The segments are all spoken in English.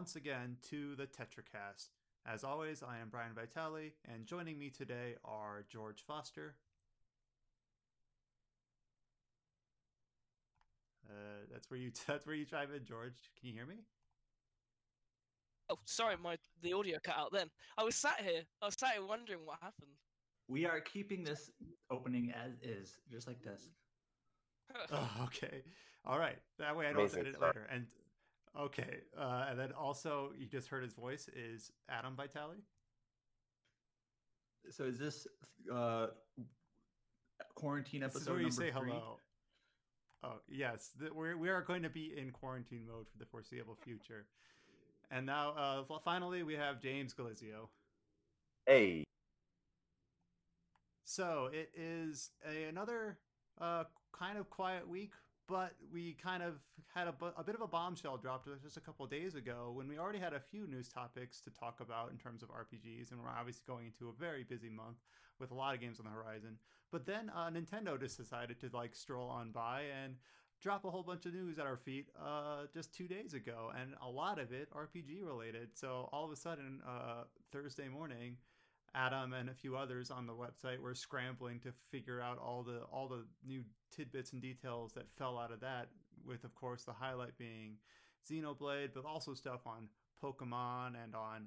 welcome once again to the TetraCast. As always, I am Brian Vitale, and joining me today are George Foster. Uh, that's where you that's where you chime in, George. Can you hear me? Oh, sorry, my the audio cut out. Then I was sat here. I was sat here wondering what happened. We are keeping this opening as is, just like this. Oh, okay. All right. That way I don't edit it later. And okay. Uh, and then also, you just heard his voice is Adam Vitale. So is this uh, quarantine episode This is where you number say three? hello. Oh yes, th- we're we are going to be in quarantine mode for the foreseeable future. And now, uh, finally, we have James Galizio. Hey, So it is a, another uh, kind of quiet week, but we kind of had a, a bit of a bombshell dropped just a couple days ago when we already had a few news topics to talk about in terms of RPGs, and we're obviously going into a very busy month with a lot of games on the horizon. But then uh, Nintendo just decided to like stroll on by and drop a whole bunch of news at our feet uh, just two days ago, and a lot of it RPG related. So all of a sudden, uh, Thursday morning, Adam and a few others on the website were scrambling to figure out all the all the new tidbits and details that fell out of that. With of course the highlight being Xenoblade, but also stuff on Pokemon and on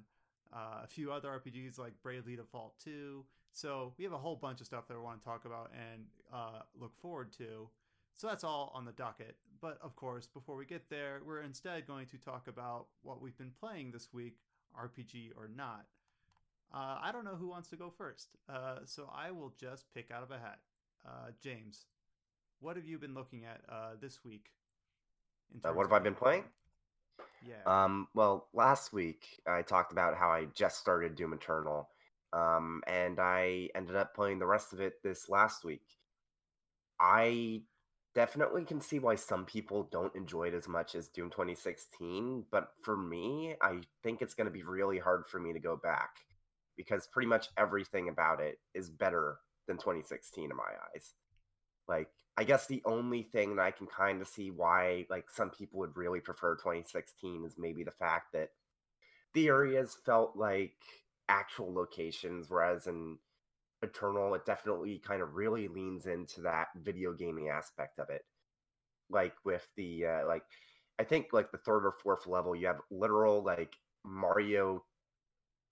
uh, a few other RPGs like Bravely Default 2. So we have a whole bunch of stuff that we want to talk about and uh, look forward to. So that's all on the docket. But of course, before we get there, we're instead going to talk about what we've been playing this week, RPG or not. Uh, I don't know who wants to go first, uh, so I will just pick out of a hat. Uh, James, what have you been looking at uh, this week? Uh, what have I been playing? Yeah. Um, well, last week I talked about how I just started Doom Eternal, um, and I ended up playing the rest of it this last week. I definitely can see why some people don't enjoy it as much as Doom 2016, but for me, I think it's going to be really hard for me to go back because pretty much everything about it is better than 2016 in my eyes. Like, I guess the only thing that I can kind of see why like some people would really prefer 2016 is maybe the fact that the areas felt like actual locations, whereas in Eternal, it definitely kind of really leans into that video gaming aspect of it. Like with the uh, like, I think like the third or fourth level, you have literal like Mario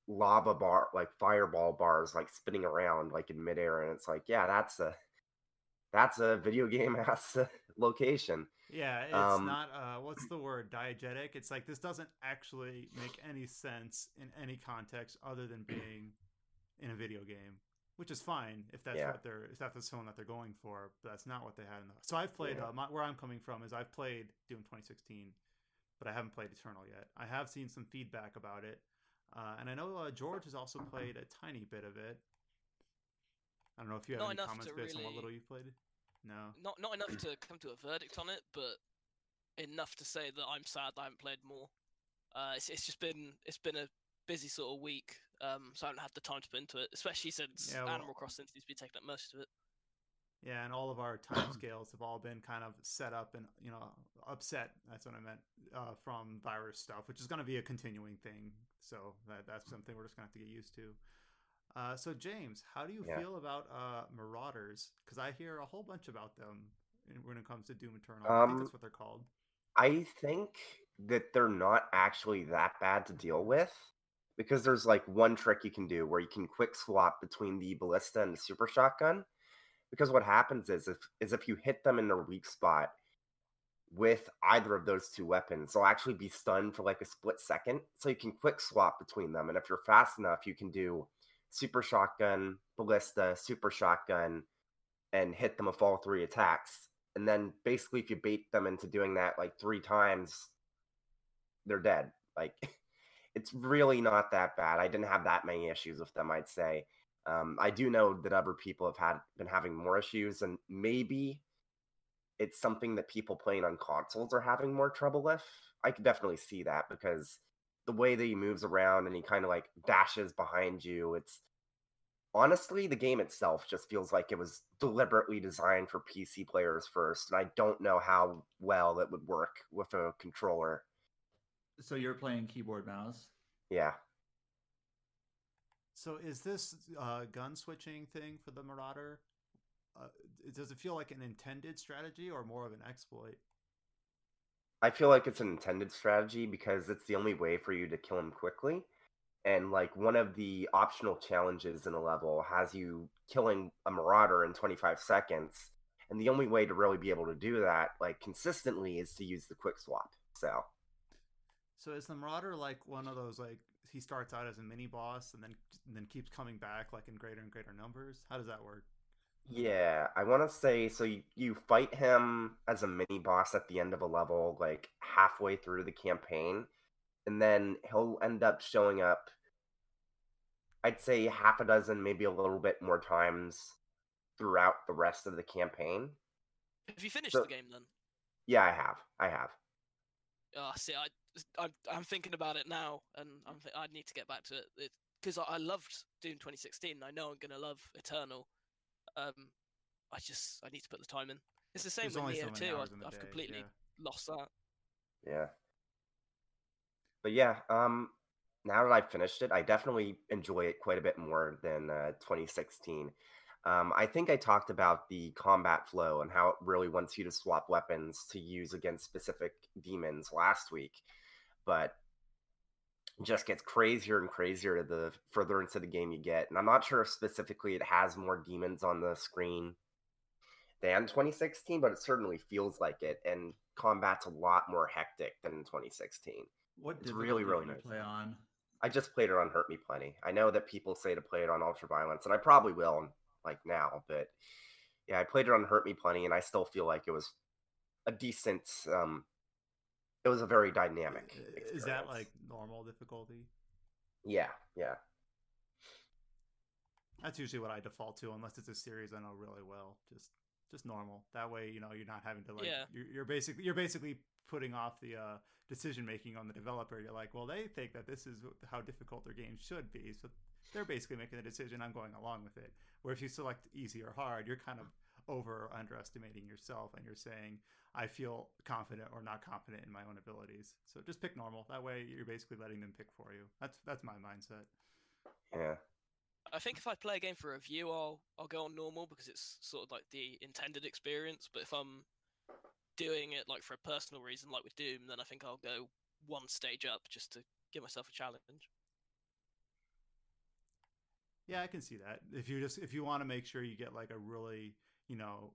lava bar, like fireball bars, like spinning around like in midair, and it's like, yeah, that's a that's a video game ass location. Yeah, it's Um, not uh what's the word? Diegetic. It's like this doesn't actually make any sense in any context other than being in a video game, which is fine if that's Yeah. what they're if that's the tone that they're going for. But that's not what they had in the. So I've played. Yeah. Uh, my, where I'm coming from is I've played Doom 2016, but I haven't played Eternal yet. I have seen some feedback about it, uh, and I know uh, George has also played a tiny bit of it. I don't know if you have Not any comments based on what little you've played. No. Not not enough to come to a verdict on it, but enough to say that I'm sad I haven't played more. Uh, it's it's just been it's been a busy sort of week, um, so I haven't had the time to put into it, especially since Yeah, well- Animal Crossing seems to be taking up most of it. Yeah, and all of our time scales have all been kind of set up and you know upset. That's what I meant uh, from virus stuff, which is going to be a continuing thing. So that that's something we're just going to have to get used to. Uh, so James, how do you Yeah. feel about uh, Marauders? Because I hear a whole bunch about them when it comes to Doom Eternal. I think Um, that's what they're called. I think that they're not actually that bad to deal with because there's like one trick you can do where you can quick swap between the ballista and the super shotgun. Because what happens is if is if you hit them in their weak spot with either of those two weapons, they'll actually be stunned for like a split second. So you can quick swap between them. And if you're fast enough, you can do super shotgun, ballista, super shotgun, and hit them with all three attacks. And then basically, if you bait them into doing that like three times, they're dead. Like, it's really not that bad. I didn't have that many issues with them, I'd say. Um, I do know that other people have had been having more issues, and maybe it's something that people playing on consoles are having more trouble with. I could definitely see that because the way that he moves around and he kind of like dashes behind you, it's honestly the game itself just feels like it was deliberately designed for PC players first, and I don't know how well it would work with a controller. So you're playing keyboard mouse. Yeah. So is this uh, gun switching thing for the Marauder? Uh, does it feel like an intended strategy or more of an exploit? I feel like it's an intended strategy because it's the only way for you to kill him quickly. And like one of the optional challenges in a level has you killing a marauder in 25 seconds. And the only way to really be able to do that like consistently is to use the quick swap. So So is the Marauder like one of those like he starts out as a mini boss and then and then keeps coming back like in greater and greater numbers? How does that work? Yeah, I want to say so. You, you fight him as a mini boss at the end of a level, like halfway through the campaign, and then he'll end up showing up. I'd say half a dozen, maybe a little bit more times throughout the rest of the campaign. Have you finished So- the game then? Yeah, I have. I have. Oh, see, I, I'm, I'm thinking about it now, and I'm, th- I need to get back to it because I, I loved Doom 2016. I know I'm gonna love Eternal. Um, I just, I need to put the time in. It's the same There's with only Neo so too. I, I've day, completely yeah. lost that. Yeah. But yeah, um, now that I've finished it, I definitely enjoy it quite a bit more than uh, 2016. Um, I think I talked about the combat flow and how it really wants you to swap weapons to use against specific demons last week, but just gets crazier and crazier the further into the game you get. And I'm not sure if specifically it has more demons on the screen than 2016, but it certainly feels like it. And combat's a lot more hectic than in 2016. What It's really, really nice. play on? I just played it on Hurt Me Plenty. I know that people say to play it on Ultra Violence, and I probably will, like now. But yeah, I played it on Hurt Me Plenty, and I still feel like it was a decent. um It was a very dynamic. Is that like normal difficulty? Yeah, yeah, That's usually what I default to, unless it's a series I know really well. Just just normal. That way, you know, you're not having to like. Yeah. You're, you're basically you're basically putting off the uh, decision making on the developer. You're like, well, they think that this is how difficult their game should be, so they're basically making the decision. I'm going along with it. Where if you select easy or hard, you're kind of over or underestimating yourself, and you're saying, I feel confident or not confident in my own abilities. So just pick normal. That way, you're basically letting them pick for you. That's that's my mindset. yeah. I think if I play a game for review, I'll I'll go on normal because it's sort of like the intended experience. But if I'm doing it like for a personal reason, like with Doom, then I think I'll go one stage up just to give myself a challenge. Yeah, I can see that. If you just if you want to make sure you get like a really, you know,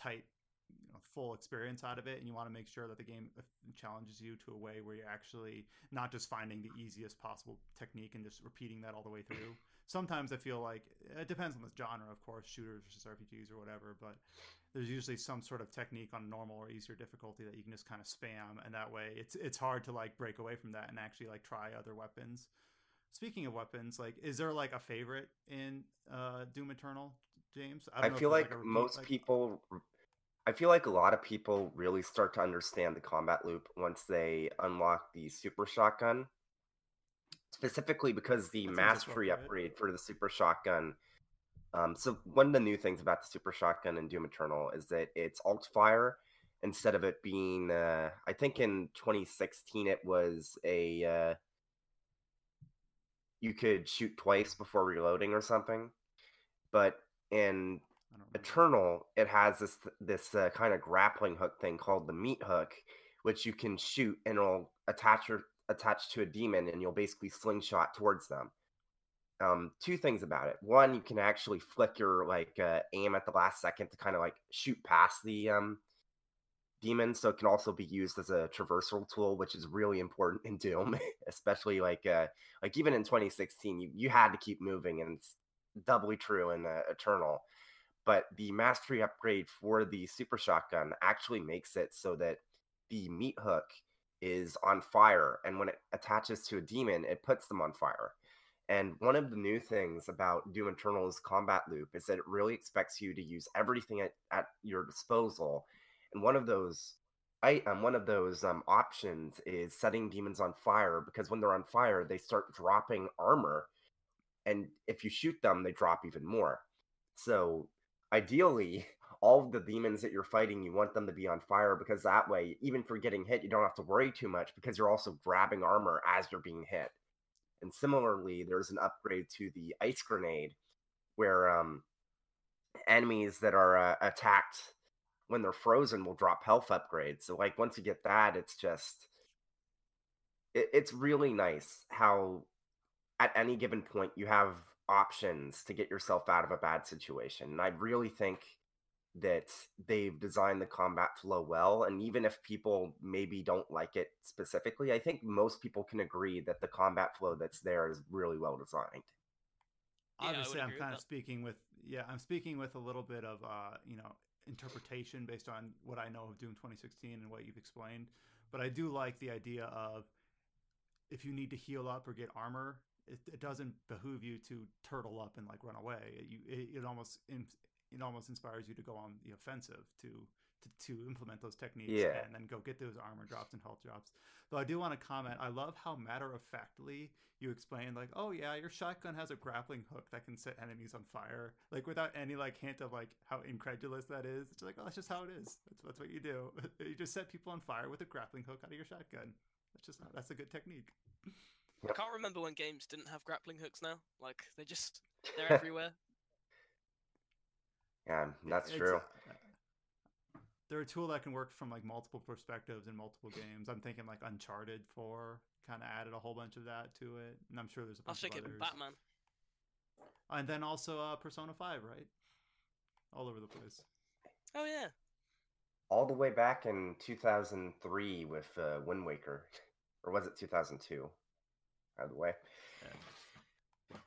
tight, you know, full experience out of it and you want to make sure that the game uh, challenges you to a way where you're actually not just finding the easiest possible technique and just repeating that all the way through. Sometimes I feel like it depends on the genre, of course, shooters versus RPGs or whatever, but there's usually some sort of technique on normal or easier difficulty that you can just kind of spam and that way it's it's hard to like break away from that and actually like try other weapons. Speaking of weapons, like, is there like a favorite in uh, Doom Eternal, James? I, don't know feel there's, like, most like- people. I feel like a lot of people really start to understand the combat loop once they unlock the super shotgun. Specifically because the That seems mastery upgrade for the super shotgun. Um, so one of the new things about the super shotgun in Doom Eternal is that it's alt fire instead of it being. Uh, I think in 2016 it was a. Uh, you could shoot twice before reloading or something, but in I don't remember. Eternal, it has this this uh, kind of grappling hook thing called the meat hook, which you can shoot and it'll attach your attach to a demon, and you'll basically slingshot towards them. Um, two things about it: one, you can actually flick your like uh, aim at the last second to kind of like shoot past the um, demon, so it can also be used as a traversal tool, which is really important in Doom, especially like uh, like even in 2016, you you had to keep moving, and it's doubly true in uh, Eternal but the mastery upgrade for the super shotgun actually makes it so that the meat hook is on fire and when it attaches to a demon it puts them on fire. And one of the new things about doom eternal's combat loop is that it really expects you to use everything at, at your disposal and one of those I, um, one of those um, options is setting demons on fire because when they're on fire they start dropping armor and if you shoot them they drop even more so ideally all of the demons that you're fighting, you want them to be on fire because that way, even for getting hit, you don't have to worry too much because you're also grabbing armor as you're being hit. And similarly, there's an upgrade to the ice grenade where um, enemies that are uh, attacked when they're frozen will drop health upgrades. So, like, once you get that, it's just. It, it's really nice how at any given point you have options to get yourself out of a bad situation. And I really think that they've designed the combat flow well. And even if people maybe don't like it specifically, I think most people can agree that the combat flow that's there is really well designed. Yeah, Obviously, I'm kind of that. speaking with yeah, I'm speaking with a little bit of uh, you know interpretation based on what I know of Doom 2016 and what you've explained. But I do like the idea of if you need to heal up or get armor, it, it doesn't behoove you to turtle up and like run away. It, you, it, it almost it almost inspires you to go on the offensive to to, to implement those techniques Yeah. and then go get those armor drops and health drops. Though I do want to comment, I love how matter of factly you explain like, oh yeah, your shotgun has a grappling hook that can set enemies on fire, like without any like hint of like how incredulous that is. It's like, oh, that's just how it is. That's that's what you do. you just set people on fire with a grappling hook out of your shotgun. That's just that's a good technique. I can't remember when games didn't have grappling hooks now. Like they just they're everywhere. Yeah, that's It's, true. they're a tool that can work from like multiple perspectives in multiple games. I'm thinking like Uncharted 4 kind of added a whole bunch of that to it, and I'm sure there's a a I was bunch of thinking others. Batman. And then also uh, Persona 5, right? All over the place. Oh yeah. All the way back in 2003 with uh, Wind Waker. Or was it 2002? Either way. Yeah.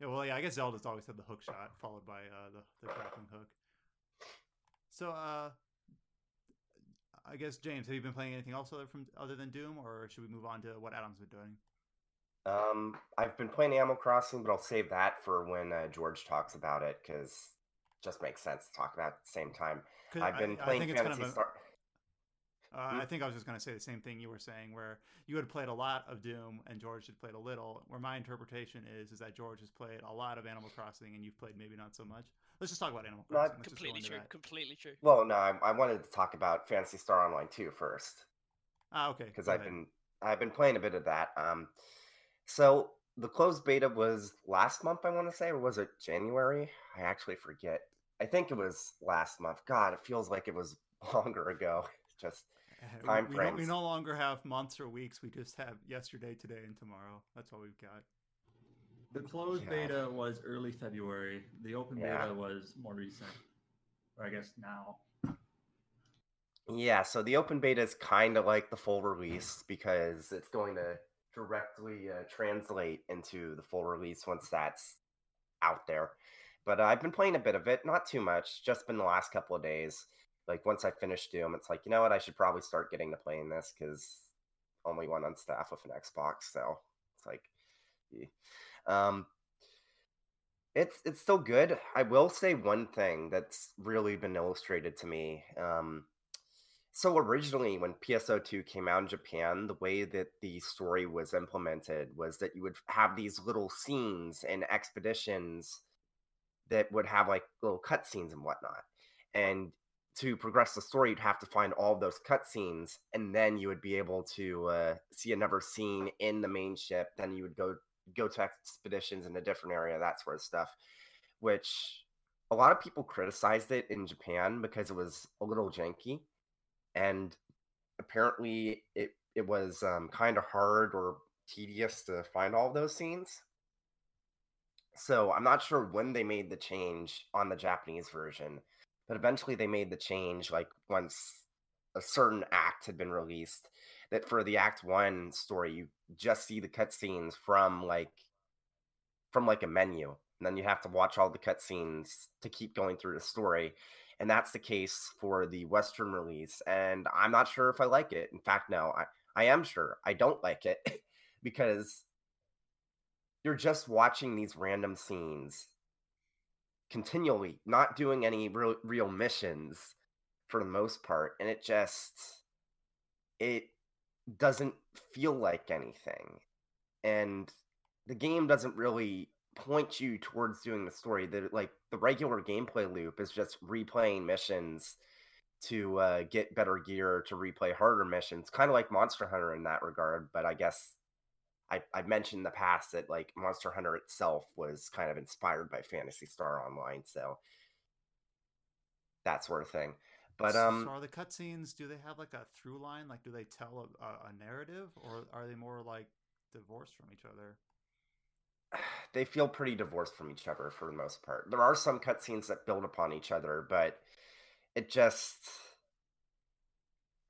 Yeah, well, yeah, I guess Zelda's always had the hook shot, followed by uh, the, the grappling hook. So, uh, I guess James, have you been playing anything else other from other than Doom, or should we move on to what Adam's been doing? Um, I've been playing Animal Crossing, but I'll save that for when uh, George talks about it because just makes sense to talk about at the same time. I've been I, playing I Fantasy kind of a, Star. Uh? I think I was just going to say the same thing you were saying, where you had played a lot of Doom and George had played a little. Where my interpretation is, is that George has played a lot of Animal Crossing and you've played maybe not so much. Let's just talk about Animal Crossing. Let's Completely true. that. Completely true. Well, no, I, I wanted to talk about Phantasy Star Online 2 first. Ah, okay. because I've ahead. been I've been playing a bit of that. Um, so the closed beta was last month, I want to say, or was it January? I actually forget. I think it was last month. God, it feels like it was longer ago. Just time we, we, we no longer have months or weeks. We just have yesterday, today, and tomorrow. That's all we've got. The closed Yeah. beta was early February. The open Yeah. beta was more recent. Or I guess now. yeah. So the open beta is kind of like the full release because it's going to directly uh, translate into the full release once that's out there. But uh, I've been playing a bit of it, not too much. Just been the last couple of days. Like once I finish Doom, it's like you know what? I should probably start getting to playing this because only one on staff with an Xbox, so it's like, yeah. um, it's it's still good. I will say one thing that's really been illustrated to me. Um, so originally, when PSO2 came out in Japan, the way that the story was implemented was that you would have these little scenes and expeditions that would have like little cutscenes and whatnot. And to progress the story, you'd have to find all those cutscenes, and then you would be able to uh, see another scene in the main ship. Then you would go go to expeditions in a different area, that sort of stuff. Which a lot of people criticized it in Japan because it was a little janky, and apparently it it was um, kind of hard or tedious to find all those scenes. So I'm not sure when they made the change on the Japanese version, but eventually they made the change like once a certain act had been released that for the act 1 story you just see the cutscenes from like from like a menu and then you have to watch all the cutscenes to keep going through the story and that's the case for the western release and i'm not sure if i like it. In fact no i, I am sure i don't like it because you're just watching these random scenes continually not doing any real, real missions for the most part and it just it doesn't feel like anything and the game doesn't really point you towards doing the story. That like the regular gameplay loop is just replaying missions to uh, get better gear to replay harder missions, kind of like Monster Hunter in that regard. But I guess I I mentioned in the past that like Monster Hunter itself was kind of inspired by Phantasy Star Online, so that sort of thing. But um, so are the cutscenes? Do they have like a through line? Like, do they tell a, a, a narrative, or are they more like divorced from each other? they feel pretty divorced from each other for the most part. There are some cutscenes that build upon each other, but it just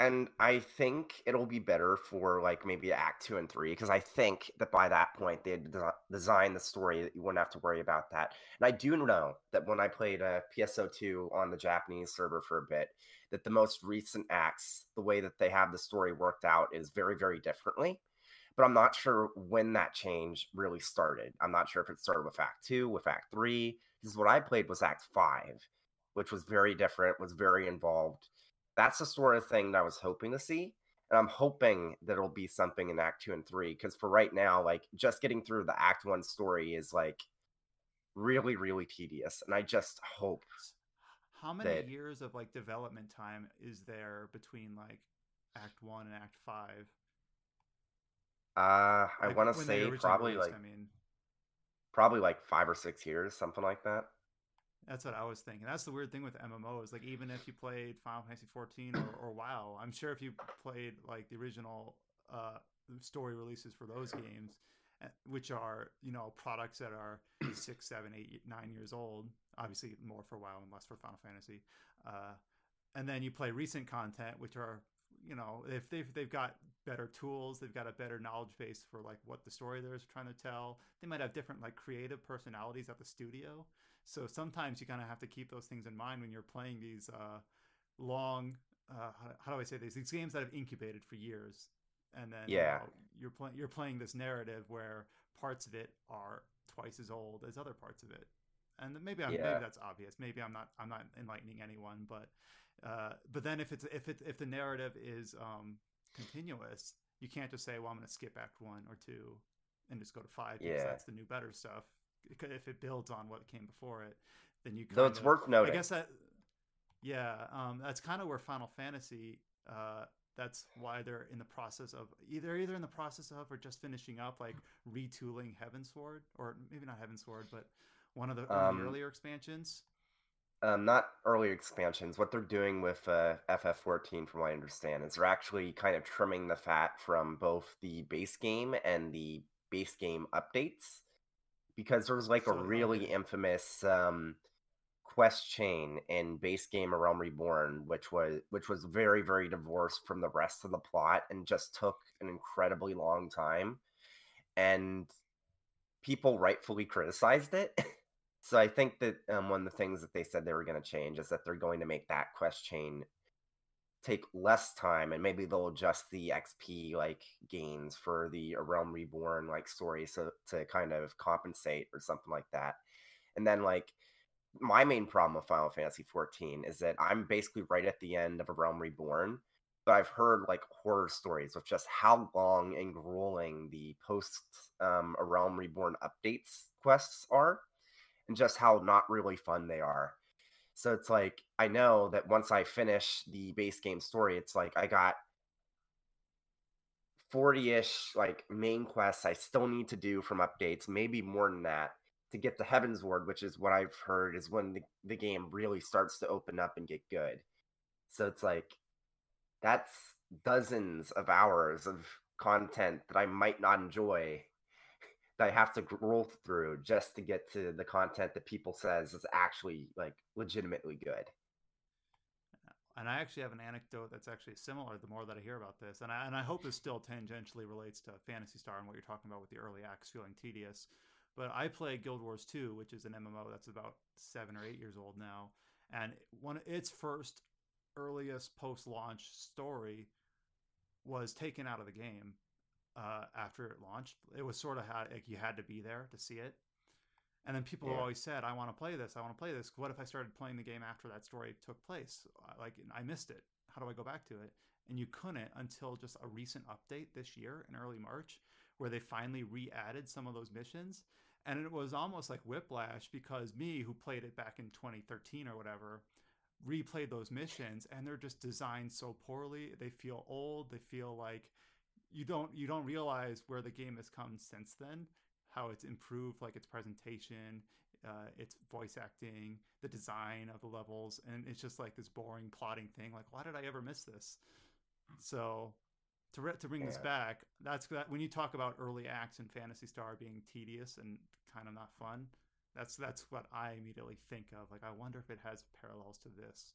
and I think it'll be better for like maybe Act Two and Three because I think that by that point they had de- designed the story that you wouldn't have to worry about that. And I do know that when I played uh, a PSO2 on the Japanese server for a bit, that the most recent acts, the way that they have the story worked out, is very very differently. But I'm not sure when that change really started. I'm not sure if it started with Act Two, with Act Three. Because what I played was Act Five, which was very different, was very involved that's the sort of thing that I was hoping to see. And I'm hoping that it'll be something in Act Two and Three. Because for right now, like just getting through the Act One story is like really, really tedious. And I just hope How many that- years of like development time is there between like Act One and Act Five? uh I Like, want to say probably released, like I mean, probably like five or six years, something like that. That's what I was thinking. That's the weird thing with MMOs. Like even if you played Final Fantasy 14 or, or WoW, I'm sure if you played like the original uh, story releases for those games, uh, which are you know products that are six, seven, eight, nine years old. Obviously more for WoW and less for Final Fantasy. Uh, and then you play recent content, which are you know if they've they've got better tools, they've got a better knowledge base for like what the story they're trying to tell. They might have different like creative personalities at the studio. So sometimes you kind of have to keep those things in mind when you're playing these uh, long. Uh, how, how do I say these? These games that have incubated for years, and then you Yeah. know, you're playing you're playing this narrative where parts of it are twice as old as other parts of it, and maybe I'm, Yeah. maybe that's obvious. Maybe I'm not I'm not enlightening anyone, but uh, but then if it's if it if the narrative is um, continuous, you can't just say, well, I'm going to skip Act One or Two and just go to five because Yeah. that's the new better stuff. If it builds on what came before it, then you. Though it's kinda- worth noting. I guess that. Yeah, um, that's kind of where Final Fantasy. Uh, that's why they're in the process of either either in the process of or just finishing up like retooling Heavensward or maybe not Heavensward, but one of the, of the Um, earlier expansions. um, not early expansions. What they're doing with uh, FF14, from what I understand, is they're actually kind of trimming the fat from both the base game and the base game updates, because there was like So, a really okay. infamous um, quest chain in base game A Realm Reborn, which was which was very very divorced from the rest of the plot and just took an incredibly long time, and people rightfully criticized it. So I think that um, one of the things that they said they were going to change is that they're going to make that quest chain take less time, and maybe they'll adjust the XP like gains for the A Realm Reborn like story, so to kind of compensate or something like that. And then like my main problem with Final Fantasy 14 is that I'm basically right at the end of A Realm Reborn, but I've heard like horror stories of just how long and grueling the post um, A Realm Reborn updates quests are and just how not really fun they are. So it's like I know that once I finish the base game story, it's like I got 40-ish like main quests I still need to do from updates, maybe more than that, to get to Heavensward, which is what I've heard is when the, the game really starts to open up and get good. So it's like that's dozens of hours of content that I might not enjoy I have to roll through just to get to the content that people says is actually like legitimately good. And I actually have an anecdote that's actually similar. The more that I hear about this, and I and I hope this still tangentially relates to Phantasy Star and what you're talking about with the early acts feeling tedious. But I play Guild Wars 2, which is an MMO that's about seven or eight years old now, and one its first earliest post-launch story was taken out of the game uh, after it launched. It was sort of how like you had to be there to see it. And then people Yeah. always said, "I want to play this. I want to play this." What if I started playing the game after that story took place? Like I missed it. How do I go back to it? And you couldn't until just a recent update this year in early March, where they finally re-added some of those missions. and it was almost like whiplash because me who played it back in 2013 or whatever replayed those missions and they're just designed so poorly they feel old they feel like you don't you don't realize where the game has come since then how it's improved like its presentation uh, its voice acting the design of the levels and it's just like this boring plotting thing like why did i ever miss this? So to, re- to bring this back that's that when you talk about early acts in Phantasy Star being tedious and kind of not fun that's that's what i immediately think of like i wonder if it has parallels to this.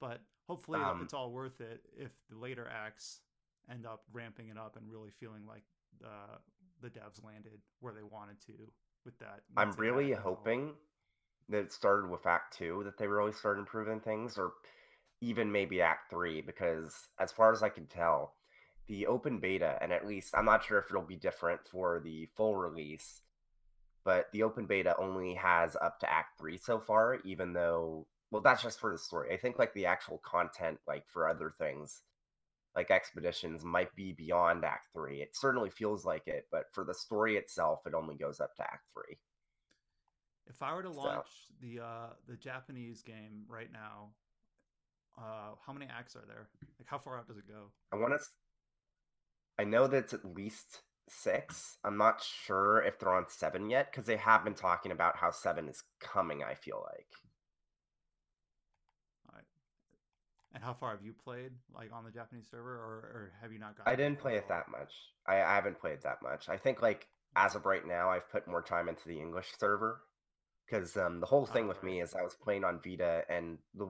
But hopefully Um, it's all worth it if the later acts end up ramping it up and really feeling like uh, the devs landed where they wanted to with that I'm really level. hoping that it started with Act Two, that they really started improving things, or even maybe Act Three, because as far as I can tell, the open beta, and at least I'm not sure if it'll be different for the full release, but the open beta only has up to Act Three so far, even though, well, that's just for the story. I think like the actual content, like for other things, like expeditions, might be beyond Act Three. It certainly feels like it, but for the story itself, it only goes up to Act Three. If I were to So- launch the uh, the Japanese game right now, uh, how many acts are there? Like, how far out does it go? I want to. I know that it's at least six. I'm not sure if they're on seven yet because they have been talking about how seven is coming. I feel like And how far have you played, like on the Japanese server, or, or have you not gotten? I didn't play it that much. I, I haven't played that much. I think like as of right now, I've put more time into the English server because um, the whole thing Oh, with me is I was playing on Vita and the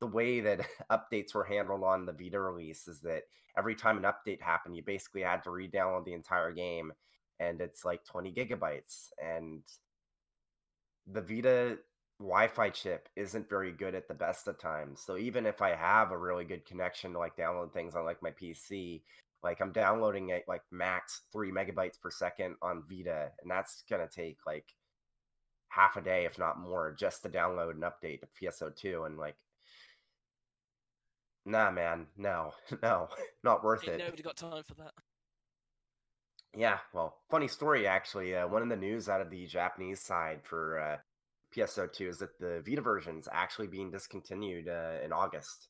the way that updates were handled on the Vita release is that every time an update happened, you basically had to re-download the entire game, and it's like 20 gigabytes. And the Vita Wi-Fi chip isn't very good at the best of times. So even if I have a really good connection to like download things on like my PC, like I'm downloading it like max three megabytes per second on Vita, and that's gonna take like half a day, if not more, just to download and update to PSO2. And like, nah, man, no, no, not worth Ain't it. nobody got time for that. Yeah, well, funny story actually. Uh, one of the news out of the Japanese side for uh, PSO2 is that the Vita version is actually being discontinued uh, in August,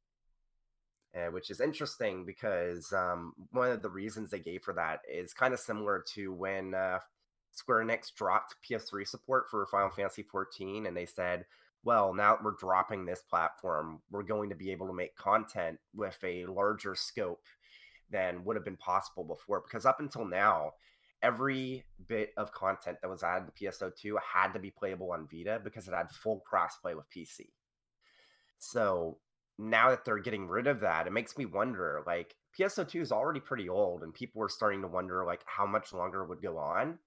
uh, which is interesting because um, one of the reasons they gave for that is kind of similar to when uh, Square Enix dropped PS3 support for Final Fantasy 14, and they said, "Well, now we're dropping this platform, we're going to be able to make content with a larger scope." than would have been possible before because up until now every bit of content that was added to PSO2 had to be playable on Vita because it had full crossplay with PC. So now that they're getting rid of that, it makes me wonder like PSO2 is already pretty old and people were starting to wonder like how much longer would go on.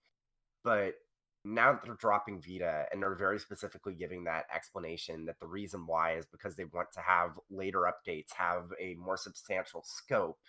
But now that they're dropping Vita and they're very specifically giving that explanation that the reason why is because they want to have later updates have a more substantial scope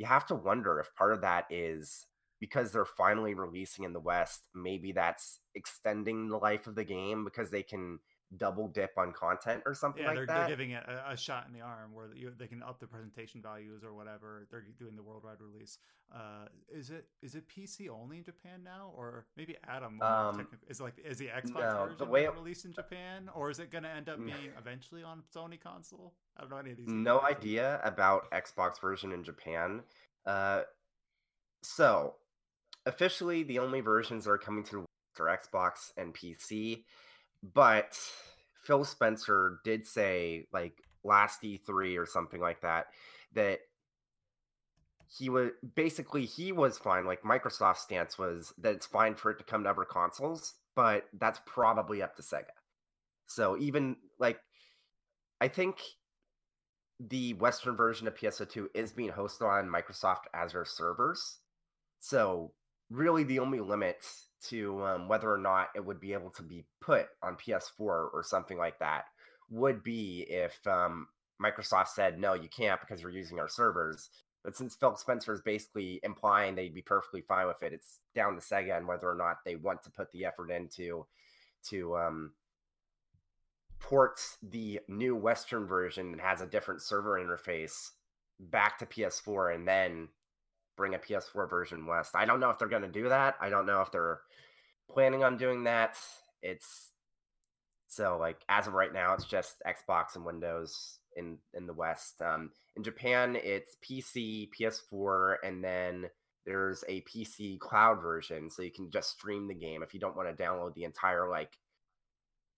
you have to wonder if part of that is because they're finally releasing in the West, maybe that's extending the life of the game because they can double dip on content or something Yeah, like they're, that. they're giving it a, a shot in the arm where you, they can up the presentation values or whatever. They're doing the worldwide release. Uh, is it is it PC only in Japan now, or maybe Adam Um, is it like is the Xbox no, the version way being it- released in Japan, or is it going to end up Mm. being eventually on Sony console? I don't know any of these. no idea about Xbox version in Japan. Uh, so officially, the only versions that are coming to the are Xbox and PC. But Phil Spencer did say, like last E3 or something like that, that he was basically he was fine. Like Microsoft's stance was that it's fine for it to come to other consoles, but that's probably up to Sega. So even like, I think the Western version of PSO2 is being hosted on Microsoft Azure servers. So really, the only limit to um, whether or not it would be able to be put on PS4 or something like that would be if um, Microsoft said, no, you can't because you're using our servers. But since Phil Spencer is basically implying they'd be perfectly fine with it, it's down to Sega and whether or not they want to put the effort into to um, port the new Western version that has a different server interface back to PS4 and then bring a PS4 version west. I don't know if they're going to do that. I don't know if they're planning on doing that. It's so like as of right now, it's just Xbox and Windows in in the West. Um, in Japan, it's PC, PS4, and then there's a PC cloud version, so you can just stream the game if you don't want to download the entire like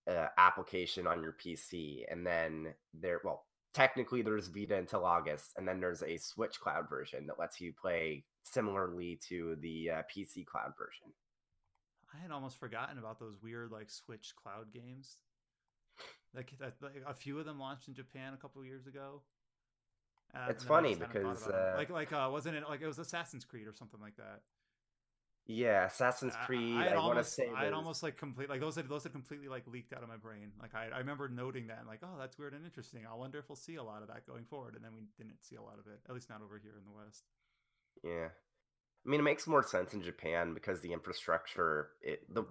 uh, application on your PC. And then there, well, technically there's Vita until August, and then there's a Switch cloud version that lets you play similarly to the uh, PC cloud version. I had almost forgotten about those weird like Switch cloud games. Like that, like, a few of them launched in Japan a couple of years ago. Uh, It's and then I funny just hadn't thought because, uh, like like uh, wasn't it like it was Assassin's Creed or something like that? Yeah, Assassin's Creed. I, I, want to say I had almost like complete like those had those had completely like leaked out of my brain. Like I, I remember noting that and like oh that's weird and interesting. I wonder if we'll see a lot of that going forward. And then we didn't see a lot of it, at least not over here in the West. Yeah. I mean, it makes more sense in Japan because the infrastructure, it the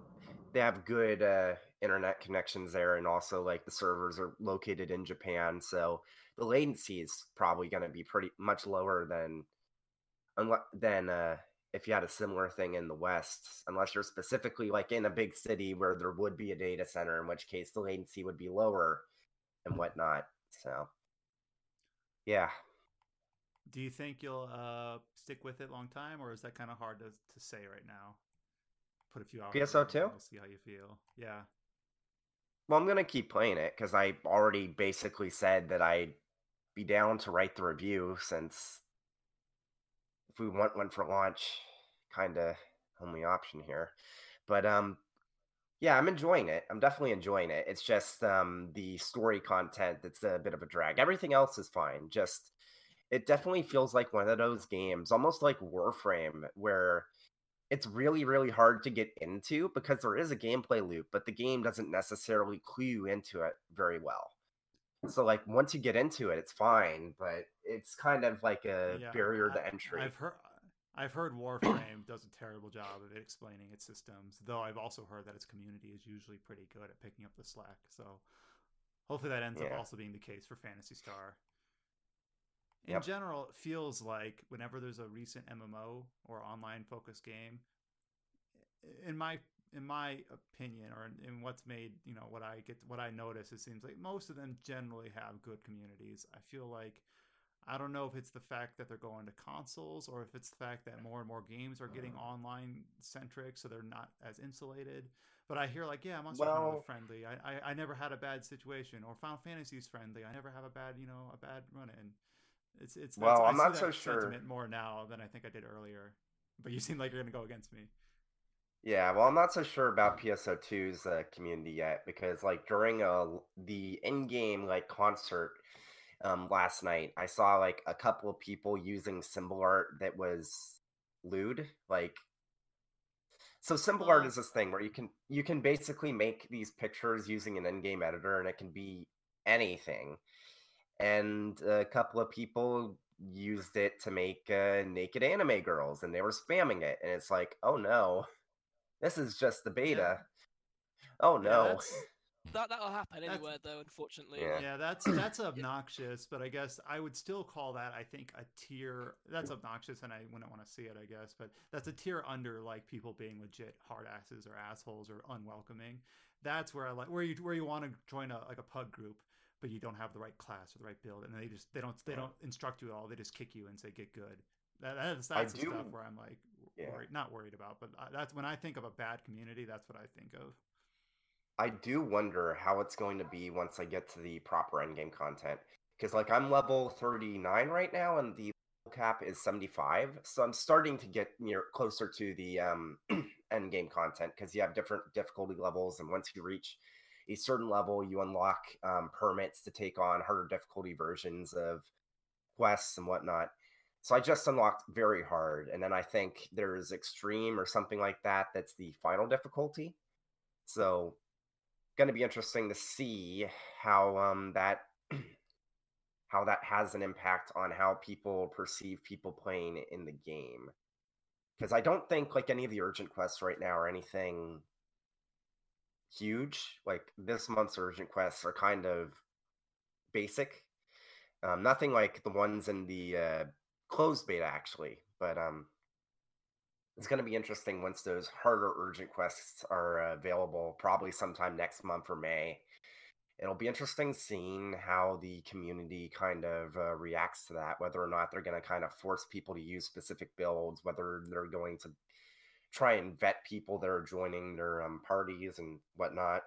they have good uh, internet connections there, and also like the servers are located in Japan, so the latency is probably going to be pretty much lower than than uh, if you had a similar thing in the West, unless you're specifically like in a big city where there would be a data center, in which case the latency would be lower and whatnot. So, yeah, Do you think you'll uh stick with it long time, or is that kind of hard to to say right now? Put a few hours. PSO2? We'll see how you feel. Yeah. Well, I'm gonna keep playing it because I already basically said that I'd be down to write the review since if we want one for launch, kind of only option here. But um, yeah, I'm enjoying it. I'm definitely enjoying it. It's just um the story content that's a bit of a drag. Everything else is fine. Just it definitely feels like one of those games, almost like Warframe, where it's really really hard to get into because there is a gameplay loop but the game doesn't necessarily clue you into it very well so like once you get into it it's fine but it's kind of like a Yeah, barrier I- to entry I've heard. I've heard Warframe does a terrible job of explaining its systems, though I've also heard that its community is usually pretty good at picking up the slack. So hopefully that ends up also being the case for Phantasy Star. In Yep. general, it feels like whenever there's a recent MMO or online focused game, in my in my opinion, or in, in what's made you know what I get what I notice, it seems like most of them generally have good communities. I feel like I don't know if it's the fact that they're going to consoles or if it's the fact that more and more games are getting online centric, so they're not as insulated. But I hear like, yeah, Monster Hunter was friendly. I, I I never had a bad situation, or Final Fantasy's friendly. I never have a bad you know a bad run in. It's it's Well, I'm not so sure. more now than I think I did earlier. But you seem like you're gonna go against me. yeah well i'm not so sure about pso2's uh, community yet because like during uh, the in-game like concert um, last night i saw like a couple of people using symbol art that was lewd like so symbol art Oh. is this thing where you can you can basically make these pictures using an in-game editor and it can be anything and a couple of people used it to make uh, naked anime girls and they were spamming it and it's like oh no. This is just the beta. Oh no. that's- That that'll happen That's- anywhere though, unfortunately. Yeah. Yeah, that's that's obnoxious, but I guess I would still call that I think a tier that's obnoxious and I wouldn't want to see it, I guess, but that's a tier under like people being legit hard asses or assholes or unwelcoming. That's where I like where you where you want to join a like a pug group, but you don't have the right class or the right build and they just they don't they don't instruct you at all. They just kick you and say get good. That, that's I that's the do- stuff where I'm like Yeah. worried, not worried about, but I, that's when I think of a bad community, that's what I think of. I do wonder how it's going to be once I get to the proper endgame content. Because, like, I'm level 39 right now, and the cap is 75. So I'm starting to get near closer to the um, endgame content because you have different difficulty levels. And once you reach a certain level, you unlock um, permits to take on harder difficulty versions of quests and whatnot. So I just unlocked very hard. And then I think there's extreme or something like that that's the final difficulty. So going to be interesting to see how um that how that has an impact on how people perceive people playing in the game. Because i don't think like any of the urgent quests right now are anything huge like this month's urgent quests are kind of basic. Um, nothing like the ones in the uh, closed beta actually but um it's going to be interesting once those harder urgent quests are uh, available, probably sometime next month or May. It'll be interesting seeing how the community kind of uh, reacts to that, whether or not they're going to kind of force people to use specific builds, whether they're going to try and vet people that are joining their um, parties and whatnot.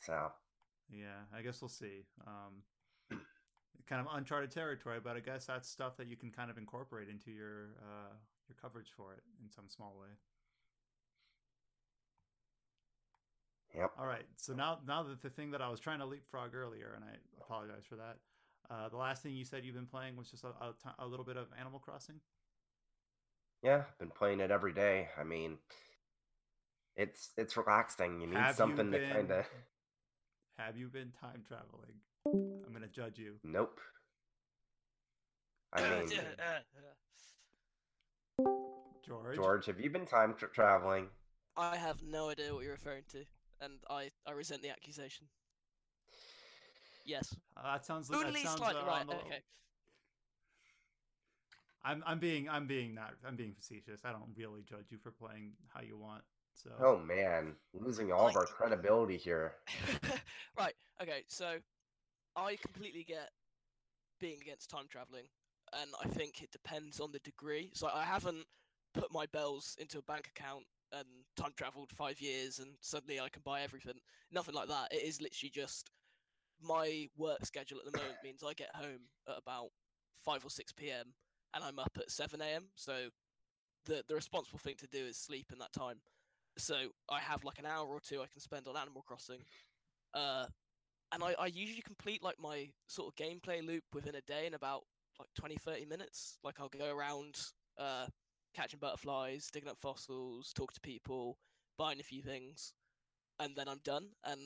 So, yeah, I guess we'll see. Um, kind of uncharted territory, but I guess that's stuff that you can kind of incorporate into your uh, your coverage for it in some small way. Yep. All right. So now, now that the thing that I was trying to leapfrog earlier, and I apologize for that. Uh, the last thing you said you've been playing was just a, a, t- a little bit of Animal Crossing. Yeah, I've been playing it every day. I mean, it's it's relaxing. You need Have you something to kind of. Have you been time traveling? I'm gonna judge you. Nope. I mean, George. George, have you been time tra- traveling? I have no idea what you're referring to, and I, I resent the accusation. Yes. Uh, that sounds like that sounds, slightly uh, right. The... Okay. I'm I'm being I'm being not I'm being facetious. I don't really judge you for playing how you want. So Oh man, losing all of our credibility here. right. Okay. So, I completely get being against time traveling, and I think it depends on the degree. So I haven't put my bells into a bank account and time traveled five years, and suddenly I can buy everything. Nothing like that. It is literally just my work schedule at the moment means I get home at about five or six p.m. and I'm up at seven a.m. So the the responsible thing to do is sleep in that time. So I have like an hour or two I can spend on Animal Crossing. Uh, and I, I usually complete like my sort of gameplay loop within a day in about like 20 30 minutes. Like i'll go around uh catching butterflies digging up fossils talk to people buying a few things and then i'm done. And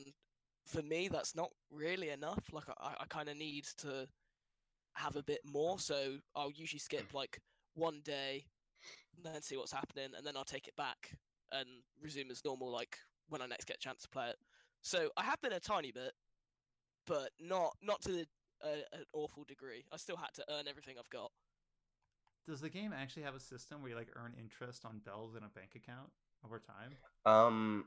for me that's not really enough. Like i, I kind of need to have a bit more so i'll usually skip like one day and then see what's happening and then i'll take it back and resume as normal like when i next get a chance to play it. So i have been a tiny bit but not not to the, uh, an awful degree. I still had to earn everything I've got. does the game actually have a system where you like earn interest on bells in a bank account over time? Um,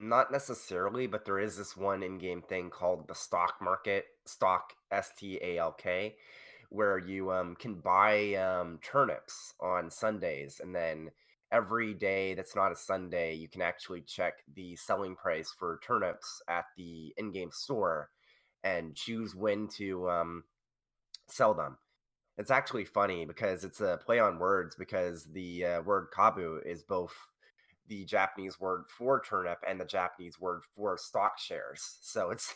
not necessarily, but there is this one in-game thing called the stock market, stock S T A L K, where you um can buy um turnips on Sundays, and then every day that's not a Sunday, you can actually check the selling price for turnips at the in-game store and choose when to um sell them. It's actually funny because it's a play on words because the uh, word kabu is both the Japanese word for turnip and the Japanese word for stock shares. So it's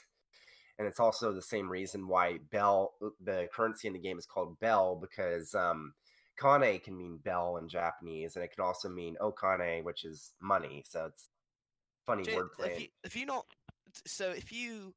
and it's also the same reason why bell the currency in the game is called bell because um kane can mean bell in Japanese and it can also mean okane which is money. So it's funny Jay, wordplay. If you, have you not? So if you,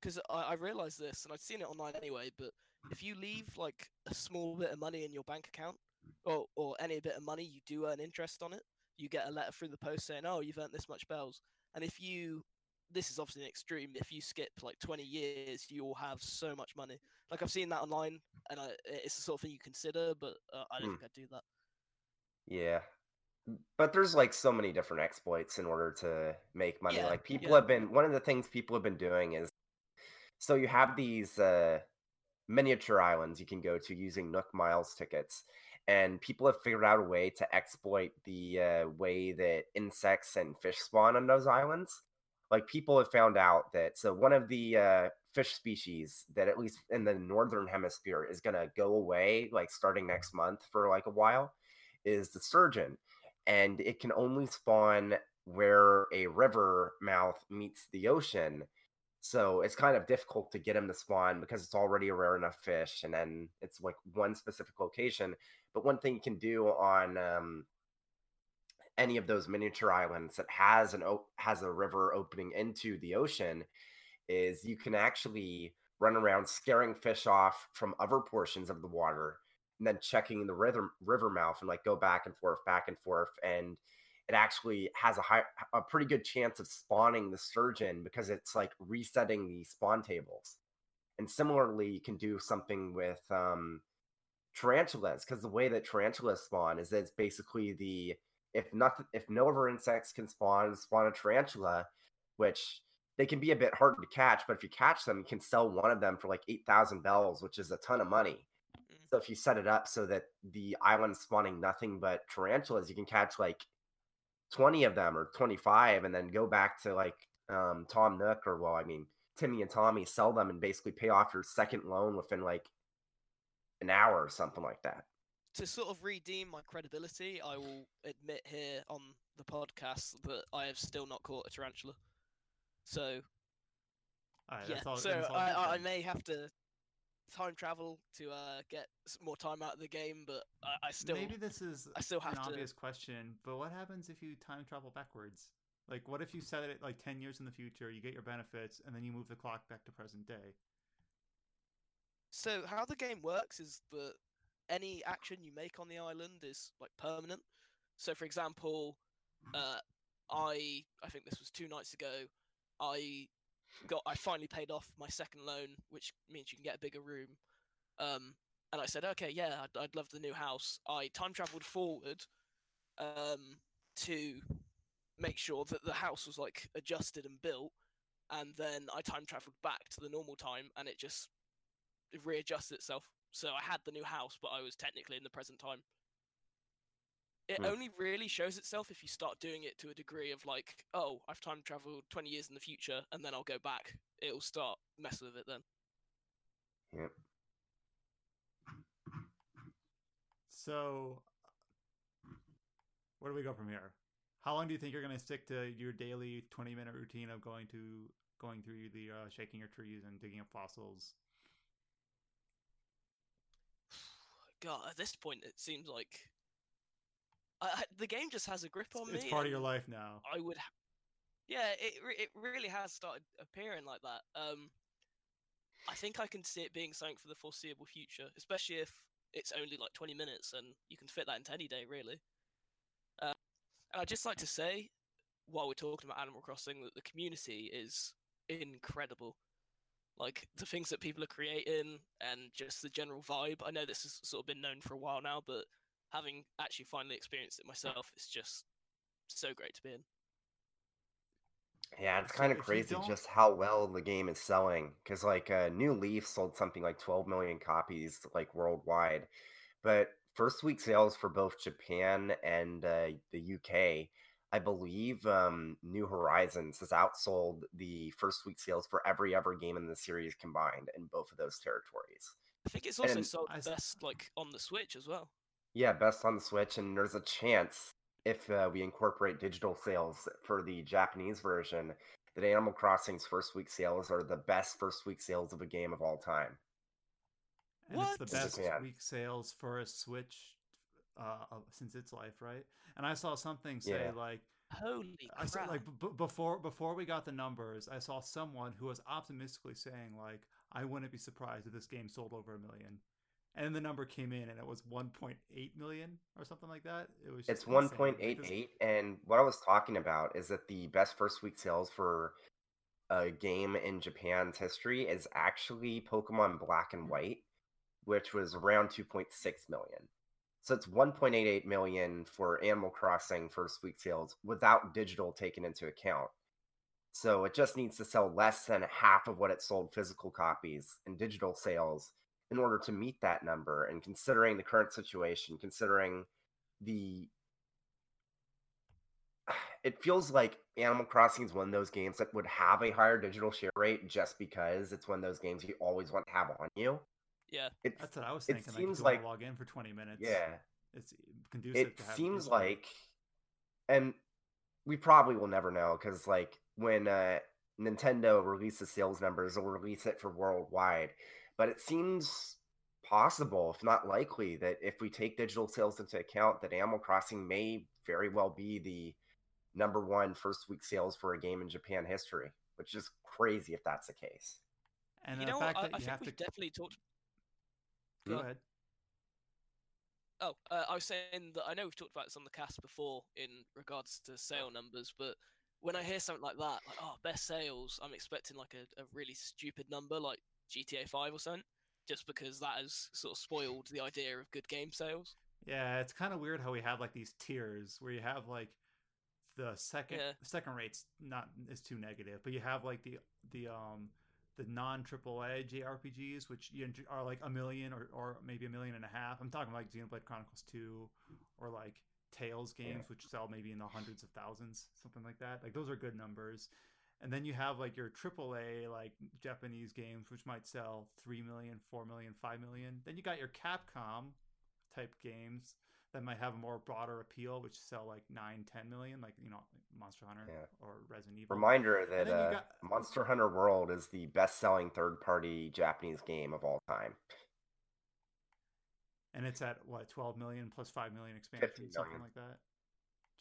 because I, I realized this and I'd seen it online anyway, but if you leave like a small bit of money in your bank account, or or any bit of money, you do earn interest on it. You get a letter through the post saying, "Oh, you've earned this much bells." And if you, this is obviously an extreme. If you skip like 20 years, you will have so much money. Like I've seen that online, and I, it's the sort of thing you consider, but uh, I don't Hmm. think I'd do that. Yeah. But there's like so many different exploits in order to make money. Yeah, like people yeah. have been one of the things people have been doing is so you have these uh miniature islands you can go to using Nook Miles tickets and people have figured out a way to exploit the uh, way that insects and fish spawn on those islands. Like people have found out that so one of the uh, fish species that at least in the northern hemisphere is going to go away like starting next month for like a while is the sturgeon and it can only spawn where a river mouth meets the ocean so it's kind of difficult to get him to spawn because it's already a rare enough fish and then it's like one specific location. But one thing you can do on um, any of those miniature islands that has an has a river opening into the ocean is you can actually run around scaring fish off from other portions of the water and then checking the river river mouth and like go back and forth back and forth. And it actually has a high a pretty good chance of spawning the sturgeon because it's like resetting the spawn tables and similarly you can do something with um tarantulas because the way that tarantulas spawn is that it's basically the if nothing if no other insects can spawn spawn a tarantula which they can be a bit hard to catch but if you catch them you can sell one of them for like 8000 bells which is a ton of money Mm. so if you set it up so that the island's spawning nothing but tarantulas you can catch like 20 of them or 25 and then go back to like um, tom nook or well i mean timmy and tommy sell them and basically pay off your second loan within like an hour or something like that to sort of redeem my credibility, I will admit here on the podcast that I have still not caught a tarantula. So All right, yeah, that's all, so that's all I, I, I may have to time travel to uh, get more time out of the game, but I, I still Maybe this is I still an to- obvious question, but what happens if you time travel backwards? Like, what if you set it like ten years in the future, you get your benefits, and then you move the clock back to present day? So how the game works is that any action you make on the island is like permanent. So for example, uh, I I think this was two nights ago. I got I finally paid off my second loan, which means you can get a bigger room. Um, and I said, okay, yeah, I'd, I'd love the new house. I time traveled forward um, to make sure that the house was like adjusted and built, and then I time traveled back to the normal time, and it just readjusted itself. So I had the new house, but I was technically in the present time. It Hmm. only really shows itself if you start doing it to a degree of like, oh, I've time traveled 20 years in the future and then I'll go back. It'll start messing with it then. Yep. So, where do we go from here? How long do you think you're going to stick to your daily 20 minute routine of going to going through the uh, shaking your trees and digging up fossils? God, at this point, it seems like I, the game just has a grip on It's me. It's part of your life now. I would, ha- yeah, it it really has started appearing like that. Um, I think I can see it being something for the foreseeable future, especially if it's only like 20 minutes and you can fit that into any day, really. Uh, and I'd just like to say, while we're talking about Animal Crossing, that the community is incredible. Like the things that people are creating and just the general vibe. I know this has sort of been known for a while now, but having actually finally experienced it myself, it's just so great to be in. Yeah, it's kind of if crazy just how well the game is selling. Because like uh, New Leaf sold something like 12 million copies like worldwide, but first week sales for both Japan and uh, the UK, I believe um, New Horizons has outsold the first week sales for every other game in the series combined in both of those territories. I think it's also And sold I s- best like on the Switch as well. Yeah, best on the Switch, and there's a chance if uh, we incorporate digital sales for the Japanese version that Animal Crossing's first week sales are the best first week sales of a game of all time. And What? it's the best Japan. week sales for a Switch uh, since its life, right? And I saw something say Yeah. like Holy I saw crap! like b- b- before before we got the numbers, I saw someone who was optimistically saying like, "I wouldn't be surprised if this game sold over a million. And the number came in, and it was 1.8 million or something like that. It was It's just insane. Like, this- 1.88, and what I was talking about is that the best first week sales for a game in Japan's history is actually Pokemon Black and mm-hmm. White, which was around 2.6 million. So it's 1.88 million for Animal Crossing first week sales without digital taken into account. So it just needs to sell less than half of what it sold physical copies and digital sales in order to meet that number. And considering the current situation, considering the it feels like Animal Crossing is one of those games that would have a higher digital share rate just because it's one of those games you always want to have on you. yeah, It's That's what I was it thinking. like, seems you like- log in for 20 minutes. yeah. it's conducive. it to have seems digital. like and we probably will never know because like when uh nintendo releases sales numbers they'll release it for worldwide but it seems possible if not likely that if we take digital sales into account that animal crossing may very well be the number one first week sales for a game in japan history which is crazy if that's the case and you the know, fact I, that I you think have we've to definitely talked. go Yeah. ahead. Oh, uh, I was saying that I know we've talked about this on the cast before in regards to sale numbers, but when I hear something like that, like oh, best sales, I'm expecting like a, a really stupid number like GTA 5 or something. just because that has sort of spoiled the idea of good game sales. Yeah, it's kind of weird how we have like these tiers where you have like the second Yeah. second rate's not is too negative, but you have like the the um the non AAA JRPGs, which are like a million or, or maybe a million and a half. I'm talking like Xenoblade Chronicles 2 or like Tales games, which sell maybe in the hundreds of thousands, something like that. Like those are good numbers. And then you have like your AAA like Japanese games, which might sell 3 million, 4 million, 5 million. Then you got your Capcom type games that might have a more broader appeal, which sell like 9, 10 million, like, you know, Monster Hunter Yeah. or Resident Evil. Reminder that uh, got- Monster Hunter World is the best-selling third-party Japanese game of all time. and it's at what 12 million plus 5 million expansion 15 something like that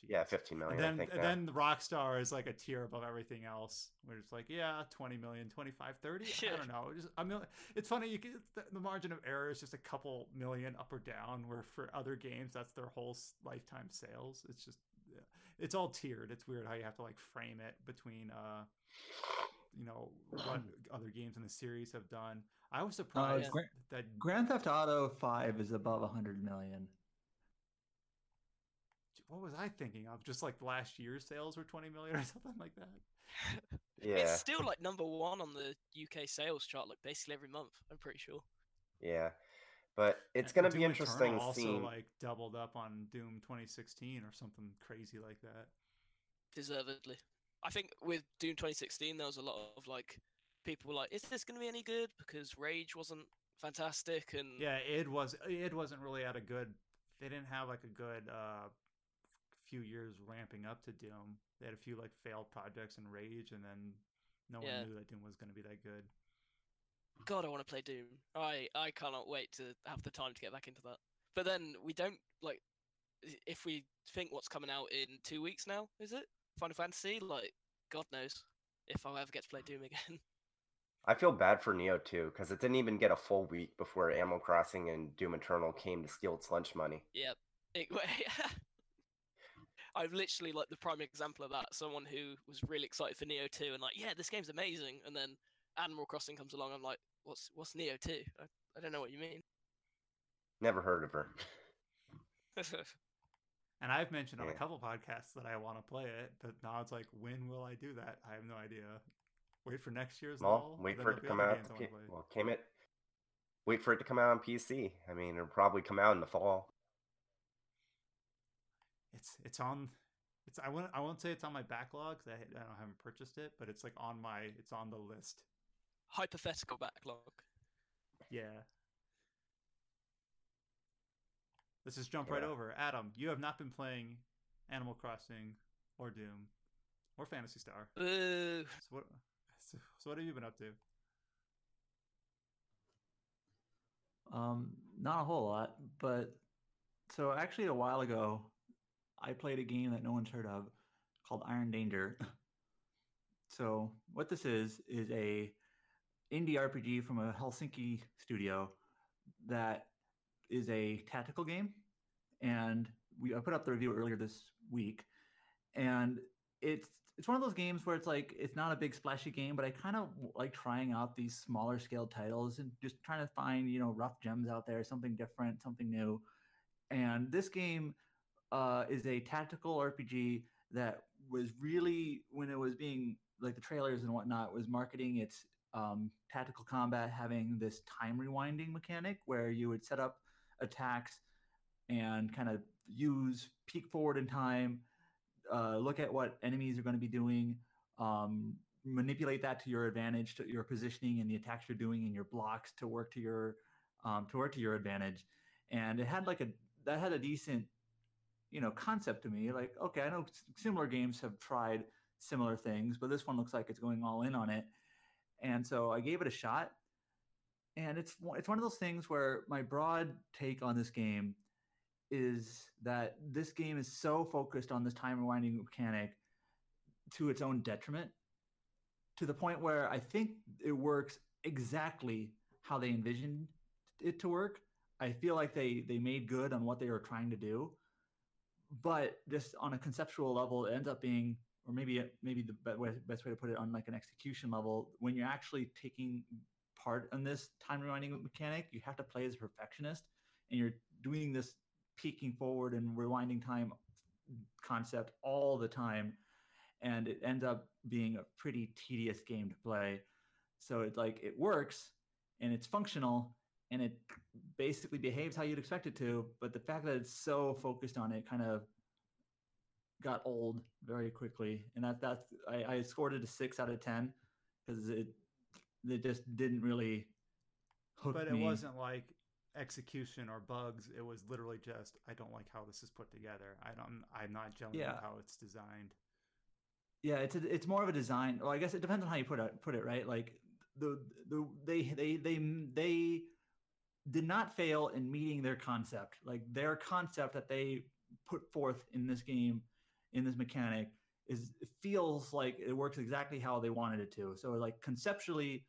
Yeah, 15 million. and then I think and then the rockstar is like a tier above everything else where it's like yeah 20 million 25 30 i don't know just, I mean, it's funny you can, the, the margin of error is just a couple million up or down where for other games that's their whole lifetime sales it's just yeah. it's all tiered it's weird how you have to like frame it between uh you know what other games in the series have done i was surprised Gra- that Grand Theft Auto 5 is above 100 million. What was I thinking of? Just like last year's sales were 20 million or something like that. yeah, It's still like number one on the UK sales chart, like basically every month. I'm pretty sure. yeah. But it's gonna Doom be interesting Eternal also seeing. like doubled up on Doom 2016 or something crazy like that. deservedly. I think with Doom 2016, there was a lot of like people were like, "Is this going to be any good?" Because Rage wasn't fantastic, and Yeah, it was it wasn't really at a good. They didn't have like a good uh few years ramping up to Doom. They had a few like failed projects and Rage, and then no Yeah. one knew that Doom was going to be that good. God, I want to play Doom. I I cannot wait to have the time to get back into that. But then we don't like if we think what's coming out in two weeks now. Is it Final Fantasy? Like, God knows if I'll ever get to play Doom again. I feel bad for Nioh too because it didn't even get a full week before Animal Crossing and Doom Eternal came to steal its lunch money. Yep. It, I've literally like the prime example of that. Someone who was really excited for Nioh 2 and like, yeah, this game's amazing, and then Animal Crossing comes along. I'm like, what's what's Nioh 2? I, I don't know what you mean. Never heard of her. And I've mentioned on a couple podcasts that I want to play it, but now it's like, when will I do that? I have no idea. Wait for next year's Well, law. wait for it to come out. To P- well, came it. Wait for it to come out on PC. I mean, it'll probably come out in the fall. It's it's on. It's I won't I won't say it's on my backlog 'cause I, I don't haven't purchased it, but it's like on my it's on the list. Hypothetical backlog. Yeah. Let's just jump right over. Adam, you have not been playing Animal Crossing or Doom or Phantasy Star. Boo. So what? So, so what have you been up to? Um, not a whole lot, but so actually a while ago, I played a game that no one's heard of called Iron Danger. so what this is is a indie RPG from a Helsinki studio that is a tactical game, and we I put up the review earlier this week, and it's it's one of those games where it's like it's not a big splashy game, but I kind of like trying out these smaller scale titles and just trying to find you know rough gems out there, something different, something new. And this game uh, is a tactical RPG that was really when it was being like the trailers and whatnot was marketing its um, tactical combat having this time rewinding mechanic where you would set up attacks and kind of use peek forward in time uh, look at what enemies are going to be doing, um, manipulate that to your advantage, to your positioning and the attacks you're doing and your blocks to work to your um, to work to your advantage. And it had like a that had a decent, you know, concept to me. Like, okay, I know similar games have tried similar things, but this one looks like it's going all in on it. And so I gave it a shot. And it's it's one of those things where my broad take on this game is that this game is so focused on this time rewinding mechanic to its own detriment to the point where I think it works exactly how they envisioned it to work. I feel like they they made good on what they were trying to do, but just on a conceptual level, it ends up being, or maybe maybe the best way to put it on like an execution level, when you're actually taking part on this time rewinding mechanic. You have to play as a perfectionist, and you're doing this peeking forward and rewinding time concept all the time, and it ends up being a pretty tedious game to play. So it's like it works and it's functional and it basically behaves how you'd expect it to, but the fact that it's so focused on it kind of got old very quickly, and that that's I, I scored it a six out of ten because it it just didn't really hook But it me. wasn't like execution or bugs. It was literally just I don't like how this is put together. I don't. I'm not gelling Yeah. with how it's designed. Yeah, it's a, it's more of a design. Well, I guess it depends on how you put it put it right. Like the the they they they they did not fail in meeting their concept. Like their concept that they put forth in this game, in this mechanic, is feels like it works exactly how they wanted it to. So like conceptually,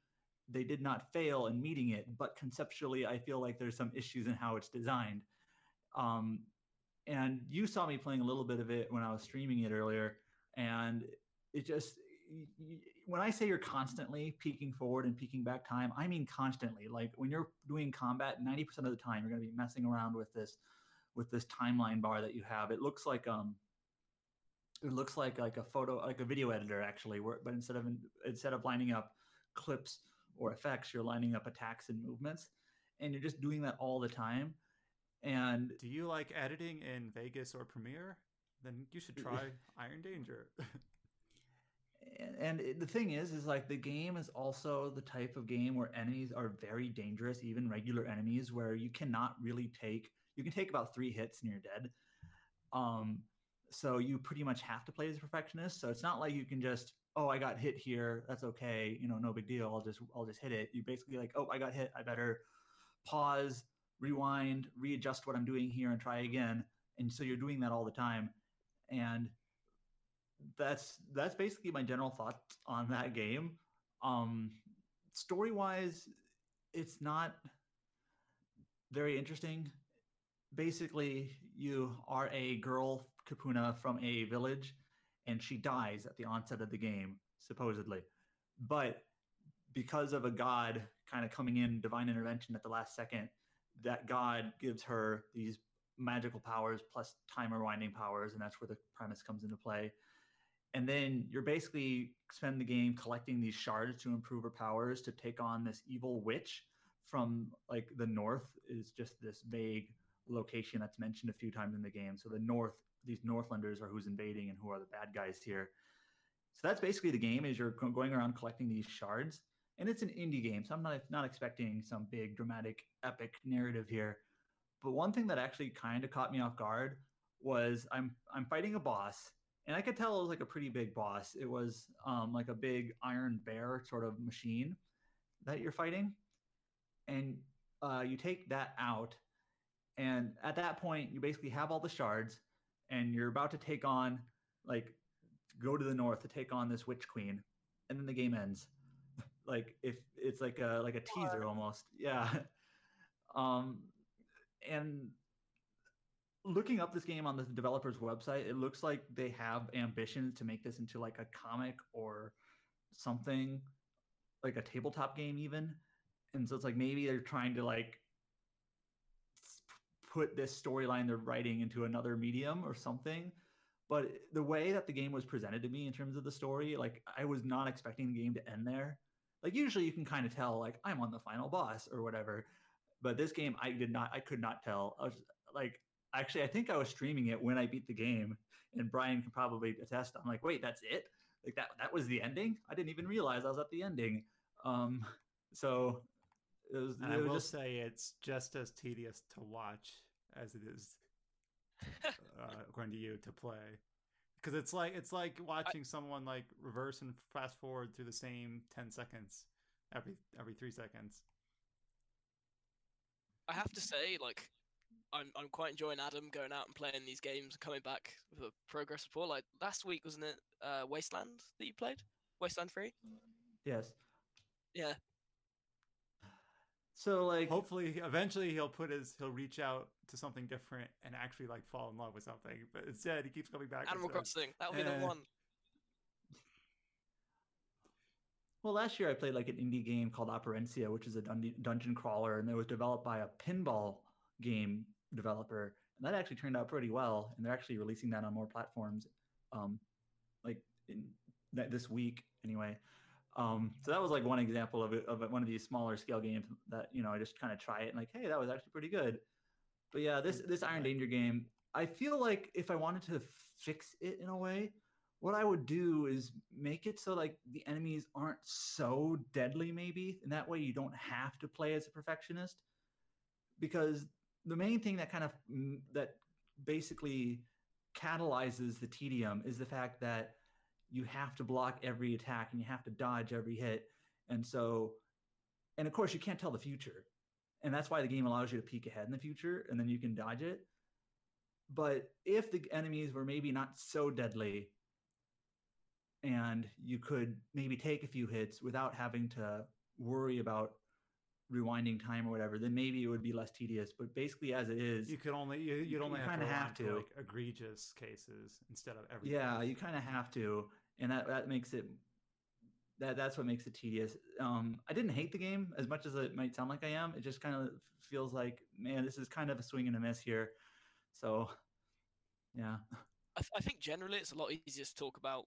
they did not fail in meeting it, but conceptually, I feel like there's some issues in how it's designed. Um, and you saw me playing a little bit of it when I was streaming it earlier, and it just when I say you're constantly peeking forward and peeking back time, I mean constantly. Like when you're doing combat, 90% of the time you're going to be messing around with this with this timeline bar that you have. It looks like um it looks like like a photo like a video editor actually, where but instead of instead of lining up clips or effects, you're lining up attacks and movements and you're just doing that all the time. And Do you like editing in Vegas or Premiere? Then you should try Iron Danger. and- the thing is is like the game is also the type of game where enemies are very dangerous even regular enemies where you cannot really take you can take about three hits and you're dead. Um so you pretty much have to play as a perfectionist. So it's not like you can just oh i got hit here. That's okay. You know no big deal. I'll just i'll just hit it. You basically like oh i got hit. I better pause rewind readjust what i'm doing here and try again. And so you're doing that all the time. And that's that's basically my general thoughts on that game. Um, story wise, it's not very interesting. Basically, you are a girl Kipuna from a village, and she dies at the onset of the game, supposedly. But because of a god kind of coming in, divine intervention at the last second, that god gives her these magical powers plus time rewinding powers, and that's where the premise comes into play and then you're basically spend the game collecting these shards to improve her powers to take on this evil witch from like the north is just this vague location that's mentioned a few times in the game. So the north these northlanders are who's invading and who are the bad guys here. So that's basically the game is you're going around collecting these shards. And it's an indie game so i'm not not expecting some big dramatic epic narrative here. But one thing that actually kind of caught me off guard was i'm i'm fighting a boss and I could tell it was like a pretty big boss. It was um, like a big iron bear sort of machine that you're fighting, and uh, you take that out, and at that point you basically have all the shards, and you're about to take on like go to the north to take on this witch queen, and then the game ends. like if it's like a like a teaser almost, yeah. Um, and looking up this game on the developer's website, it looks like they have ambitions to make this into like a comic or something, like a tabletop game even. And so it's like maybe they're trying to like put this storyline they're writing into another medium or something. But the way that the game was presented to me in terms of the story, like I was not expecting the game to end there. Like usually you can kind of tell like I'm on the final boss or whatever. But this game I did not I could not tell. I was like actually i think i was streaming it when i beat the game and brian can probably attest i'm like wait that's it like that that was the ending i didn't even realize i was at the ending um so it was, And it I was will just say it's just as tedious to watch as it is, uh, according to you, to play. Because it's like it's like watching someone like reverse and fast forward through the same ten seconds every every three seconds. I have to say, like, I'm I'm quite enjoying Adam going out and playing these games and coming back with a progress report. Like last week, wasn't it? Uh, Wasteland that you played, Wasteland Three. yes Yeah, so like Hopefully, eventually he'll put his he'll reach out to something different and actually like fall in love with something. But instead, he keeps coming back. Animal Crossing. That'll be eh. the one. well, last year I played like an indie game called Operencia, which is a dun- dungeon crawler, and it was developed by a pinball game developer, and that actually turned out pretty well. And they're actually releasing that on more platforms, um, like in this week anyway. Um, so that was like one example of it, of one of these smaller scale games that you know I just kind of try it and like, hey, that was actually pretty good. But yeah, this this Iron Danger game, I feel like if I wanted to fix it in a way, what I would do is make it so like the enemies aren't so deadly, maybe, and that way you don't have to play as a perfectionist. Because the main thing that kind of mm, that basically catalyzes the tedium is the fact that you have to block every attack and you have to dodge every hit, and so, and of course you can't tell the future, and that's why the game allows you to peek ahead in the future, and then you can dodge it. But if the enemies were maybe not so deadly, and you could maybe take a few hits without having to worry about rewinding time or whatever, then maybe it would be less tedious. But basically, as it is, you could only you, you'd only you have to, kinda have rewind to to. like egregious cases instead of every. yeah, case. you kind of have to, and that that makes it that that's what makes it tedious. Um, I didn't hate the game as much as it might sound like I am. It just kind of feels like, man, this is kind of a swing and a miss here. So, yeah. I, th- I think generally it's a lot easier to talk about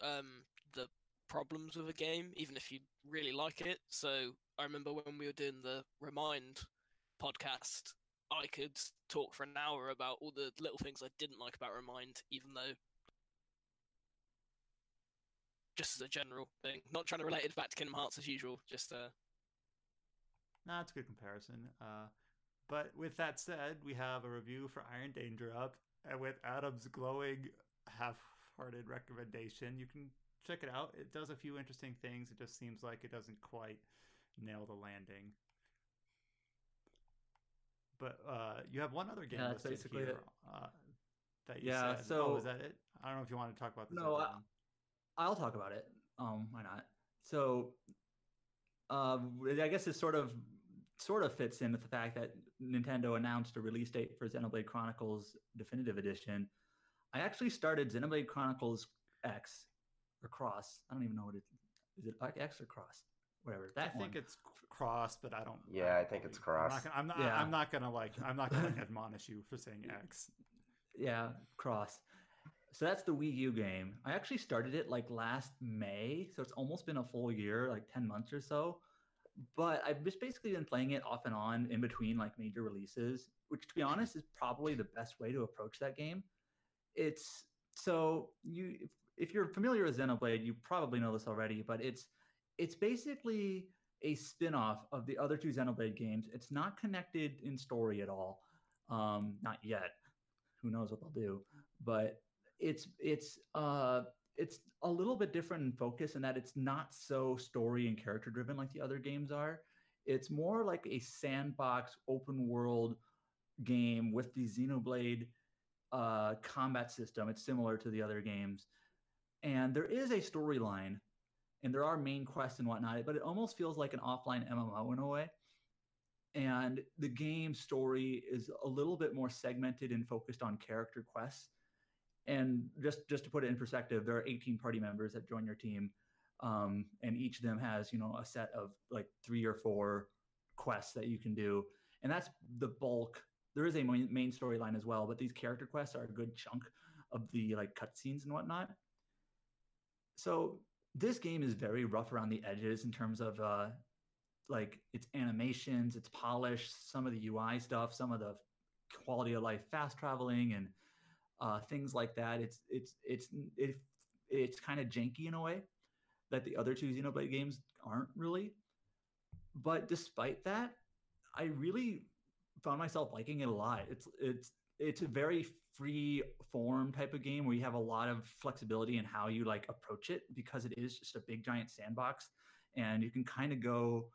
um, the problems with a game, even if you really like it. So I remember when we were doing the Remind podcast, I could talk for an hour about all the little things I didn't like about Remind, even though just as a general thing, not trying to relate it back to Kingdom Hearts as usual. Just uh, No, it's a good comparison. Uh, but with that said, we have a review for Iron Danger up, and with Adam's glowing, half-hearted recommendation, you can check it out. It does a few interesting things. It just seems like it doesn't quite nail the landing. But uh, you have one other game Yeah, that's basically here. Uh, that you Yeah, said. so- oh, is that it? I don't know if you want to talk about this. No, I-. I'll talk about it. Um, why not? So, um, I guess it sort of sort of fits in with the fact that Nintendo announced a release date for Xenoblade Chronicles Definitive Edition. I actually started Xenoblade Chronicles X or Cross. I don't even know what it is. It X or Cross? Whatever. That I think one. it's cross, but I don't. Yeah, don't I think it's believe- I'm cross. not gonna, I'm not. Yeah. I'm not gonna like. I'm not gonna admonish you for saying X. yeah, Cross. So that's the Wii U game. I actually started it like last May, so it's almost been a full year, like 10 months or so. But I've just basically been playing it off and on in between like major releases, which to be honest is probably the best way to approach that game. It's so you if, if you're familiar with Xenoblade, you probably know this already, but it's it's basically a spin-off of the other two Xenoblade games. It's not connected in story at all. Um, not yet. Who knows what they'll do? But it's it's uh it's a little bit different in focus in that it's not so story and character driven like the other games are. It's more like a sandbox open world game with the Xenoblade uh, combat system. It's similar to the other games, and there is a storyline, and there are main quests and whatnot. But it almost feels like an offline MMO in a way. And the game story is a little bit more segmented and focused on character quests and just just to put it in perspective there are 18 party members that join your team um, and each of them has you know a set of like three or four quests that you can do and that's the bulk there is a main, storyline as well but these character quests are a good chunk of the like cutscenes and whatnot so this game is very rough around the edges in terms of uh like its animations its polish some of the ui stuff some of the quality of life fast traveling and uh, things like that. It's it's it's it, it's kind of janky in a way that the other two Xenoblade games aren't really. But despite that, I really found myself liking it a lot. It's it's it's a very free form type of game where you have a lot of flexibility in how you like approach it because it is just a big giant sandbox. And you can kind of go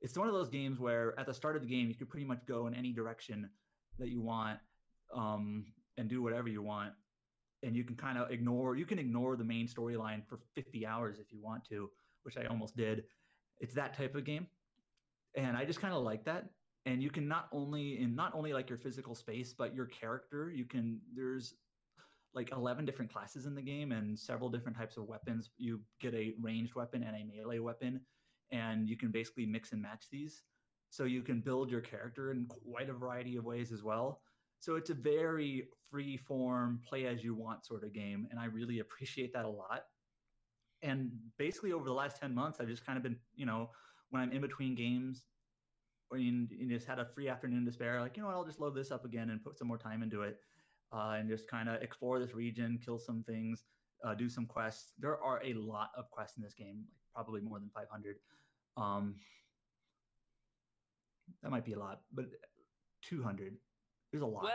it's one of those games where at the start of the game you can pretty much go in any direction that you want um, and do whatever you want. And you can kind of ignore you can ignore the main storyline for 50 hours if you want to which i almost did. It's that type of game. And i just kind of like that and you can not only in not only like your physical space but your character you can there's like 11 different classes in the game and several different types of weapons. You get a ranged weapon and a melee weapon, and you can basically mix and match these. So you can build your character in quite a variety of ways as well. So it's a very free form, play as you want sort of game. And I really appreciate that a lot. And basically, over the last 10 months, I've just kind of been, you know, when I'm in between games, or you, you just had a free afternoon to spare, like, you know what, I'll just load this up again and put some more time into it uh, and just kind of explore this region, kill some things, uh, do some quests. There are a lot of quests in this game, like probably more than 500. Um, that might be a lot, but 200. There's a lot. Where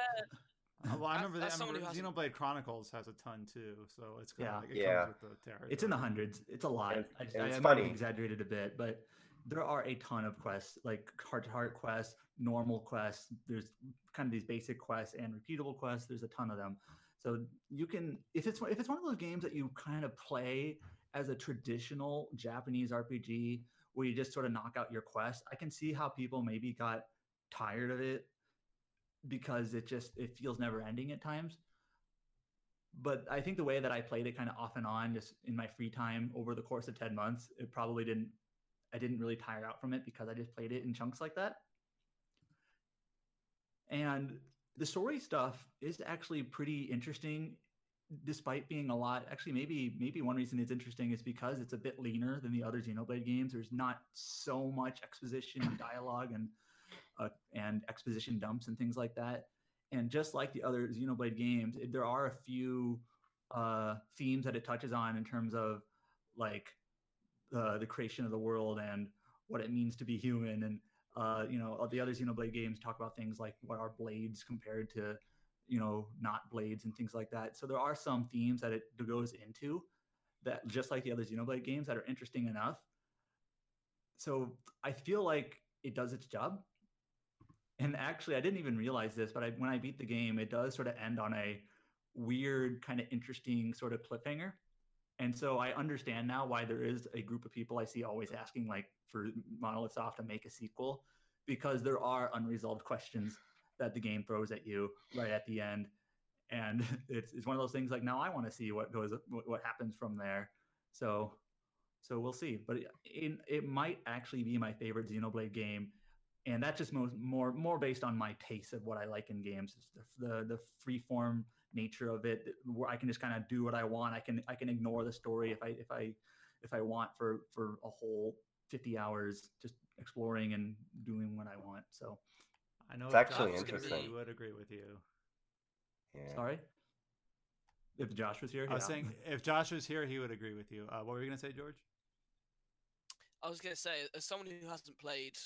Uh, well, I remember, that, as I someone remember Xenoblade Chronicles has a ton too, so it's kind Yeah. of like it Yeah. comes with the territory. It's in the hundreds. It's a lot. And- I, just, and I, it's I might have funny. exaggerated a bit, but there are a ton of quests, like heart to heart quests, normal quests. There's kind of these basic quests and repeatable quests. There's a ton of them. So you can, if it's if it's one of those games that you kind of play as a traditional Japanese RPG where you just sort of knock out your quest, I can see how people maybe got tired of it because it just it feels never ending at times but I think the way that I played it kind of off and on, just in my free time over the course of 10 months, it probably didn't, I didn't really tire out from it because I just played it in chunks like that. And the story stuff is actually pretty interesting despite being a lot actually maybe maybe one reason it's interesting is because it's a bit leaner than the other xenoblade games there's not so much exposition and dialogue and uh, and exposition dumps and things like that and just like the other Xenoblade games, it- there are a few uh, themes that it touches on in terms of like uh, the creation of the world and what it means to be human. And uh, you know, the other Xenoblade games talk about things like what are blades compared to you know not blades and things like that. So there are some themes that it goes into that just like the other Xenoblade games that are interesting enough. So I feel like it does its job and actually i didn't even realize this but I, when i beat the game it does sort of end on a weird kind of interesting sort of cliffhanger and so i understand now why there is a group of people i see always asking like for monolith soft to make a sequel because there are unresolved questions that the game throws at you right at the end. And it's, it's one of those things like now i want to see what goes what, happens from there. So so we'll see. But it, it, it might actually be my favorite xenoblade game. And that's just more more more based on my taste of what I like in games. It's the the, the free form nature of it, where I can just kind of do what I want. I can I can ignore the story if I if I if I want for for a whole fifty hours, just exploring and doing what I want. So I know It's if actually Josh was gonna interesting. He would agree with you. Yeah. sorry. If Josh was here, I was yeah. saying if Josh was here, he would agree with you. Uh, what were you gonna say, George? I was gonna say, as someone who hasn't played,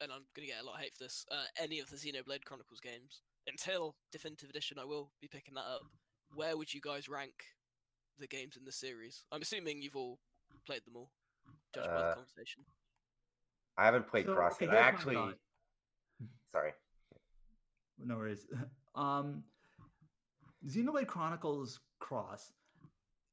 and I'm gonna get a lot of hate for this, uh, any of the Xenoblade Chronicles games until Definitive Edition, I will be picking that up. Where would you guys rank the games in the series? I'm assuming you've all played them all, judged by the Uh, conversation. I haven't played So, Cross okay, I actually, sorry. no worries. Um, Xenoblade Chronicles Cross,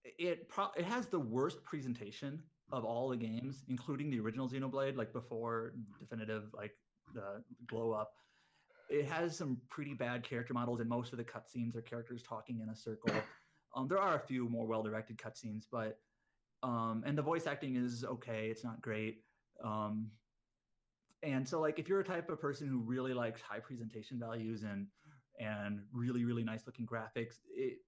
it pro- it has the worst presentation of all the games, including the original Xenoblade, like before definitive, like the glow up. It has some pretty bad character models, and most of the cutscenes are characters talking in a circle. Um, there are a few more well directed cutscenes, but um, and the voice acting is okay. It's not great. Um, and so, like, if you're a type of person who really likes high presentation values and and really really nice looking graphics, it,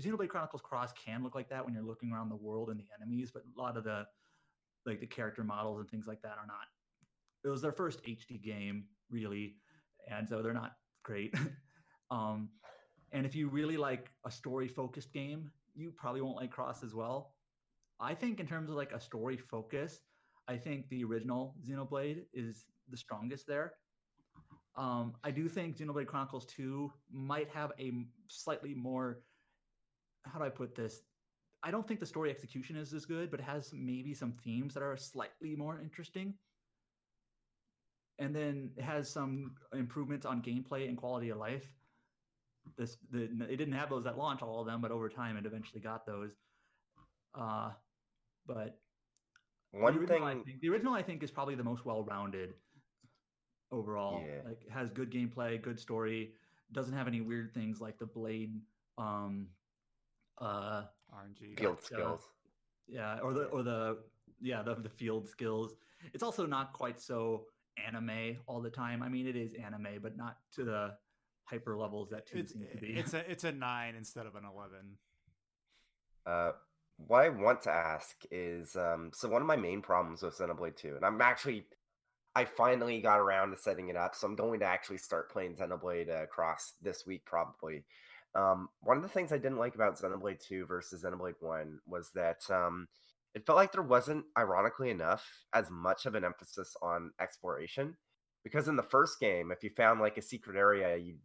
Xenoblade Chronicles Cross can look like that when you're looking around the world and the enemies, but a lot of the like the character models and things like that are not. It was their first HD game, really, and so they're not great. um, and if you really like a story focused game, you probably won't like Cross as well. I think in terms of like a story focus, I think the original Xenoblade is the strongest there. Um, I do think Xenoblade Chronicles 2 might have a slightly more how do I put this? I don't think the story execution is as good, but it has maybe some themes that are slightly more interesting. And then it has some improvements on gameplay and quality of life. This the it didn't have those at launch, all of them, but over time it eventually got those. Uh, but the One original, I thing, think, the original I think is probably the most well-rounded overall. Yeah. Like has good gameplay, good story, doesn't have any weird things like the blade um uh, RNG. Field uh, skills. yeah, or the or the yeah the the field skills. It's also not quite so anime all the time. I mean, it is anime, but not to the hyper levels that two It's seem to be. it's a it's a nine instead of an eleven. Uh, what I want to ask is, um, so one of my main problems with Xenoblade 2, and I'm actually, I finally got around to setting it up, so I'm going to actually start playing Xenoblade uh, Cross this week probably. Um, one of the things I didn't like about Xenoblade 2 versus Xenoblade 1 was that um, it felt like there wasn't, ironically enough, as much of an emphasis on exploration. Because in the first game, if you found like a secret area, you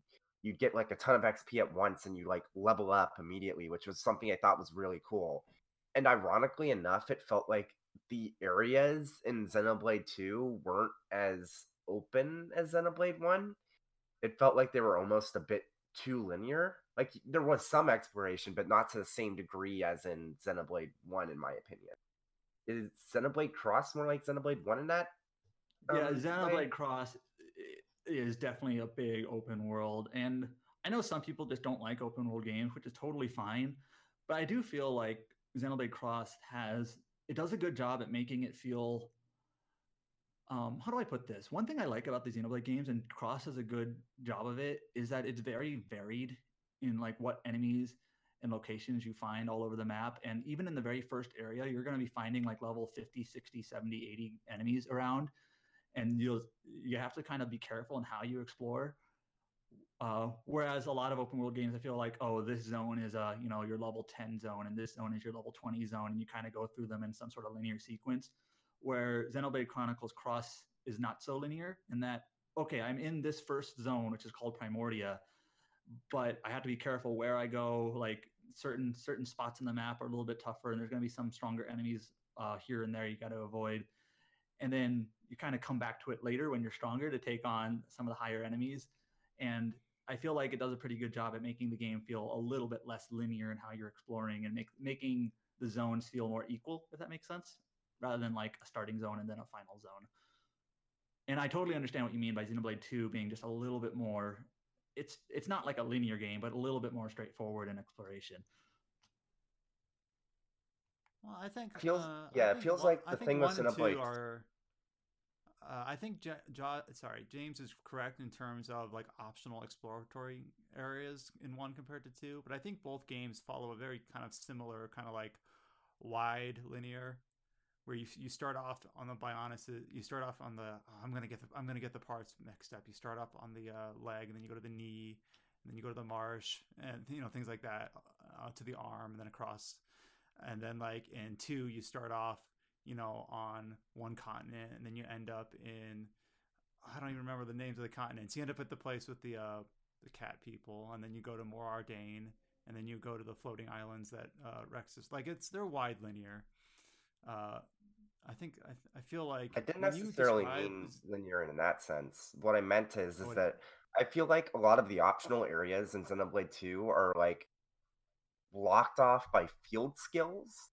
you'd get like a ton of XP at once and you like level up immediately, which was something I thought was really cool. And ironically enough, it felt like the areas in Xenoblade 2 weren't as open as Xenoblade 1. It felt like they were almost a bit too linear. Like there was some exploration, but not to the same degree as in Xenoblade 1, in my opinion. Is Xenoblade Cross more like Xenoblade 1 in that? yeah, um, Xenoblade way? Cross is definitely a big open world, and I know some people just don't like open world games, which is totally fine. But I do feel like Xenoblade Cross has it does a good job at making it feel. Um, how do I put this? One thing I like about the Xenoblade games, and Cross does a good job of it, is that it's very varied in like what enemies and locations you find all over the map. And even in the very first area, you're going to be finding like level 50, 60, 70, 80 enemies around and you'll you have to kind of be careful in how you explore. Uh, whereas a lot of open world games, I feel like, oh, this zone is a you know your level ten zone, and this zone is your level twenty zone, and you kind of go through them in some sort of linear sequence. Where Xenoblade Chronicles Cross is not so linear in that okay, I'm in this first zone, which is called Primordia, but I have to be careful where I go. Like certain certain spots in the map are a little bit tougher, and there's going to be some stronger enemies uh, here and there you got to avoid. And then you kind of come back to it later when you're stronger to take on some of the higher enemies. And i feel like it does a pretty good job at making the game feel a little bit less linear in how you're exploring and make, making the zones feel more equal if that makes sense rather than like a starting zone and then a final zone. And i totally understand what you mean by xenoblade 2 being just a little bit more it's it's not like a linear game but a little bit more straightforward in exploration Well, I think Feels- uh, I yeah, it feels one- like I the think thing with one and two are. Uh, I think J- Jo- sorry, James is correct in terms of like optional exploratory areas in one compared to two, but I think both games follow a very kind of similar kind of like wide linear, where you you start off on the Bionis, you start off on the oh, I'm gonna get the I'm gonna get the parts mixed up. You start off on the uh, leg, and then you go to the knee, and then you go to the marsh, and you know things like that, uh, to the arm, and then across and then like in two you start off you know on one continent and then you end up in i don't even remember the names of the continents you end up at the place with the uh the cat people and then you go to Mor Ardain and then you go to the floating islands that uh rex is like it's they're wide linear uh i think i, I feel like I didn't necessarily describe- mean linear in that sense. What I meant is, is What- that I feel like a lot of the optional areas in Xenoblade 2 are like blocked off by field skills.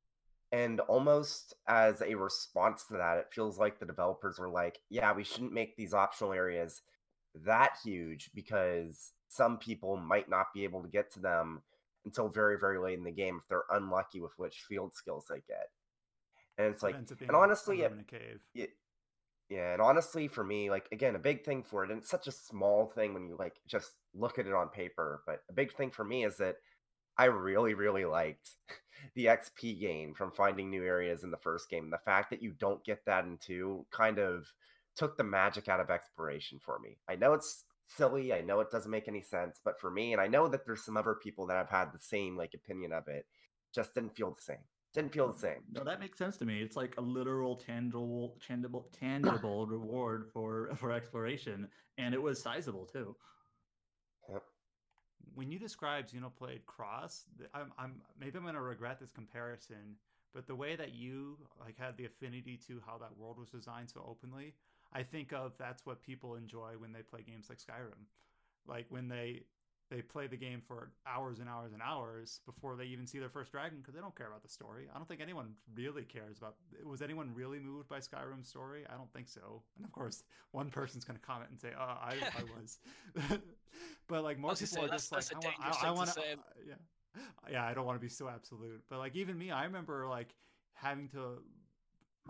And almost as a response to that, it feels like the developers were like, yeah, we shouldn't make these optional areas that huge because some people might not be able to get to them until very, very late in the game if they're unlucky with which field skills they get. And it's like, being and honestly, it- in a cave yeah, yeah, and honestly, for me, like again, a big thing for it, and it's such a small thing when you like just look at it on paper, but a big thing for me is that I really, really liked the XP gain from finding new areas in the first game. The fact that you don't get that in two kind of took the magic out of exploration for me. I know it's silly, I know it doesn't make any sense, but for me, and I know that there's some other people that have had the same like opinion of it, just didn't feel the same. Didn't feel the same. No, that makes sense to me. It's like a literal tangible, tangible, tangible reward for for exploration, and it was sizable too. Yep. when you describe Xenoblade Cross, I'm, I'm maybe I'm gonna regret this comparison, but the way that you like had the affinity to how that world was designed so openly, I think of that's what people enjoy when they play games like Skyrim, like when they they play the game for hours and hours and hours before they even see their first dragon because they don't care about the story. I don't think anyone really cares about. Was anyone really moved by Skyrim's story? I don't think so. And of course, one person's going to comment and say, "Oh, I, I was," but like most people gonna are just like, "I want, I, I thing to say. Uh, yeah." yeah, I don't want to be so absolute, but like even me, I remember like having to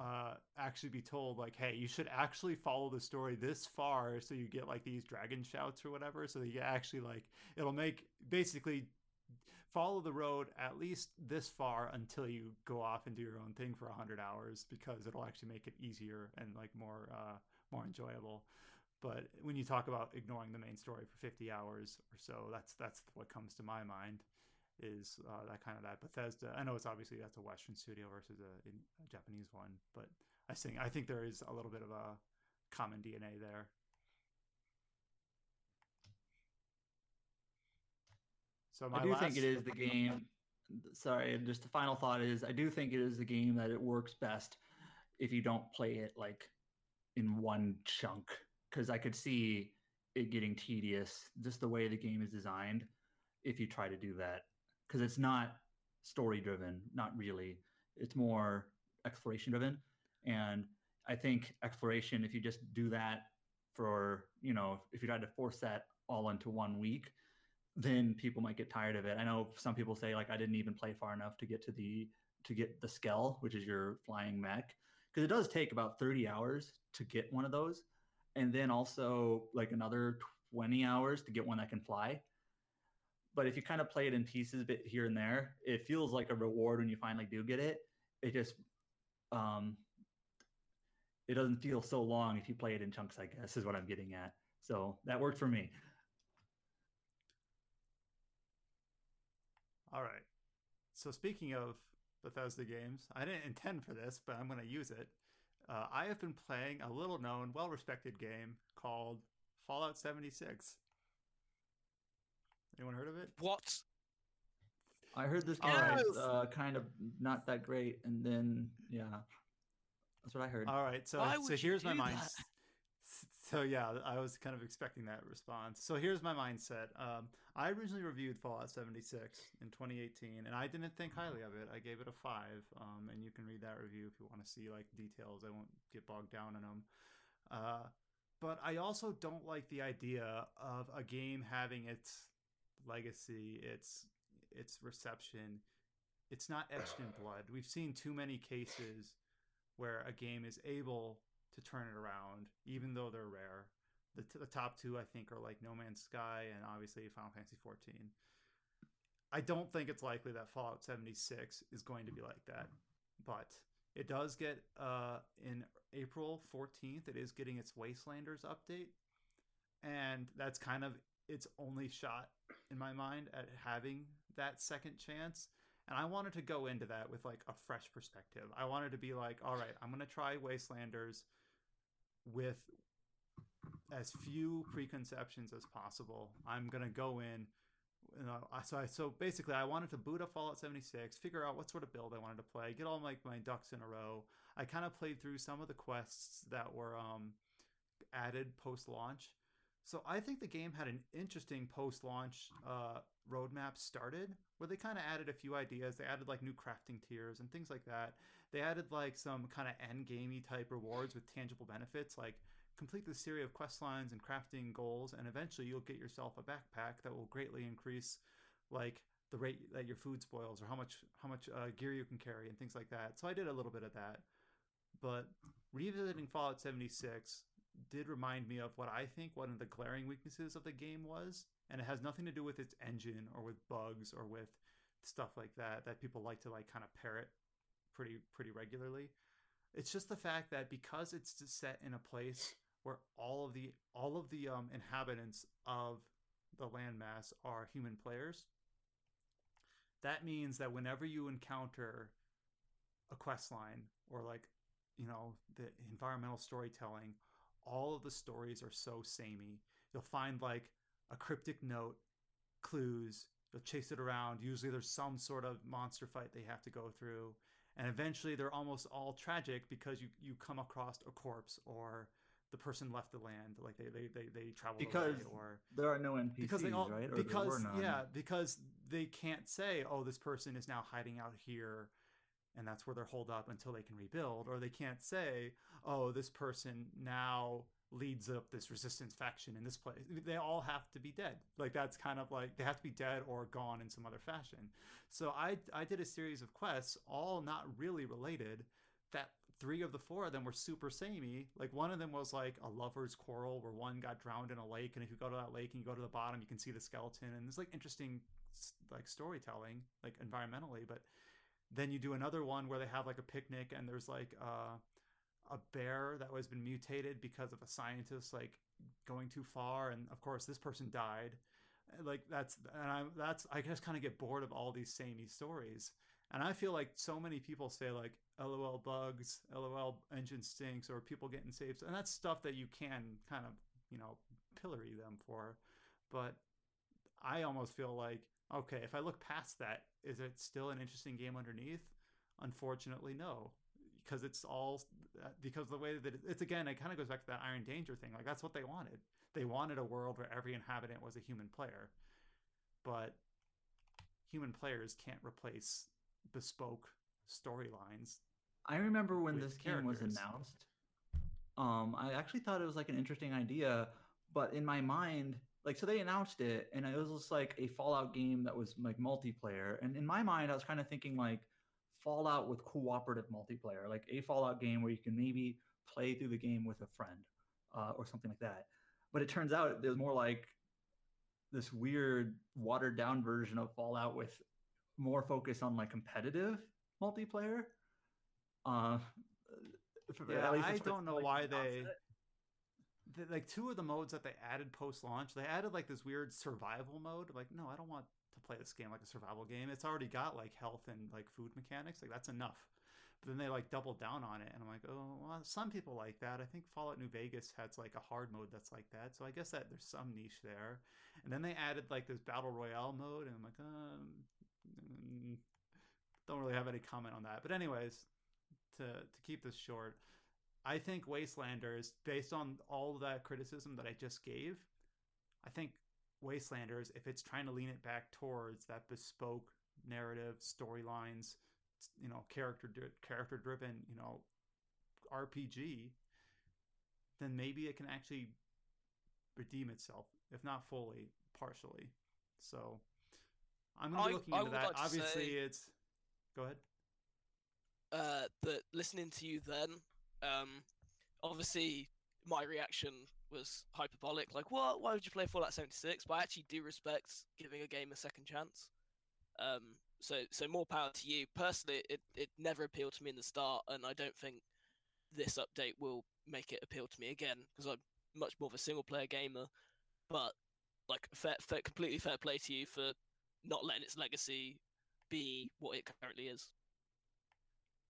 uh actually be told like hey you should actually follow the story this far so you get like these dragon shouts or whatever. So that you actually like it'll make basically follow the road at least this far until you go off and do your own thing for 100 hours because it'll actually make it easier and like more uh more enjoyable. But when you talk about ignoring the main story for 50 hours or so that's that's what comes to my mind is uh, that kind of that Bethesda. I know it's obviously that's a Western studio versus a, a, Japanese one, but I think I think there is a little bit of a common DNA there. So I do last... think it is the game. Sorry, just the final thought is I do think it is the game that it works best if you don't play it like in one chunk because I could see it getting tedious just the way the game is designed if you try to do that because it's not story driven, not really. It's more exploration driven. And I think exploration, if you just do that for, you know, if you try to force that all into one week, then people might get tired of it. I know some people say like I didn't even play far enough to get to the to get the Skell, which is your flying mech, because it does take about 30 hours to get one of those, and then also like another 20 hours to get one that can fly. But if you kind of play it in pieces, bit here and there, it feels like a reward when you finally do get it. It just um, it doesn't feel so long if you play it in chunks. I guess is what I'm getting at. So that worked for me. All right. So speaking of Bethesda games, I didn't intend for this, but I'm going to use it. Uh, I have been playing a little known, well respected game called Fallout 76. Anyone heard of it? What? I heard this game yes! was uh, kind of not that great, and then yeah, that's what I heard. All right, so so here's my mind. So yeah, I was kind of expecting that response. So here's my mindset. Um, I originally reviewed Fallout 76 in 2018, and I didn't think highly of it. I gave it a five, um, and you can read that review if you want to see like details. I won't get bogged down in them. Uh, but I also don't like the idea of a game having its legacy, its its reception, it's not etched in blood. We've seen too many cases where a game is able to turn it around, even though they're rare. The, t- the top two, I think, are like No Man's Sky and obviously Final Fantasy 14. I don't think it's likely that Fallout 76 is going to be like that, but it does get uh, in April 14th. It is getting its Wastelanders update, and that's kind of its only shot in my mind at having that second chance. And I wanted to go into that with like a fresh perspective. I wanted to be like, all right, I'm going to try Wastelanders with as few preconceptions as possible. I'm going to go in. You know, so I, so basically, I wanted to boot up Fallout 76, figure out what sort of build I wanted to play, get all my, my ducks in a row. I kind of played through some of the quests that were um, added post launch so I think the game had an interesting post-launch uh, roadmap started, where they kind of added a few ideas. They added like new crafting tiers and things like that. They added like some kind of end gamey type rewards with tangible benefits, like complete the series of quest lines and crafting goals, and eventually you'll get yourself a backpack that will greatly increase like the rate that your food spoils or how much how much uh, gear you can carry and things like that. So I did a little bit of that. But revisiting Fallout 76, did remind me of what I think one of the glaring weaknesses of the game was, and it has nothing to do with its engine or with bugs or with stuff like that that people like to like kind of parrot pretty pretty regularly. It's just the fact that because it's set in a place where all of the all of the um, inhabitants of the landmass are human players, that means that whenever you encounter a quest line or like you know the environmental storytelling all of the stories are so samey. You'll find like a cryptic note, clues, you'll chase it around. Usually there's some sort of monster fight they have to go through. And eventually they're almost all tragic because you, you come across a corpse or the person left the land, like they they they, they travel because away, or there are no NPCs, because they all, right? Or because yeah, because they can't say, oh, this person is now hiding out here and that's where they're holed up until they can rebuild or they can't say oh this person now leads up this resistance faction in this place. They all have to be dead. Like that's kind of like they have to be dead or gone in some other fashion. So I I did a series of quests, all not really related. That three of the four of them were super samey. Like one of them was like a lover's quarrel where one got drowned in a lake, and if you go to that lake and you go to the bottom, you can see the skeleton, and it's like interesting like storytelling, like environmentally. But then you do another one where they have like a picnic and there's like uh a bear that was been mutated because of a scientist like going too far and of course this person died. Like that's and I'm that's i just kind of get bored of all these samey stories. And i feel like so many people say like lol bugs lol engine stinks or people getting saved and that's stuff that you can kind of you know pillory them for. But i almost feel like okay if i look past that is it still an interesting game underneath unfortunately no because it's all uh, because the way that it, it's again it kind of goes back to that iron danger thing like that's what they wanted they wanted a world where every inhabitant was a human player but human players can't replace bespoke storylines I remember when this game was announced. Um, I actually thought it was like an interesting idea, but in my mind, like, so they announced it, and it was just like a Fallout game that was like multiplayer. And in my mind, I was kind of thinking like Fallout with cooperative multiplayer, like a Fallout game where you can maybe play through the game with a friend uh, or something like that. But it turns out there's more like this weird watered down version of Fallout with more focus on like competitive multiplayer. Uh, Yeah, at least I that's what it don't know why the they-. The, like two of the modes that they added post launch, they added like this weird survival mode. Like, no, I don't want to play this game like a survival game. It's already got like health and like food mechanics. Like that's enough. But then they like doubled down on it, and I'm like, oh, well, some people like that. I think Fallout New Vegas has like a hard mode that's like that. So I guess that there's some niche there. And then they added like this battle royale mode, and I'm like, um, mm, don't really have any comment on that. But anyways, to to keep this short, I think Wastelanders, based on all that criticism that I just gave, I think Wastelanders, if it's trying to lean it back towards that bespoke narrative, storylines, you know, character character driven, you know, RPG, then maybe it can actually redeem itself, if not fully, partially. So I'm gonna be I- looking into that. like Obviously, say- it's. Go ahead. uh, that listening to you then, um, obviously my reaction was hyperbolic. Like, what? Why would you play Fallout 76? But I actually do respect giving a game a second chance. Um, so, so more power to you. Personally, it, it never appealed to me in the start, and I don't think this update will make it appeal to me again because I'm much more of a single player gamer. But like, fair, fair, completely fair play to you for not letting its legacy be what it currently is.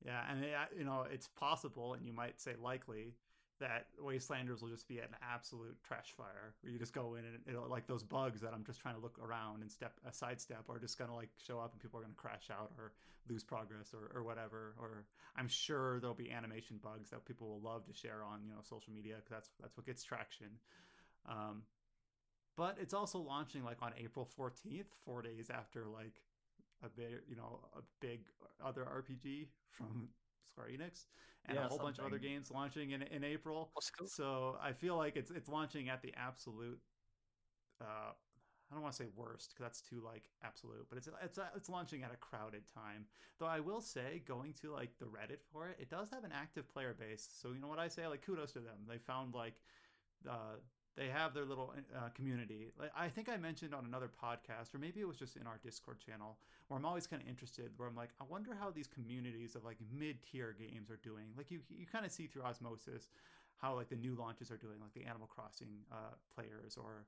Yeah, and uh, you know it's possible, and you might say likely that Wastelanders will just be an absolute trash fire, where you just go in and it'll like those bugs that I'm just trying to look around and step a sidestep are just gonna like show up and people are gonna crash out or lose progress or or whatever. Or I'm sure there'll be animation bugs that people will love to share on you know social media because that's that's what gets traction. Um, but it's also launching like on April 14th, four days after like a big, you know, a big other RPG from Square Enix, and Yeah, a whole bunch of other games launching in in April. Called? So I feel like it's it's launching at the absolute. Uh, I don't want to say worst because that's too like absolute, but it's it's it's launching at a crowded time. Though I will say, going to like the Reddit for it, it does have an active player base. So you know what I say, like kudos to them. They found like, uh, they have their little uh, community. Like I think I mentioned on another podcast, or maybe it was just in our Discord channel, where I'm always kind of interested. Where I'm like, I wonder how these communities of like mid-tier games are doing. Like you you kind of see through osmosis how like the new launches are doing, like the Animal Crossing uh, players, or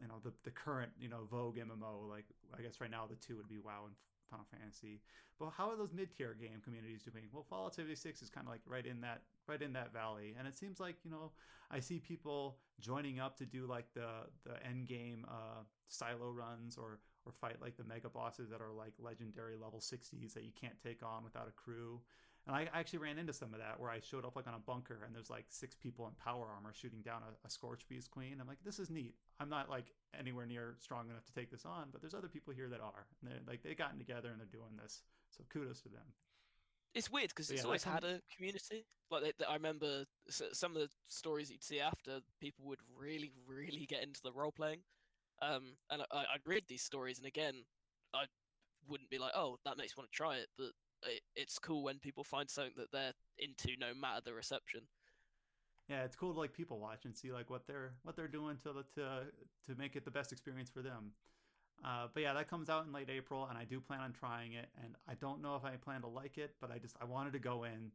you know the the current you know Vogue MMO. Like I guess right now the two would be WoW and Final Fantasy. But how are those mid-tier game communities doing? Well, Fallout 76 is kind of like right in that right in that valley, and it seems like you know I see people joining up to do like the the end game uh, silo runs or or fight like the mega bosses that are like legendary level 60s that you can't take on without a crew. And I actually ran into some of that where I showed up like on a bunker and there's like six people in power armor shooting down a, a Scorch Beast Queen. I'm like, this is neat. I'm not like anywhere near strong enough to take this on, but there's other people here that are. And they're like they've gotten together and they're doing this. So kudos to them. it's weird because it's yeah, always had a community. Like they, they- I remember some of the stories you'd see after people would really, really get into the role playing. Um, and I, I'd read these stories, and again, I wouldn't be like, "Oh, that makes me want to try it," but it's cool when people find something that they're into, no matter the reception. Yeah, it's cool to like people watch and see like what they're what they're doing to to to make it the best experience for them. Uh, but yeah, that comes out in late April, and I do plan on trying it. And I don't know if I plan to like it, but I just I wanted to go in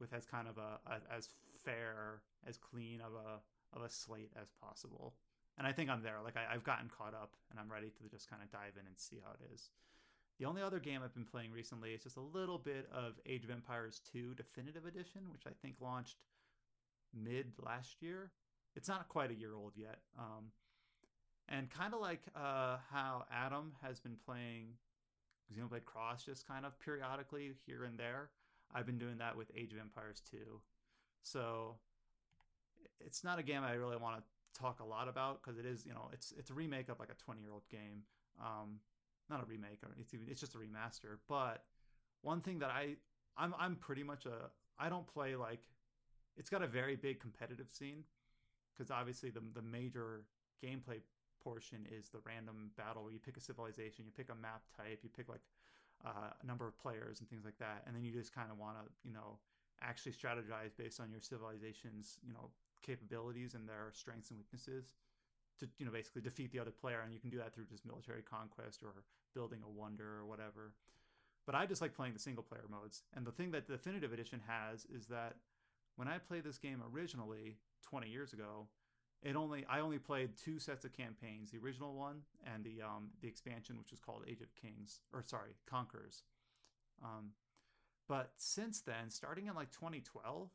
with as kind of a, a as fair, as clean of a of a slate as possible. And I think I'm there. Like I, I've gotten caught up, and I'm ready to just kind of dive in and see how it is. The only other game I've been playing recently is just a little bit of Age of Empires 2 Definitive Edition, which I think launched mid last year. It's not quite a year old yet. Um, and kind of like uh, how Adam has been playing Xenoblade Cross just kind of periodically here and there, I've been doing that with Age of Empires 2. So it's not a game I really want to talk a lot about because it is, you know, it's it's a remake of like a 20 year old game. Um, not a remake, or it's even, it's just a remaster. But one thing that I I'm I'm pretty much a I don't play like it's got a very big competitive scene because obviously the the major gameplay portion is the random battle where you pick a civilization, you pick a map type, you pick like uh, a number of players and things like that, and then you just kind of want to you know actually strategize based on your civilization's you know capabilities and their strengths and weaknesses to you know basically defeat the other player, and you can do that through just military conquest or building a wonder or whatever. But I just like playing the single player modes, and the thing that the definitive edition has is that when I played this game originally 20 years ago, it only I only played two sets of campaigns, the original one and the um the expansion which is called Age of Kings or sorry, Conquerors. Um but since then, starting in like 2012,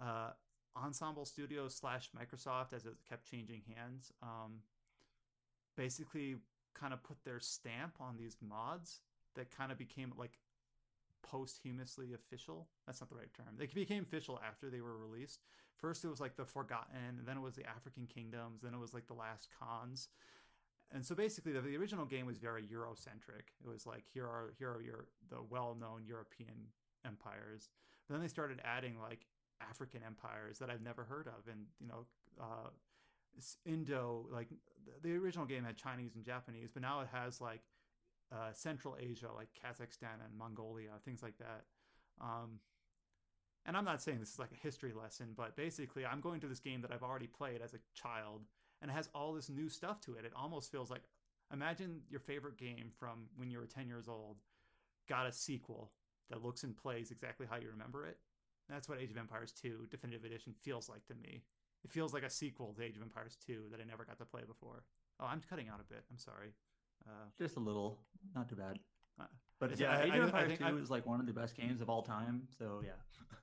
uh Ensemble Studios slash Microsoft, as it kept changing hands, um, basically kind of put their stamp on these mods that kind of became like posthumously official. That's not the right term. They became official after they were released. First, it was like the Forgotten, then it was the African Kingdoms, then it was like the Last Khans. And so basically, the, the original game was very Eurocentric. It was like here are here are your the well-known European empires. But then they started adding like African empires that I've never heard of, and you know, uh, Indo. Like the original game had Chinese and Japanese, but now it has like uh, Central Asia, like Kazakhstan and Mongolia, things like that. Um, and I'm not saying this is like a history lesson, but basically, I'm going to this game that I've already played as a child, and it has all this new stuff to it. It almost feels like imagine your favorite game from when you were 10 years old got a sequel that looks and plays exactly how you remember it. That's what Age of Empires 2 Definitive Edition feels like to me. It feels like a sequel to Age of Empires 2 that I never got to play before. Oh, I'm cutting out a bit. I'm sorry. Uh, Just a little, not too bad. Uh, But yeah, I- Age I- of I Empires think 2 I'm- is like one of the best games of all time. So yeah,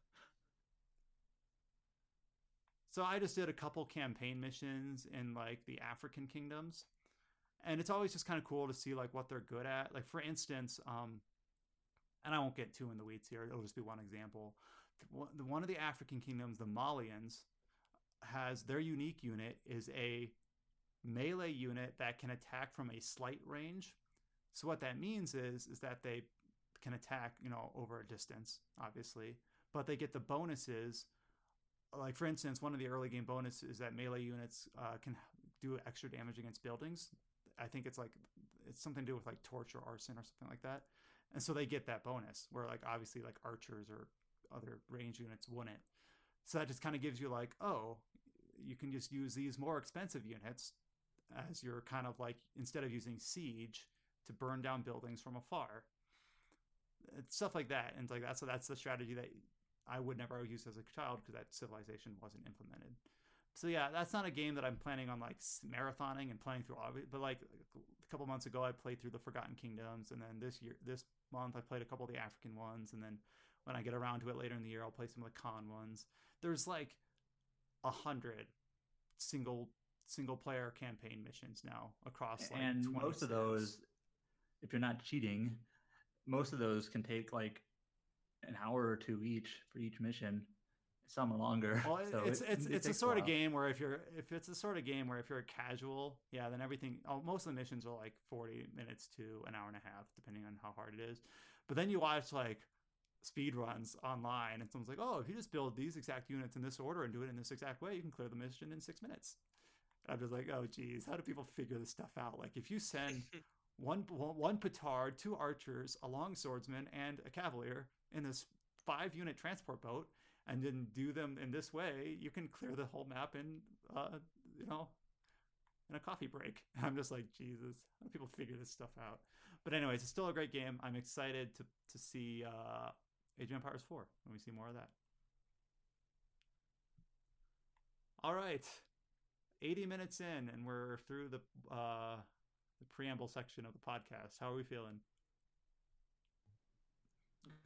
So I just did a couple campaign missions in like the African kingdoms. And it's always just kind of cool to see like what they're good at. Like for instance, um and I won't get too in the weeds here. It'll just be one example. The- One of the African kingdoms, the Malians, has their unique unit is a melee unit that can attack from a slight range. So what that means is is that they can attack, you know, over a distance, obviously, but they get the bonuses like for instance, one of the early game bonuses is that melee units uh, can do extra damage against buildings. I think it's like it's something to do with like torch or arson or something like that, and so they get that bonus. Where like obviously like archers or other range units wouldn't. So that just kind of gives you like, oh, you can just use these more expensive units as you're kind of like instead of using siege to burn down buildings from afar. It's stuff like that, and like that's so that's the strategy that I would never use as a child because that civilization wasn't implemented. So yeah, that's not a game that I'm planning on like marathoning and playing through all of it. But like a couple months ago, I played through the Forgotten Kingdoms, and then this year, this month, I played a couple of the African ones, and then when I get around to it later in the year, I'll play some of the Khan ones. There's like a hundred single single player campaign missions now across like and 20 most of those, if you're not cheating, most of those can take like an hour or two each for each mission. Some are longer. Well, so it's it- it's it it's a sort of game where if you're if it's a sort of game where if you're a casual, yeah, then everything. Oh, most of the missions are like forty minutes to an hour and a half, depending on how hard it is. But then you watch like speed runs online, and someone's like, "Oh, if you just build these exact units in this order and do it in this exact way, you can clear the mission in six minutes." And I'm just like, "Oh, geez, how do people figure this stuff out? Like, if you send one one petard, two archers, a long swordsman, and a cavalier in this five unit transport boat, and then do them in this way, you can clear the whole map in, uh, you know, in a coffee break. And I'm just like, Jesus, how do people figure this stuff out? But anyways, it's still a great game. I'm excited to to see uh, Age of Empires 4 when we see more of that. All right, 80 minutes in, and we're through the uh, the preamble section of the podcast. How are we feeling?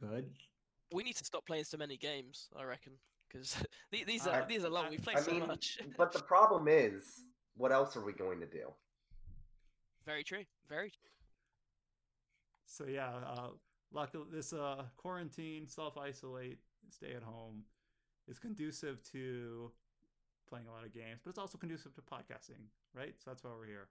Good. We need to stop playing so many games, I reckon, because these I- are these are long. We play I so mean, much. but the problem is, what else are we going to do? Very true. Very. True. So yeah, uh, luckily this uh, quarantine, self isolate, stay at home is conducive to playing a lot of games, but it's also conducive to podcasting, right? So that's why we're here.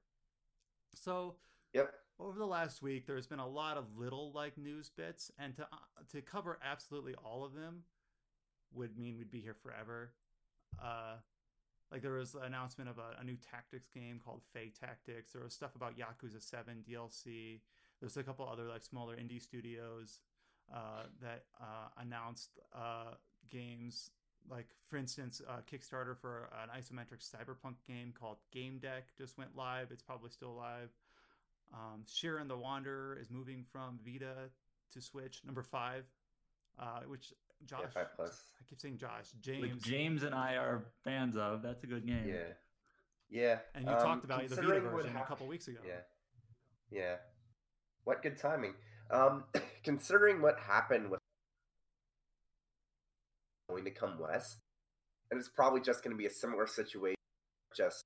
So Yep. over the last week, there's been a lot of little like news bits, and to uh, to cover absolutely all of them would mean we'd be here forever. Uh, like there was an announcement of a, a new tactics game called Fae Tactics. There was stuff about Yakuza Seven DLC. There's a couple other like smaller indie studios uh, that uh, announced uh, games. Like for instance, uh, Kickstarter for an isometric cyberpunk game called Gamedec just went live. It's probably still live. Um, Shiren the Wanderer is moving from Vita to Switch. Number five, uh, which Josh, Yeah, plus. I keep saying Josh, Which James, James and I are fans of. That's a good game. Yeah. Yeah. and you um, talked about the Vita considering what version a couple weeks ago. Yeah. Yeah. What good timing. Um, considering what happened with going to come west, and it's probably just going to be a similar situation, just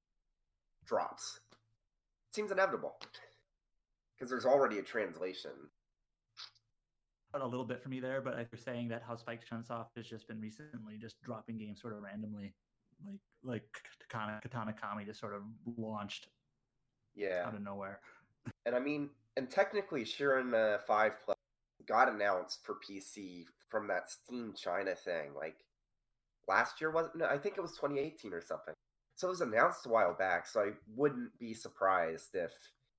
drops. Seems inevitable because there's already a translation. A little bit for me there, but you're saying that how Spike Chunsoft has just been recently just dropping games sort of randomly, like like Katana Katana Kami just sort of launched Yeah. out of nowhere. And I mean, and technically, Shiren uh, Five Plus got announced for PC from that Steam China thing, like last year wasn't? No, I think it was 2018 or something. So it was announced a while back. So I wouldn't be surprised if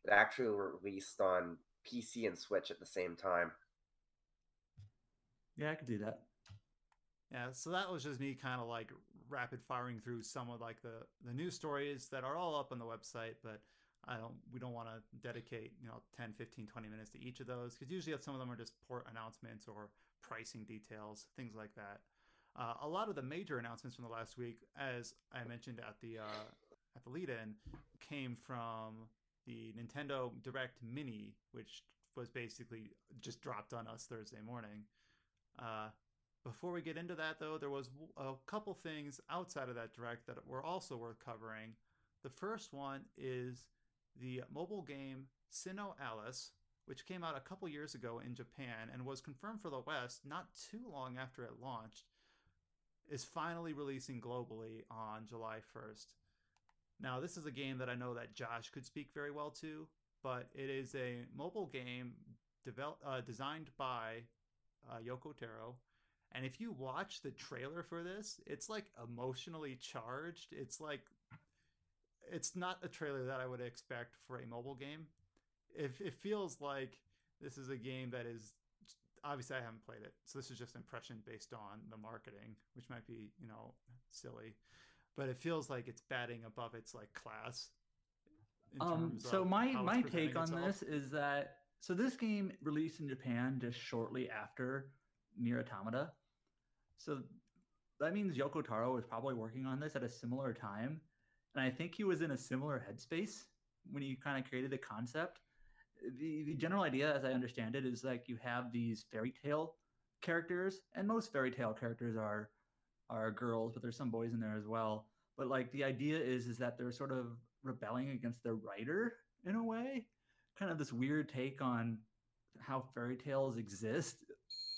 it actually released on PC and Switch at the same time. Yeah, I could do that. Yeah, so that was just me kind of like rapid firing through some of like the the news stories that are all up on the website, but I don't we don't want to dedicate, you know, 10, 15, 20 minutes to each of those cuz usually some of them are just port announcements or pricing details, things like that. Uh, a lot of the major announcements from the last week as I mentioned at the uh, at the lead-in came from the Nintendo Direct Mini, which was basically just dropped on us Thursday morning. Uh, before we get into that, though, there was a couple things outside of that direct that were also worth covering. The first one is the mobile game SINoALICE, which came out a couple years ago in Japan and was confirmed for the West not too long after it launched, is finally releasing globally on July 1st. Now, this is a game that I know that Josh could speak very well to, but it is a mobile game develop, uh, designed by uh, Yoko Taro. And if you watch the trailer for this, it's like emotionally charged. It's like it's not a trailer that I would expect for a mobile game. If it feels like this is a game that is obviously I haven't played it, so this is just impression based on the marketing, which might be you know silly, but it feels like it's batting above its like class. Um, so my my take on itself. this is that so this game released in Japan just shortly after Nier Automata. So that means Yoko Taro was probably working on this at a similar time, and I think he was in a similar headspace when he kind of created the concept. The the general idea, as I understand it, is like you have these fairy tale characters, and most fairy tale characters are are girls, but there's some boys in there as well. But like the idea is is that they're sort of rebelling against their writer in a way, kind of this weird take on how fairy tales exist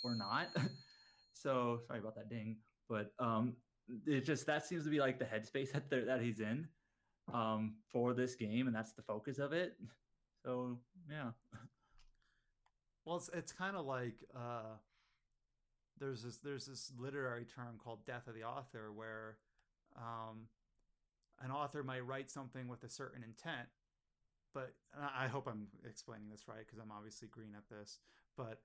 or not. so sorry about that ding, but um, it just that seems to be like the headspace that that he's in um, for this game, and that's the focus of it. So yeah, Well, it's it's kind of like uh, there's this there's this literary term called death of the author where um, an author might write something with a certain intent but i hope i'm explaining this right because i'm obviously green at this but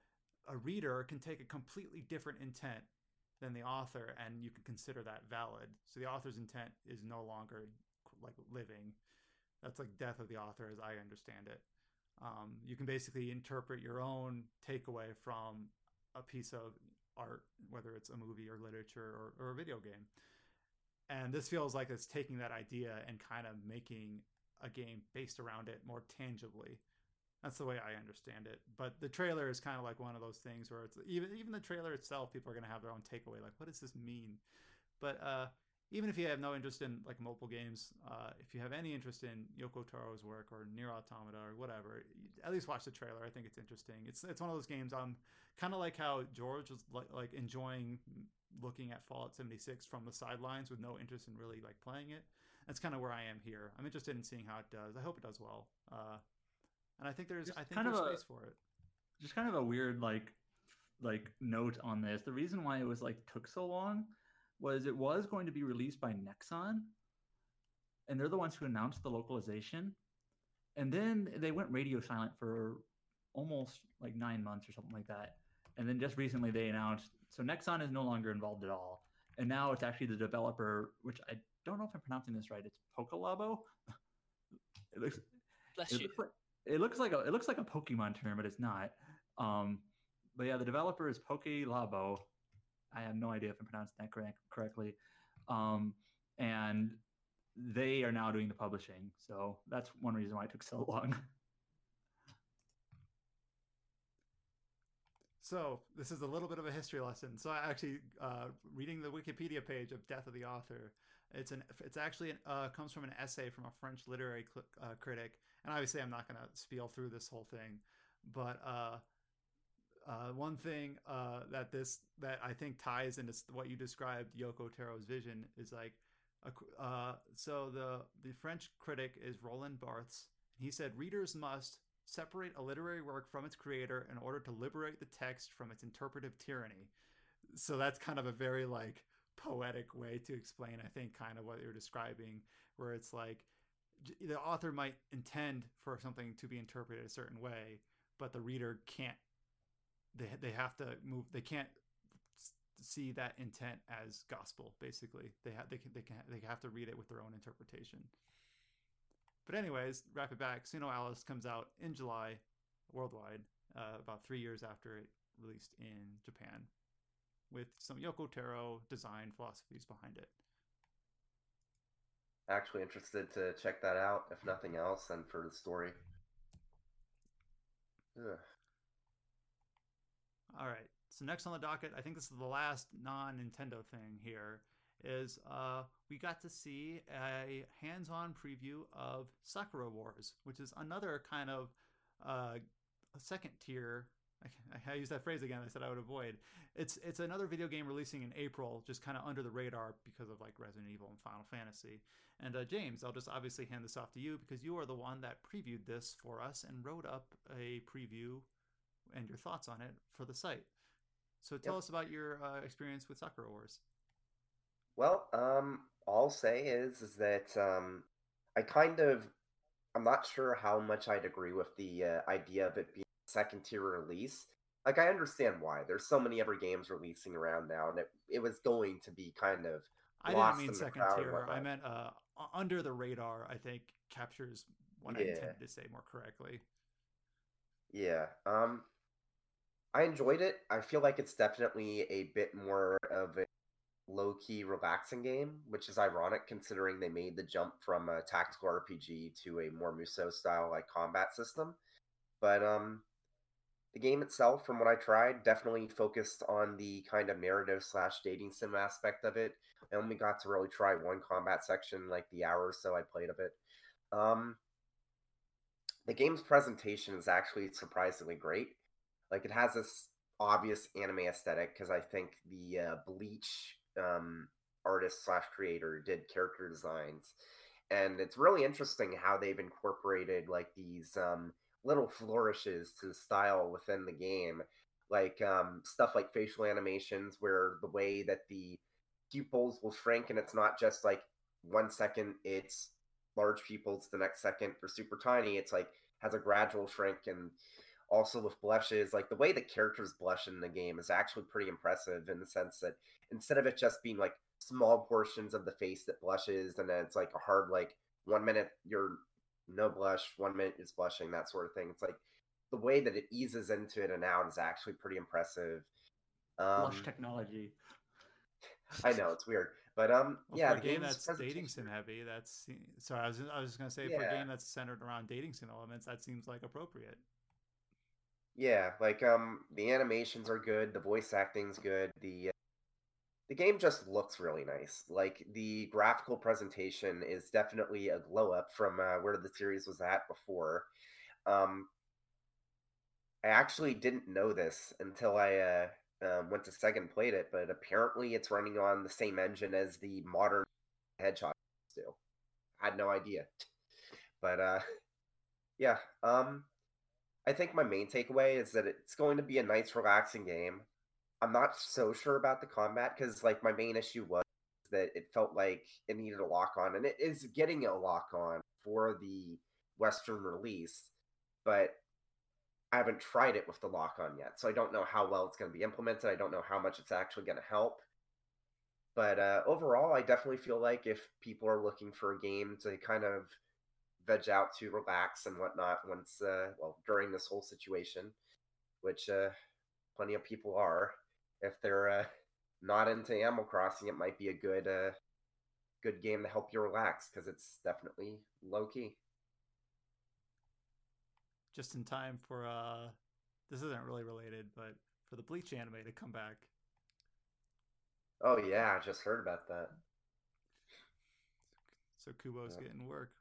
a reader can take a completely different intent than the author and you can consider that valid. So the author's intent is no longer like living. That's like death of the author as i understand it. Um, you can basically interpret your own takeaway from a piece of art whether it's a movie or literature or, or a video game. And this feels like it's taking that idea and kind of making a game based around it more tangibly that's the way I understand it. But the trailer is kind of like one of those things where it's even even the trailer itself, people are gonna have their own takeaway. Like, what does this mean? But uh, even if you have no interest in like mobile games, uh, if you have any interest in Yoko Taro's work or Nier Automata or whatever, at least watch the trailer. I think it's interesting. It's it's one of those games. I'm kind of like how George was like, like enjoying looking at Fallout 76 from the sidelines with no interest in really like playing it. That's kind of where I am here. I'm interested in seeing how it does. I hope it does well. Uh, and I think there's Just I think kind there's of a- space for it. just kind of a weird like like note on this. The reason why it was like took so long was it was going to be released by Nexon, and they're the ones who announced the localization, and then they went radio silent for almost like nine months or something like that, and then just recently they announced so Nexon is no longer involved at all, and now it's actually the developer, which I don't know if I'm pronouncing this right. It's Pokelabo. it looks Bless it you. looks like it looks like a it looks like a Pokemon term, but it's not. Um, but yeah, the developer is Pokelabo. I have no idea if I'm pronouncing that correct, correctly. Um, and they are now doing the publishing, so that's one reason why it took so long. So this is a little bit of a history lesson. So I actually uh, reading the Wikipedia page of Death of the Author. It's an it's actually an, uh, comes from an essay from a French literary cl- uh, critic, and obviously I'm not going to spiel through this whole thing, but uh, uh, one thing uh, that this that I think ties into what you described Yoko Taro's vision is like, uh, so the the French critic is Roland Barthes. He said readers must separate a literary work from its creator in order to liberate the text from its interpretive tyranny. So that's kind of a very like poetic way to explain, I think, kind of what you're describing, where it's like the author might intend for something to be interpreted a certain way, but the reader can't. They they have to move. They can't see that intent as gospel. Basically, they have they can they can they have to read it with their own interpretation. But anyways, wrap it back. SINoALICE comes out in July, worldwide, uh, about three years after it released in Japan, with some Yoko Taro design philosophies behind it. Actually interested to check that out, if nothing else, and for the story. Ugh. All right. So next on the docket, I think this is the last non-Nintendo thing here. Is uh, we got to see a hands-on preview of Sakura Wars, which is another kind of uh, second tier. I, I use that phrase again. I said I would avoid. It's it's another video game releasing in April, just kind of under the radar because of like Resident Evil and Final Fantasy. And uh, James, I'll just obviously hand this off to you because you are the one that previewed this for us and wrote up a preview and your thoughts on it for the site. So tell Yep. us about your uh, experience with Sakura Wars. Well, um, all I'll say is is that um, I kind of I'm not sure how much I'd agree with the uh, idea of it being second tier release. Like I understand why. There's so many other games releasing around now, and it, it was going to be kind of I didn't mean second tier. I meant uh, under the radar. I think captures what I intended to say more correctly. Yeah. Um I enjoyed it. I feel like it's definitely a bit more of a low-key relaxing game, which is ironic considering they made the jump from a tactical RPG to a more Musou style like combat system. But um the game itself, from what I tried, definitely focused on the kind of narrative slash dating sim aspect of it. I only got to really try one combat section, like the hour or so I played of it. Um, the game's presentation is actually surprisingly great. Like it has this obvious anime aesthetic because I think the uh, Bleach um, artist slash creator did character designs, and it's really interesting how they've incorporated like these um, little flourishes to the style within the game. like um, stuff like facial animations, where the way that the pupils will shrink, and it's not just like one second it's large pupils, the next second they're super tiny. It's like has a gradual shrink, and also with blushes, like the way the characters blush in the game is actually pretty impressive in the sense that instead of it just being like small portions of the face that blushes, and then it's like a hard like one minute you're no blush, one minute is blushing, that sort of thing. It's like the way that it eases into it and out is actually pretty impressive. Um, Blush technology. I know it's weird, but um, Well, yeah, for a the game that's dating sim heavy, that's sorry. I was I was just gonna say for a game that's centered around dating sim elements, that seems like appropriate. Yeah, like um, the animations are good, the voice acting's good, the uh, the game just looks really nice. Like the graphical presentation is definitely a glow up from uh, where the series was at before. Um, I actually didn't know this until I uh, um, went to second played it, but apparently it's running on the same engine as the modern Hedgehog do. Had no idea, but uh, yeah. Um, I think my main takeaway is that it's going to be a nice, relaxing game. I'm not so sure about the combat because, like, my main issue was that it felt like it needed a lock on, and it is getting a lock on for the Western release, but I haven't tried it with the lock on yet, so I don't know how well it's going to be implemented. I don't know how much it's actually going to help. But uh, overall, I definitely feel like if people are looking for a game to kind of veg out to relax and whatnot once uh well during this whole situation which uh plenty of people are if they're uh not into animal crossing it might be a good uh good game to help you relax because it's definitely low key Just in time for uh, this isn't really related, but for the Bleach anime to come back. oh yeah i just heard about that So Kubo's Yeah. getting work.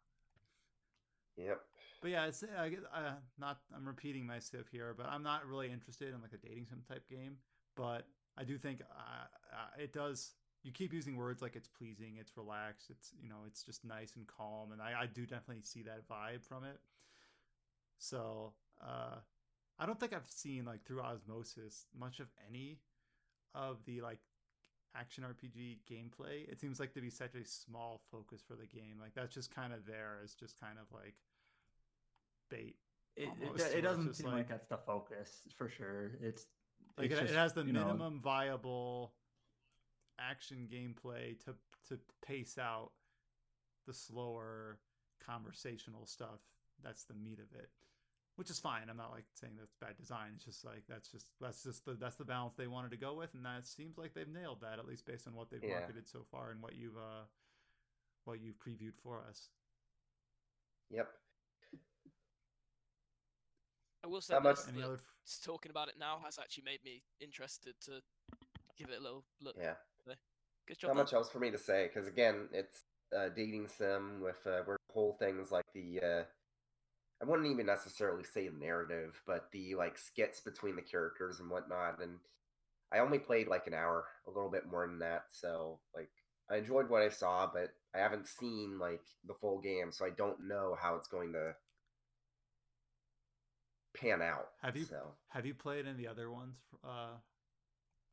yep But yeah, it's I, uh, not. I'm repeating myself here, but I'm not really interested in like a dating sim type game. But I do think uh, uh, it does. You keep using words like it's pleasing, it's relaxed, it's you know, it's just nice and calm, and I, I do definitely see that vibe from it. So uh, I don't think I've seen like through osmosis much of any of the like action RPG gameplay. It seems like to be such a small focus for the game. Like that's just kind of there as just kind of like bait. It, Almost, it, it doesn't seem like- like, that's the focus for sure. It's Like it, it has the you know, minimum viable action gameplay to to pace out the slower conversational stuff. That's the meat of it. Which is fine. I'm not like saying that's bad design. It's just like that's just that's just the that's the balance they wanted to go with, and that seems like they've nailed that at least based on what they've Yeah. marketed so far and what you've uh what you've previewed for us. yep I will say How much- this, that other? talking about it now has actually made me interested to give it a little look. yeah Good job. not much else for me to say because again it's a dating sim with uh, where whole things like the uh i wouldn't even necessarily say the narrative but the like skits between the characters and whatnot and i only played like an hour a little bit more than that so like i enjoyed what i saw but i haven't seen like the full game so i don't know how it's going to pan out Have you- so Have you played any other ones? Uh,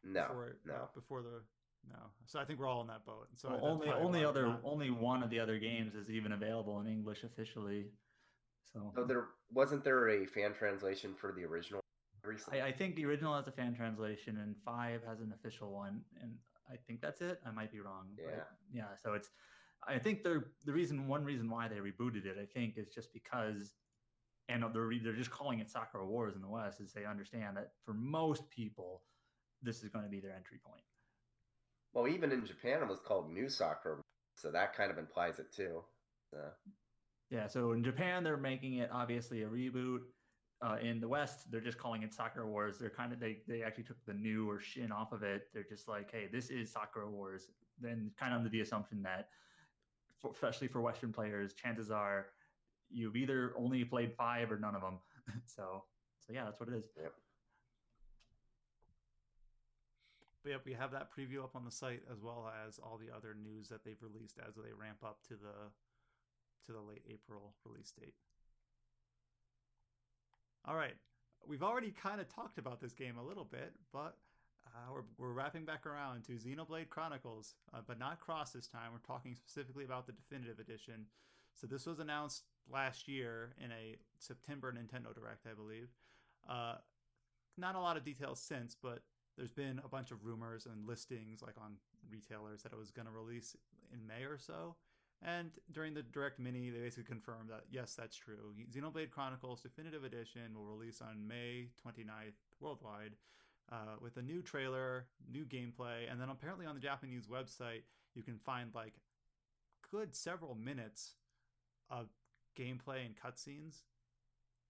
no before, it- uh, no before the no. So I think we're all in that boat. So well, only only other not- only one of the other games is even available in English officially. So so there wasn't there a fan translation for the original recently I, I think the original has a fan translation and five has an official one, and I think that's it. I might be wrong. but Yeah. yeah. So it's, I think they're the reason. One reason why they rebooted it, I think, is just because, and they're they're just calling it Sakura Wars in the West, is they understand that for most people, this is going to be their entry point. Well, even in Japan, it was called New Sakura, so that kind of implies it too. So, Yeah. So in Japan, they're making it obviously a reboot. Uh, in the West, they're just calling it Sakura Wars. They're kind of they they actually took the new or shin off of it. They're just like, hey, this is Sakura Wars. Then kind of under the assumption that, for, especially for Western players, chances are you've either only played five or none of them. so so yeah, that's what it is. But yep, we have that preview up on the site as well as all the other news that they've released as they ramp up to the to the late April release date. All right. we've already kind of talked about this game a little bit, but uh, we're, we're wrapping back around to Xenoblade Chronicles, uh, but not Cross this time. We're talking specifically about the definitive edition. So this was announced last year in a September Nintendo Direct, I believe. Uh, not a lot of details since, but there's been a bunch of rumors and listings like on retailers that it was going to release in May or so. And during the Direct Mini, they basically confirmed that yes, that's true. Xenoblade Chronicles Definitive Edition will release on May 29th worldwide uh, with a new trailer, new gameplay, and then apparently on the Japanese website, you can find like good several minutes of gameplay and cutscenes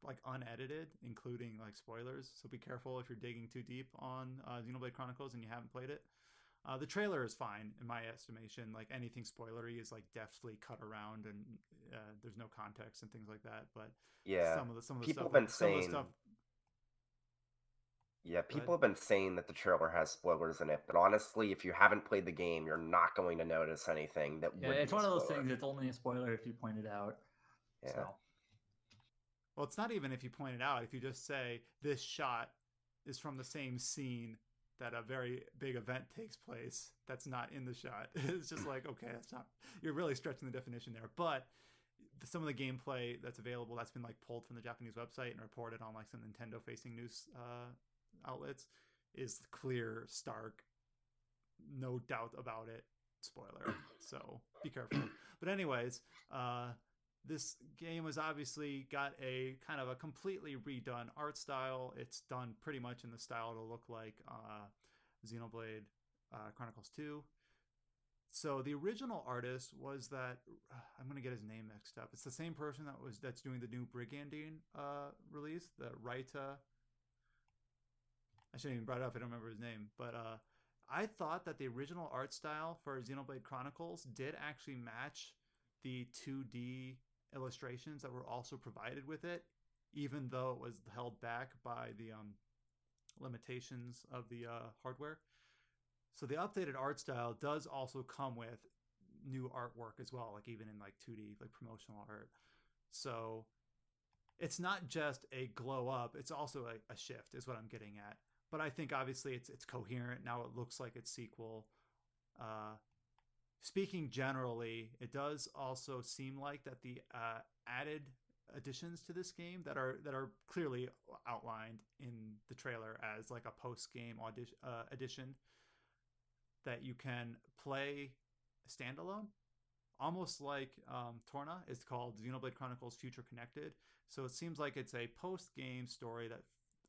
like unedited, including like spoilers. So be careful if you're digging too deep on uh, Xenoblade Chronicles and you haven't played it. Uh, the trailer is fine in my estimation. Like anything spoilery is like deftly cut around and uh, there's no context and things like that. But yeah, some of the some of the people stuff, have been some of the saying stuff Yeah, people have been saying that the trailer has spoilers in it, but honestly, if you haven't played the game, you're not going to notice anything that Yeah, it's one of those things. It's only a spoiler if you point it out. Yeah. So Well, it's not even if you point it out. If you just say this shot is from the same scene that a very big event takes place, that's not in the shot. It's just like okay, that's not. You're really stretching the definition there. But some of the gameplay that's available that's been like pulled from the Japanese website and reported on like some Nintendo facing news uh, outlets is clear, stark, no doubt about it. Spoiler. So be careful. But anyways, uh, this game has obviously got a kind of a completely redone art style. It's done pretty much in the style to look like uh, Xenoblade uh, Chronicles 2. So the original artist was that I'm gonna get his name mixed up. It's the same person that was that's doing the new Brigandine uh, release, the Raita. I shouldn't even brought it up. I don't remember his name, but uh, I thought that the original art style for Xenoblade Chronicles did actually match the 2D illustrations that were also provided with it, even though it was held back by the um, limitations of the uh, hardware. So the updated art style does also come with new artwork as well, like even in like 2D, like promotional art. So it's not just a glow up; it's also a, a shift, is what I'm getting at. But I think obviously it's it's coherent now. It looks like it's sequel. Uh, speaking generally, it does also seem like that the uh, added additions to this game that are that are clearly outlined in the trailer as like a post game audition uh, edition that you can play standalone, almost like um, Torna is called Xenoblade Chronicles Future Connected. So it seems like it's a post game story that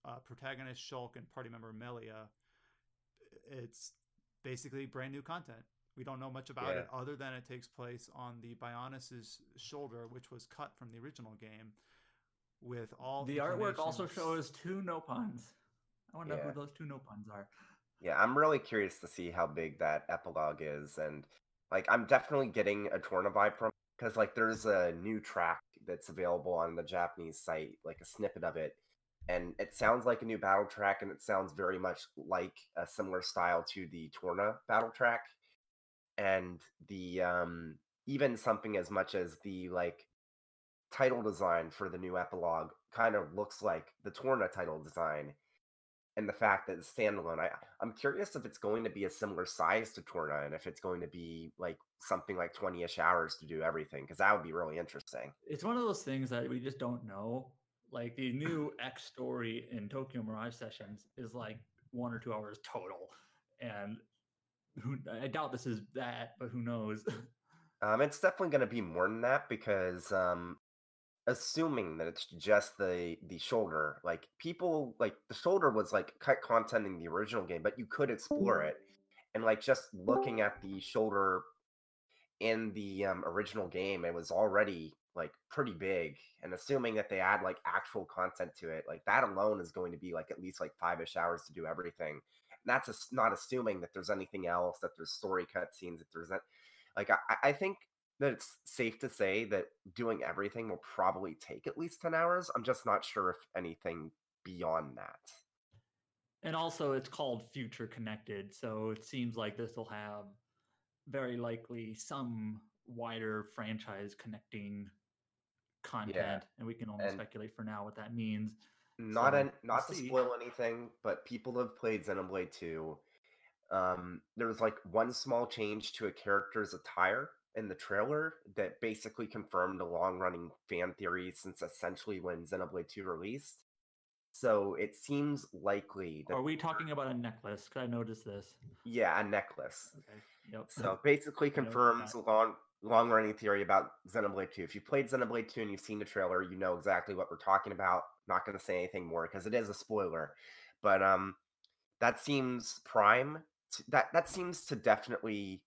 uh, protagonist Shulk and party member Melia. It's basically brand new content. We don't know much about Yeah. it other than it takes place on the Bionis' shoulder, which was cut from the original game. With all the artwork also shows two Nopons. I wonder Yeah. who those two Nopons are. Yeah, I'm really curious to see how big that epilogue is, and like I'm definitely getting a Torna vibe from because like there's a new track that's available on the Japanese site, like a snippet of it, and it sounds like a new battle track, and it sounds very much like a similar style to the Torna battle track, and the um even something as much as the like title design for the new epilogue kind of looks like the Torna title design and the fact that it's standalone. I I'm curious if it's going to be a similar size to Torna and if it's going to be like something like 20ish hours to do everything because that would be really interesting. It's one of those things that we just don't know. Like the new X story in Tokyo Mirage Sessions is like one or two hours total, and who I doubt this is that, but who knows? Um, it's definitely going to be more than that because um, assuming that it's just the the shoulder, like people like the shoulder was like cut content in the original game, but you could explore it, and like just looking at the shoulder in the um, original game, it was already like pretty big, and assuming that they add like actual content to it, like that alone is going to be like at least like five ish hours to do everything. And that's just not assuming that there's anything else, that there's story cutscenes, that there's that like I, I think that it's safe to say that doing everything will probably take at least 10 hours i'm just not sure if anything beyond that and also, it's called Future Connected, so it seems like this will have very likely some wider franchise connecting content, and we can only and- speculate for now what that means. not So, an, not we'll to see. spoil anything, but people have played Xenoblade 2. Um, there was like one small change to a character's attire in the trailer that basically confirmed a long-running fan theory since essentially when Xenoblade 2 released. So it seems likely that Are we talking about a necklace? 'Cause I noticed this. yeah, a necklace. Okay. Yep. So basically confirms a long long running theory about Xenoblade 2. If you've played Xenoblade 2 and you've seen the trailer, you know exactly what we're talking about. Not going to say anything more because it is a spoiler. But um that seems prime that that seems to definitely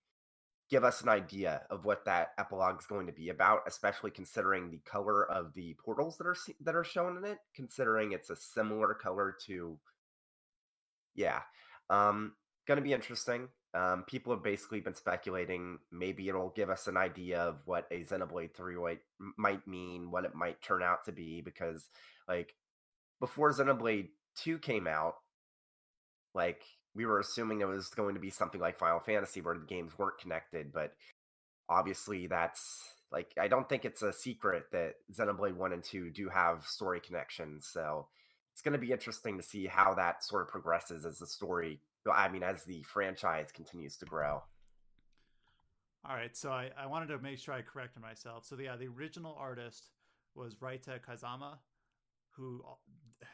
give us an idea of what that epilogue is going to be about, especially considering the color of the portals that are that are shown in it, considering it's a similar color to yeah. Um going to be interesting. Um, people have basically been speculating maybe it'll give us an idea of what a Xenoblade 3 might, might mean, what it might turn out to be, because like before Xenoblade 2 came out, like we were assuming it was going to be something like Final Fantasy where the games weren't connected, but obviously that's like I don't think it's a secret that Xenoblade 1 and 2 do have story connections, so it's going to be interesting to see how that sort of progresses as the story I mean, as the franchise continues to grow. All right, so I, I wanted to make sure I corrected myself. So yeah, the original artist was Raita Kazama, who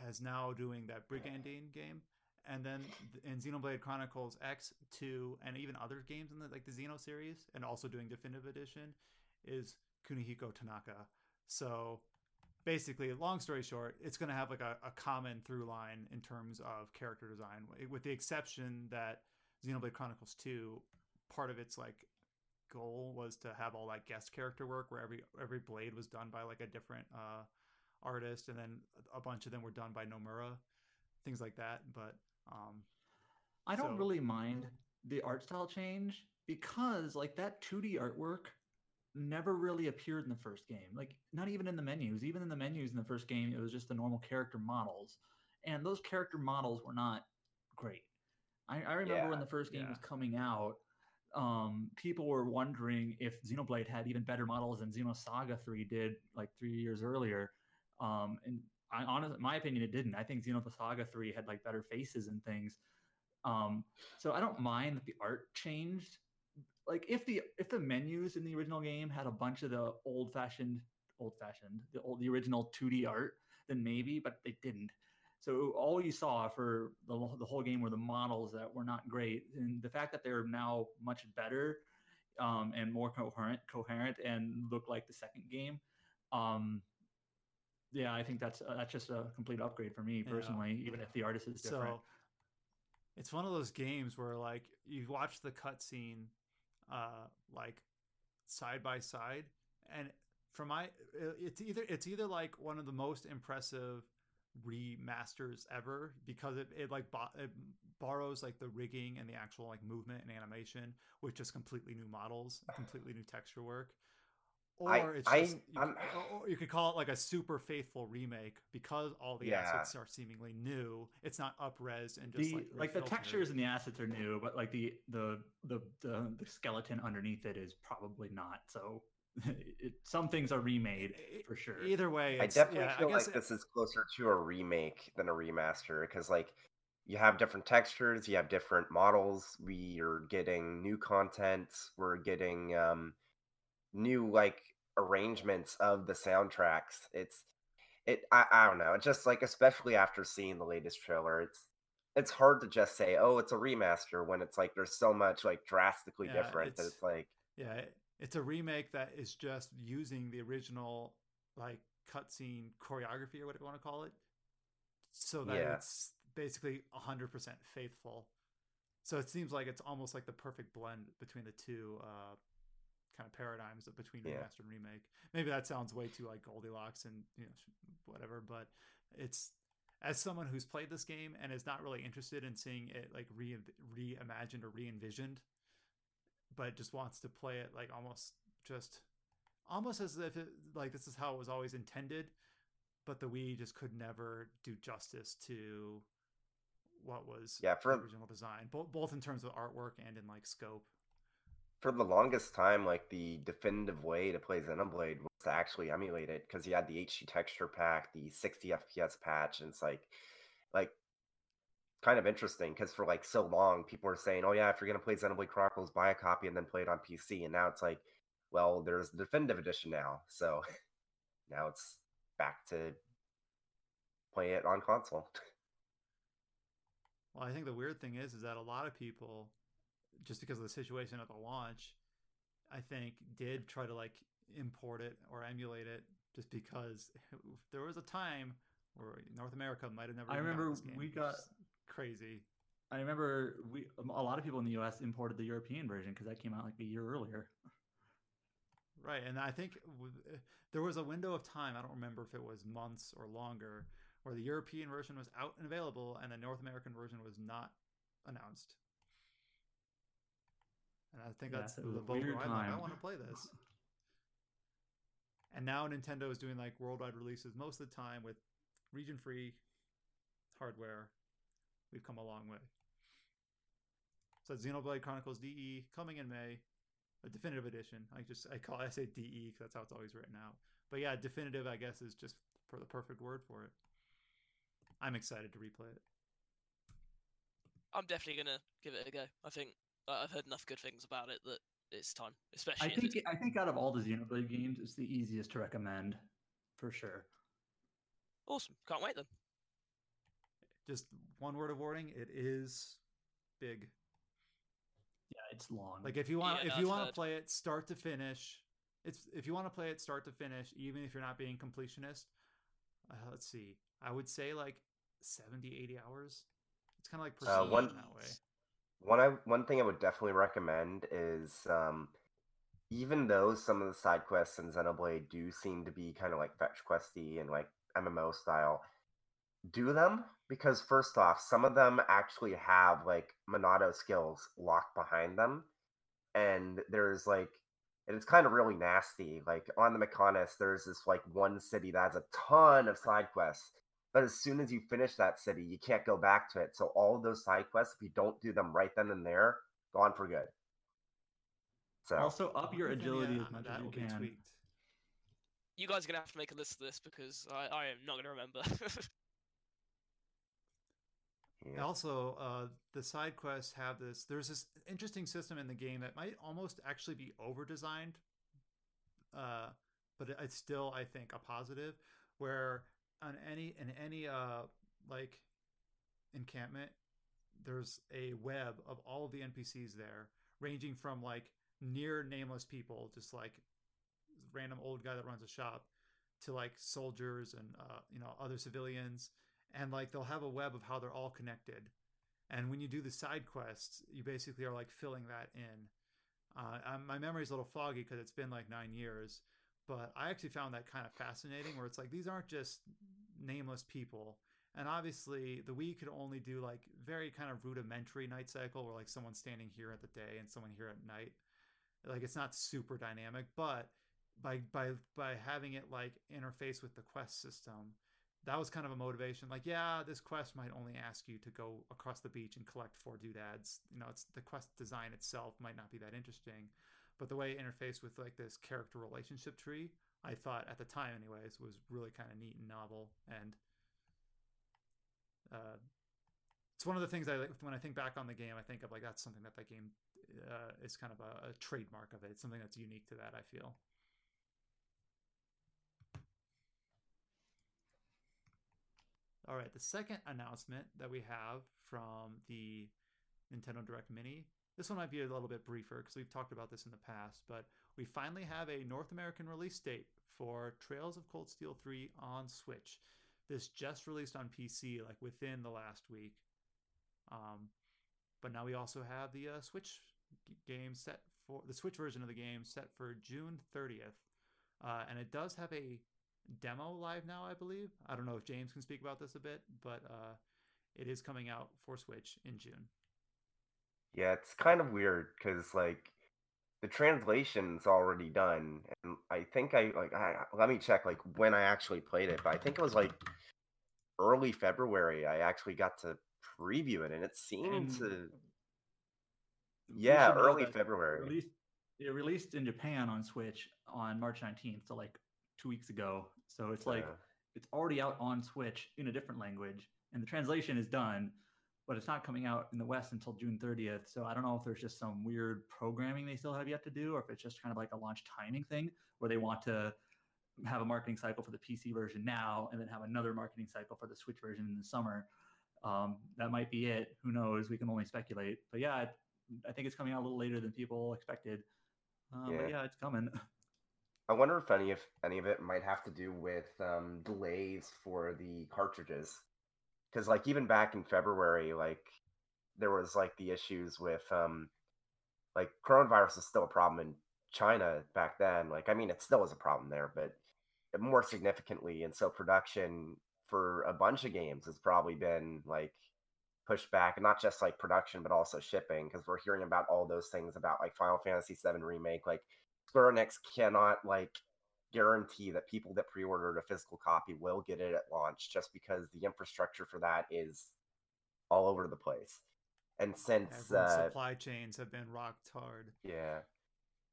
has now doing that Brigandine game, and then in Xenoblade Chronicles X, two, and even other games in the like the Xeno series, and also doing Definitive Edition, is Kunihiko Tanaka. So basically, long story short, it's going to have like a, a common through line in terms of character design, with the exception that Xenoblade Chronicles 2, part of its like goal was to have all that guest character work where every every blade was done by like a different uh artist and then a bunch of them were done by Nomura, things like that. But um I don't So- really mind the art style change because like that 2D artwork never really appeared in the first game. Like not even in the menus. Even in the menus in the first game, it was just the normal character models. And those character models were not great. I, I remember when the first game yeah. was coming out, um, people were wondering if Xenoblade had even better models than Xenosaga 3 did like three years earlier. Um, and I honestly, my opinion, it didn't. I think Xenosaga 3 had like better faces and things. Um, so I don't mind that the art changed. Like if the if the menus in the original game had a bunch of the old fashioned old fashioned the old the original 2D art, then maybe, but they didn't. So all you saw for the, whole- the whole game were the models that were not great, and the fact that they're now much better um, and more coherent, coherent, and look like the second game. Um, yeah, I think that's uh, that's just a complete upgrade for me Yeah. personally, even if the artist is different. so it's one of those games where like you watch the cutscene uh like side by side. And for my it's either it's either like one of the most impressive remasters ever because it, it like bo- it borrows like the rigging and the actual like movement and animation with just completely new models completely new texture work or I- it's just you, I'm- c- or- you could call it like a super faithful remake because all the Yeah. assets are seemingly new it's not upres and just the like like, the textures and the assets are new, but like the the the the, the skeleton underneath it is probably not. So it, some things are remade for sure. either way I definitely yeah, feel I guess like this is closer to a remake than a remaster because, like, you have different textures, you have different models. We are getting new content. We're getting um, new like arrangements of the soundtracks. It's it. I, I don't know. It's just like, especially after seeing the latest trailer, it's it's hard to just say, oh, it's a remaster when it's like there's so much like drastically Yeah, different that it's- it's like yeah it's a remake that is just using the original like cutscene choreography or whatever you want to call it so that Yeah. it's basically 100% faithful so it seems like it's almost like the perfect blend between the two uh kind of paradigms of between Yeah. remaster and remake maybe that sounds way too like goldilocks and you know whatever but it's as someone who's played this game and is not really interested in seeing it like re reimagined or re-envisioned but just wants to play it like almost just almost as if it like this is how it was always intended but the Wii just could never do justice to what was Yeah, for- the original design both both in terms of artwork and in like scope for the longest time, like the definitive way to play Xenoblade was to actually emulate it because you had the HD texture pack, the 60 FPS patch, and it's like, like, kind of interesting because for like so long people were saying, "Oh yeah, if you're gonna play Xenoblade Chronicles, buy a copy and then play it on PC," and now it's like, well, there's the definitive edition now, so now it's back to play it on console. Well, I think the weird thing is, is that a lot of people, just because of the situation at the launch, I think did try to like import it or emulate it, just because there was a time where North America might have never. I remember we got- crazy. I remember we a lot of people in the U.S. imported the European version because that came out like a year earlier. Right, and I think w- there was a window of time. I don't remember if it was months or longer, where the European version was out and available, and the North American version was not announced. And I think that's the was a boat weird where I'm like, I want to play this. And now Nintendo is doing like worldwide releases most of the time with region-free hardware. We've come a long way. So Xenoblade Chronicles DE coming in May, a definitive edition. I just I call I say DE because that's how it's always written out. But yeah, definitive I guess is just for the perfect word for it. I'm excited to replay it. I'm definitely gonna give it a go. I think I've heard enough good things about it that it's time, especially I think it's I think out of all the Xenoblade games, it's the easiest to recommend, for sure. awesome. Can't wait then. Just one word of warning: it is big. Yeah, it's long. Like if you want Yeah, if you want to play it start to finish, it's if you want to play it start to finish, even if you're not being completionist. Uh, let's see. I would say like 70, 80 hours. It's kind of like Uh, one- that way. One I one thing I would definitely recommend is um, even though some of the side quests in Xenoblade do seem to be kind of like fetch questy and like MMO style, do them because first off, some of them actually have like Monado skills locked behind them, and there's like and it's kind of really nasty. Like on the Mechonis, there's this like one city that has a ton of side quests. But as soon as you finish that city, you can't go back to it. So all of those side quests, if you don't do them right then and there, gone for good. So also up your agility uh, as much as you can. tweaked. You guys are gonna have to make a list of this because I, I am not gonna remember. yeah. Also, uh, the side quests have this. There's this interesting system in the game that might almost actually be over designed, uh, but it's still, I think, a positive. Where on any in any uh like encampment, there's a web of all of the NPCs there, ranging from like near nameless people, just like random old guy that runs a shop, to like soldiers and uh, you know other civilians. And like they'll have a web of how they're all connected. And when you do the side quests you basically are like filling that in. Uh, my memory's a little foggy because it's been like nine years but i actually found that kind of fascinating where it's like these aren't just nameless people. And obviously the wii could only do like very kind of rudimentary night cycle where like someone's standing here at the day and someone here at night. Like it's not super dynamic but by by by having it like interface with the quest system that was kind of a motivation. Like yeah this quest might only ask you to go across the beach and collect four doodads. You know it's the quest design itself might not be that interesting but the way it interfaced with like this character relationship tree i thought at the time anyways was really kind of neat and novel and uh, it's one of the things I when I think back on the game. I think of like that's something that that game uh, is kind of a, a trademark of it. It's something that's unique to that. I feel. All right, the second announcement that we have from the Nintendo Direct Mini. This one might be a little bit briefer because we've talked about this in the past, but we finally have a North American release date for Trails of Cold Steel 3 on Switch. This just released on PC like within the last week. Um, but now we also have the uh, Switch game set for the Switch version of the game set for June 30th. Uh, and it does have a demo live now, I believe. I don't know if James can speak about this a bit, but uh, it is coming out for Switch in June. Yeah, it's kind of weird because like the translation's already done, and I think I like I, let me check like when I actually played it, but I think it was like early February. I actually got to preview it, and it seemed And to yeah early February. Released, it released in Japan on Switch on March 19th, so like two weeks ago. So it's like Yeah. it's already out on Switch in a different language, and the translation is done, but it's not coming out in the West until June 30th. So I don't know if there's just some weird programming they still have yet to do, or if it's just kind of like a launch timing thing where they want to have a marketing cycle for the PC version now and then have another marketing cycle for the Switch version in the summer. Um, that might be it. Who knows? We can only speculate. But yeah, I, I think it's coming out a little later than people expected. Uh, Yeah. But yeah, it's coming. I wonder if any of any of it might have to do with um, delays for the cartridges, because like even back in February, like there was like the issues with um, like coronavirus is still a problem in China back then. Like I mean, it still is a problem there, but more significantly, and so production for a bunch of games has probably been like pushed back, and not just like production, but also shipping, because we're hearing about all those things about like Final Fantasy VII remake, like Square Enix cannot like guarantee that people that pre-ordered a physical copy will get it at launch just because the infrastructure for that is all over the place. And since uh, supply chains have been rocked hard. yeah.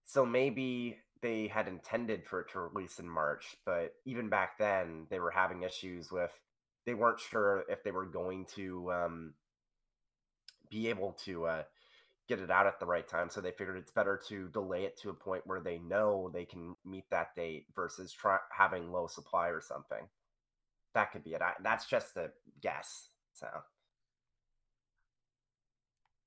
So maybe they had intended for it to release in March, but even back then they were having issues with they weren't sure if they were going to um, be able to uh, get it out at the right time. So they figured it's better to delay it to a point where they know they can meet that date versus try having low supply or something. That could be it. I, that's just a guess. So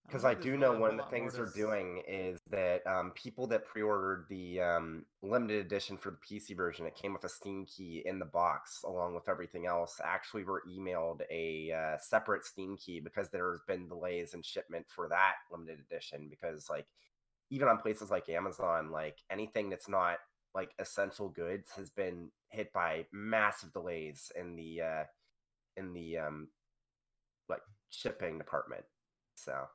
because think I do know one of the things they're doing is that um, people that pre-ordered the um, limited edition for the PC version, it came with a Steam key in the box along with everything else. Actually, were emailed a uh, separate Steam key because there's been delays in shipment for that limited edition. Because like even on places like Amazon, like anything that's not like essential goods has been hit by massive delays in the uh, in the um, like shipping department. So.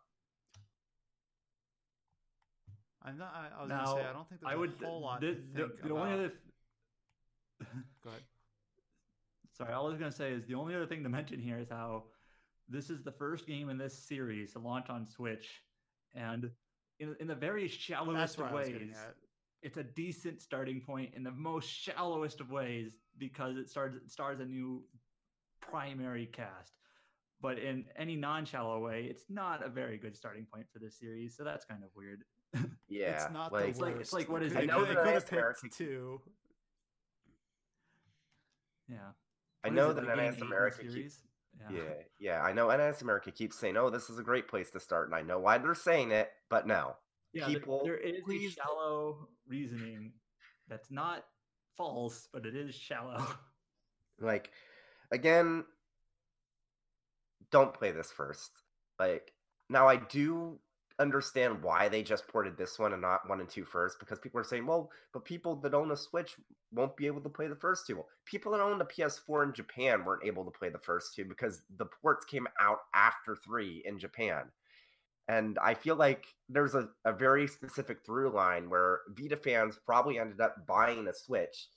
I'm not. I, I was gonna say I don't think there's I would. a whole lot the, to think the only about. other. Go ahead. Sorry, all I was going to say is the only other thing to mention here is how this is the first game in this series to launch on Switch, and in, in the very shallowest of ways, it's a decent starting point in the most shallowest of ways because it starts it stars a new primary cast. But in any non-shallow way, it's not a very good starting point for this series, so that's kind of weird. Yeah, it's not like, the It's like- it's like, what is it? it I know could- that could have America- picked two. Yeah, I What is know it, that like NS eight in the America keeps series? yeah, yeah. I know NIS America keeps saying, "Oh, this is a great place to start," and I know why they're saying it, but no, yeah there- people, there is please- a shallow reasoning that's not false but it is shallow like again, don't play this first. Like now, I do understand why they just ported this one and not one and two first because people are saying, "Well, but people that own a Switch won't be able to play the first two." People that own the PS4 in Japan weren't able to play the first two because the ports came out after three in Japan. And I feel like there's a, a very specific through line where Vita fans probably ended up buying a Switch.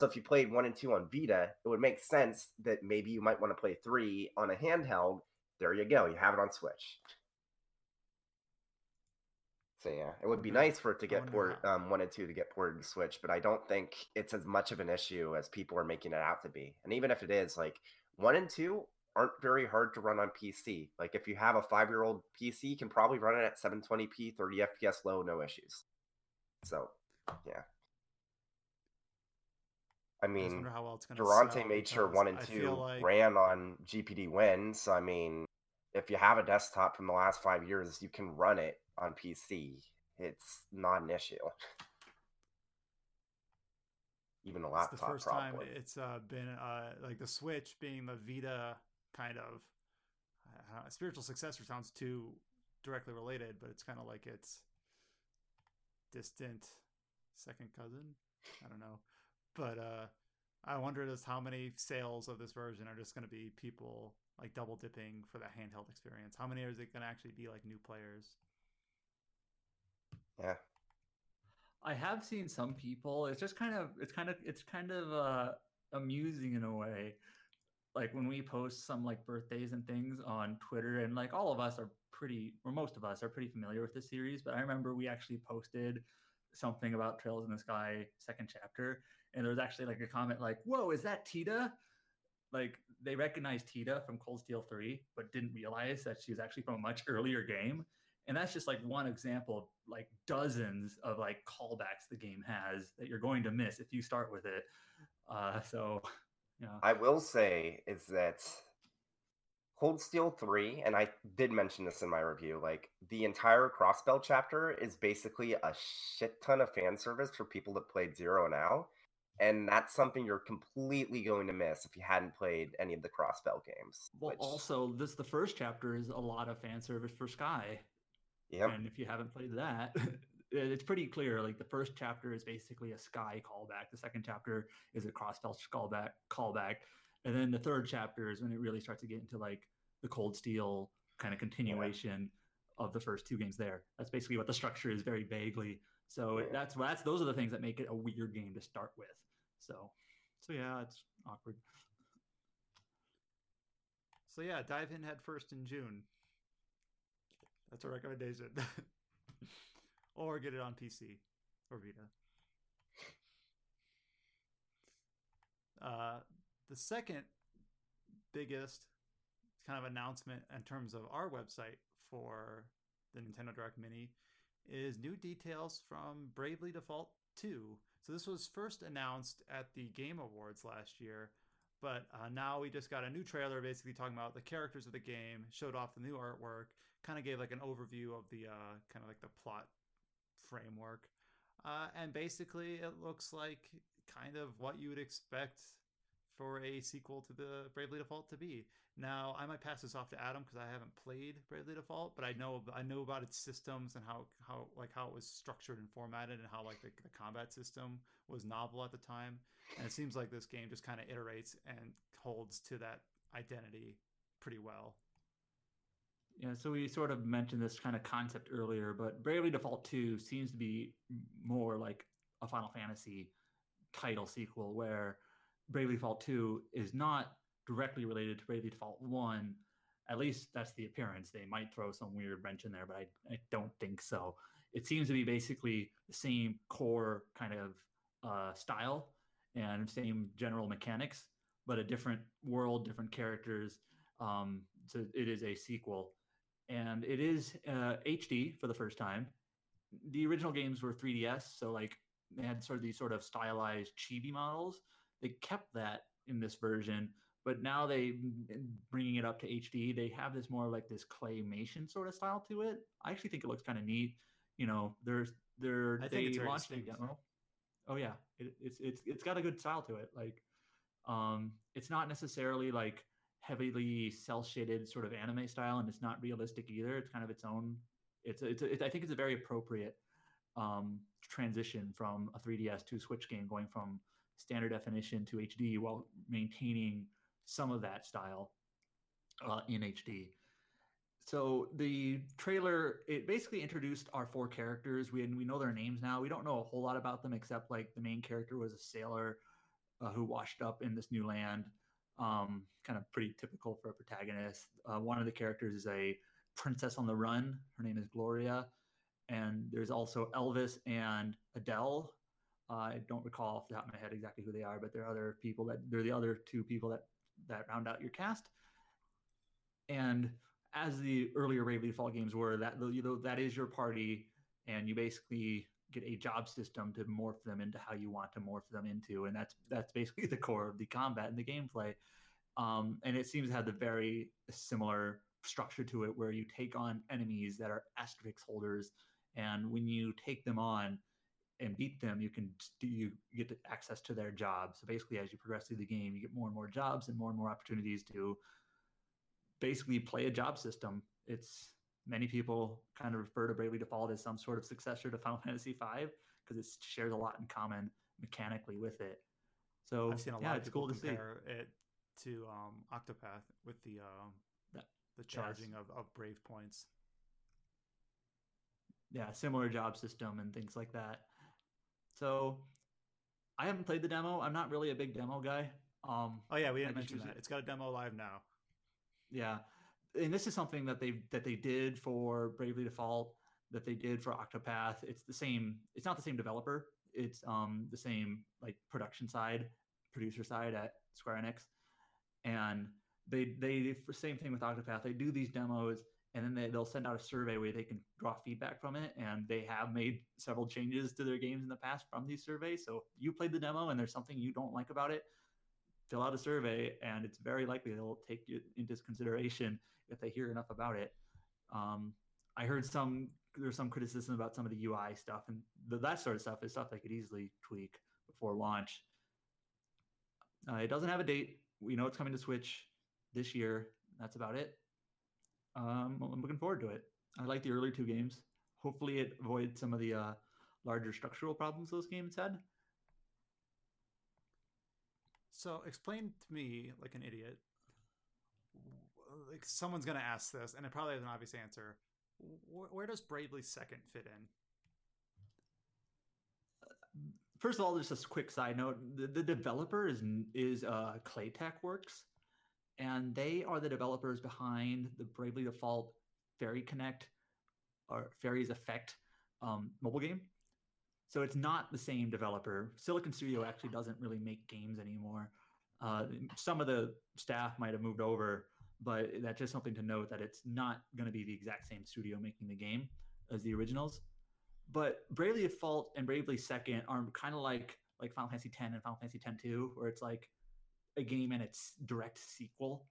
So if you played one and two on Vita, it would make sense that maybe you might want to play three on a handheld. There you go, you have it on Switch. So yeah, it would be nice for it to get wonder port um, one and two to get ported to Switch, but I don't think it's as much of an issue as people are making it out to be. And even if it is, like one and two aren't very hard to run on PC. Like if you have a five year old PC, you can probably run it at 720p, 30 FPS low, no issues. So yeah. I I mean, wonder how well it's Durante made sure one and I two like ran on GPD Win. So I mean, if you have a desktop from the last five years, you can run it on PC. It's not an issue. Even a it's laptop, the first time probably. it's uh, been uh, like the Switch being the Vita kind of I spiritual successor sounds too directly related, but it's kind of like its distant second cousin. I don't know, but uh, I wonder just how many sales of this version are just going to be people like double dipping for the handheld experience. How many are is it going to actually be like new players? Yeah. I have seen some people. It's just kind of it's kind of it's kind of uh amusing in a way. Like when we post some like birthdays and things on Twitter, and like all of us are pretty, or most of us are pretty familiar with this series. But I remember we actually posted something about Trails in the Sky second chapter, and there was actually like a comment like, "Whoa, is that Tita?" Like they recognized Tita from Cold Steel Three, but didn't realize that she was actually from a much earlier game. And that's just like one example of like dozens of like callbacks the game has that you're going to miss if you start with it. Uh, so, yeah. I will say is that Cold Steel 3, and I did mention this in my review, like the entire Crossbell chapter is basically a shit ton of fan service for people that played Zero now. And that's something you're completely going to miss if you hadn't played any of the Crossbell games. Well, which- also, this the first chapter is a lot of fan service for Sky. Yep. And if you haven't played that, it's pretty clear. Like the first chapter is basically a Sky callback. The second chapter is a Crossbell callback. Callback, and then the third chapter is when it really starts to get into like the Cold Steel kind of continuation of the first two games. There, that's basically what the structure is, very vaguely. So Yeah. that's that's those are the things that make it a weird game to start with. So, so yeah, it's awkward. So yeah, dive in head first in June. That's a recommendation. or get it on PC or Vita. Uh, the second biggest kind of announcement in terms of our website for the Nintendo Direct Mini is new details from Bravely Default 2. So this was first announced at the Game Awards last year, but uh, now we just got a new trailer basically talking about the characters of the game, showed off the new artwork, kind of gave like an overview of the uh, kind of like the plot framework. Uh, and basically, it looks like kind of what you would expect for a sequel to the Bravely Default to be. Now, I might pass this off to Adam because I haven't played Bravely Default, but I know I know about its systems and how how like how it was structured and formatted and how like the, the combat system was novel at the time. And it seems like this game just kind of iterates and holds to that identity pretty well. Yeah, so we sort of mentioned this kind of concept earlier, but Bravely Default 2 seems to be more like a Final Fantasy title sequel where Bravely Default 2 is not directly related to Bravely Default 1. At least that's the appearance. They might throw some weird wrench in there, but I, I don't think so. It seems to be basically the same core kind of uh, style and same general mechanics, but a different world, different characters. Um, so it is a sequel and it is uh, HD for the first time. The original games were 3DS, so like they had sort of these sort of stylized chibi models. They kept that in this version, but now they bringing it up to HD. They have this more like this claymation sort of style to it. I actually think it looks kind of neat. You know, there's there I think they it's very launched a demo. Oh yeah, it, it's it's it's got a good style to it. Like, um, it's not necessarily like heavily cell shaded sort of anime style, and it's not realistic either. It's kind of its own. It's a, it's, I think it's a very appropriate um, transition from a 3DS to a Switch game, going from standard definition to HD while maintaining some of that style uh, in HD. So the trailer it basically introduced our four characters. We we know their names now. We don't know a whole lot about them except like the main character was a sailor uh, who washed up in this new land. Um, kind of pretty typical for a protagonist. Uh, one of the characters is a princess on the run. Her name is Gloria, and there's also Elvis and Adele. I don't recall off the top of my head exactly who they are, but there are other people that they're the other two people that that round out your cast. And as the earlier Bravely Default games were, that you know that is your party, and you basically get a job system to morph them into how you want to morph them into, and that's that's basically the core of the combat and the gameplay. Um, and it seems to have the very similar structure to it, where you take on enemies that are asterisk holders, and when you take them on and beat them, you can you get access to their jobs. So basically, as you progress through the game, you get more and more jobs and more and more opportunities to basically play a job system. It's many people kind of refer to Bravely Default as some sort of successor to Final Fantasy V because it shares a lot in common mechanically with it. So I've seen a yeah, lot of it's people cool to see. compare it to um, Octopath with the um, That- the charging of, of brave points. yeah, similar job system and things like that. So I haven't played the demo. I'm not really a big demo guy. Um, Oh yeah, we didn't mention that. it- It's got a demo live now. yeah, and this is something that they that they did for Bravely Default that they did for Octopath. It's the same. It's not the same developer. it's um the same like production side, producer side at Square Enix, and they they the same thing with Octopath. They do these demos and then they, they'll send out a survey where they can draw feedback from it and they have made several changes to their games in the past from these surveys. So if you played the demo and there's something you don't like about it fill out a survey and it's very likely they'll take it into consideration if they hear enough about it. Um, i heard some there's some criticism about some of the ui stuff and the, that sort of stuff is stuff they could easily tweak before launch. Uh, it doesn't have a date. We know it's coming to switch this year. That's about it um, I'm looking forward to it. I like the early two games. Hopefully, it avoids some of the uh, larger structural problems those games had. So, explain to me, like an idiot, like someone's going to ask this, and it probably has an obvious answer. Where does Bravely Second fit in? First of all, just a quick side note: the, the developer is is uh, Claytechworks, and they are the developers behind the Bravely Default Fairy Connect or Fairies Effect um, mobile game. So it's not the same developer. Silicon Studio actually doesn't really make games anymore. Uh, some of the staff might have moved over, but that's just something to note that it's not going to be the exact same studio making the game as the originals. But Bravely Default and Bravely Second are kind of like like Final Fantasy X and Final Fantasy X 2, where it's like a game and its direct sequel,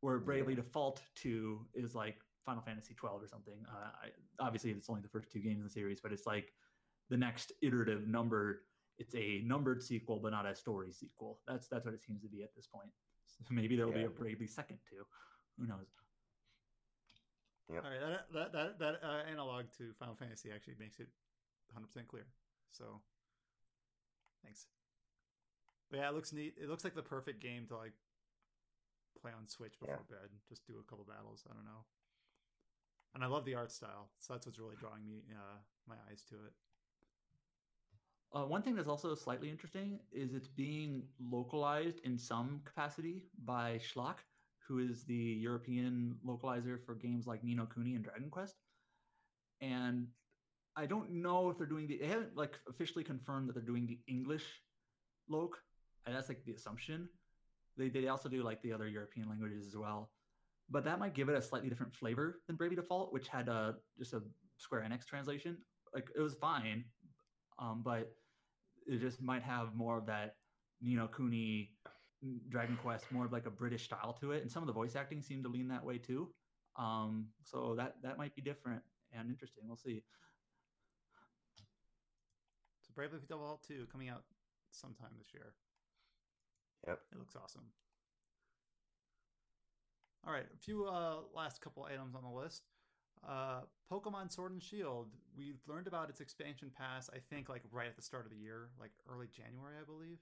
where Bravely Default 2 is like Final Fantasy 12 or something. Uh, I, obviously, it's only the first two games in the series, but it's like the next iterative number. It's a numbered sequel, but not a story sequel. That's that's what it seems to be at this point. So maybe there will yeah. be a Bravely second too. Who knows? Yep. All right, that that that, that uh, analog to Final Fantasy actually makes it 100 percent clear. So, thanks. But yeah, it looks neat. It looks like the perfect game to like play on Switch before yeah. bed. Just do a couple battles. I don't know. And I love the art style, so that's what's really drawing me uh, my eyes to it. Uh, one thing that's also slightly interesting is it's being localized in some capacity by Shloc, who is the European localizer for games like Ni no Kuni and Dragon Quest. And I don't know if they're doing the. They haven't like officially confirmed that they're doing the English loc, and that's like the assumption. They they also do like the other European languages as well, but that might give it a slightly different flavor than Bravely Default, which had a uh, just a Square Enix translation. Like it was fine, um, but it just might have more of that Ni no Kuni, Dragon Quest, more of like a British style to it, and some of the voice acting seemed to lean that way too. Um, so that that might be different and interesting. We'll see. So Bravely Default 2 coming out sometime this year. Yep. It looks awesome. All right, a few uh, last couple items on the list. Uh, Pokemon Sword and Shield. We learned about its expansion pass. I think like right at the start of the year, like early January, I believe.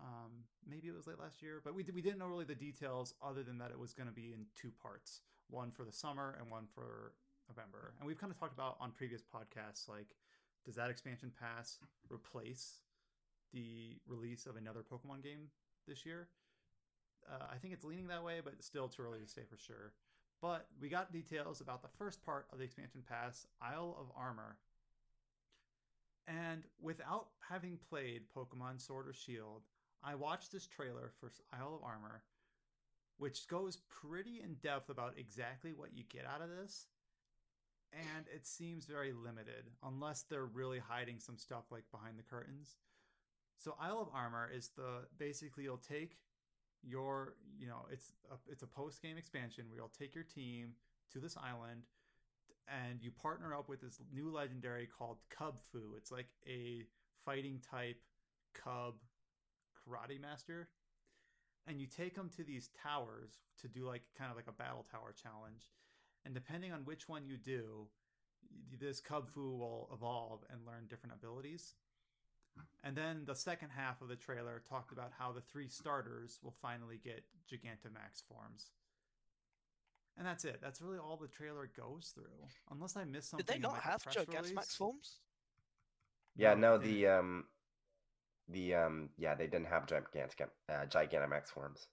Um, maybe it was late last year, but we we didn't know really the details other than that it was going to be in two parts, one for the summer and one for November. And we've kind of talked about on previous podcasts, like does that expansion pass replace the release of another Pokemon game this year. Uh, I think it's leaning that way, but still too early to say for sure. But we got details about the first part of the expansion pass, Isle of Armor. And without having played Pokemon Sword or Shield, I watched this trailer for Isle of Armor, which goes pretty in depth about exactly what you get out of this. And it seems very limited, unless they're really hiding some stuff like behind the curtains. So Isle of Armor is the basically you'll take your you know it's a, it's a post game expansion where you'll take your team to this island and you partner up with this new legendary called Kubfu. It's like a fighting type cub karate master. And you take them to these towers to do like kind of like a battle tower challenge. And depending on which one you do, this Kubfu will evolve and learn different abilities. And then the second half of the trailer talked about how the three starters will finally get Gigantamax forms. And that's it. That's really all the trailer goes through. Unless I missed something. Did they not like have Gigantamax forms? Yeah, no, the um the um yeah, they didn't have Gigantic uh, Gigantamax forms.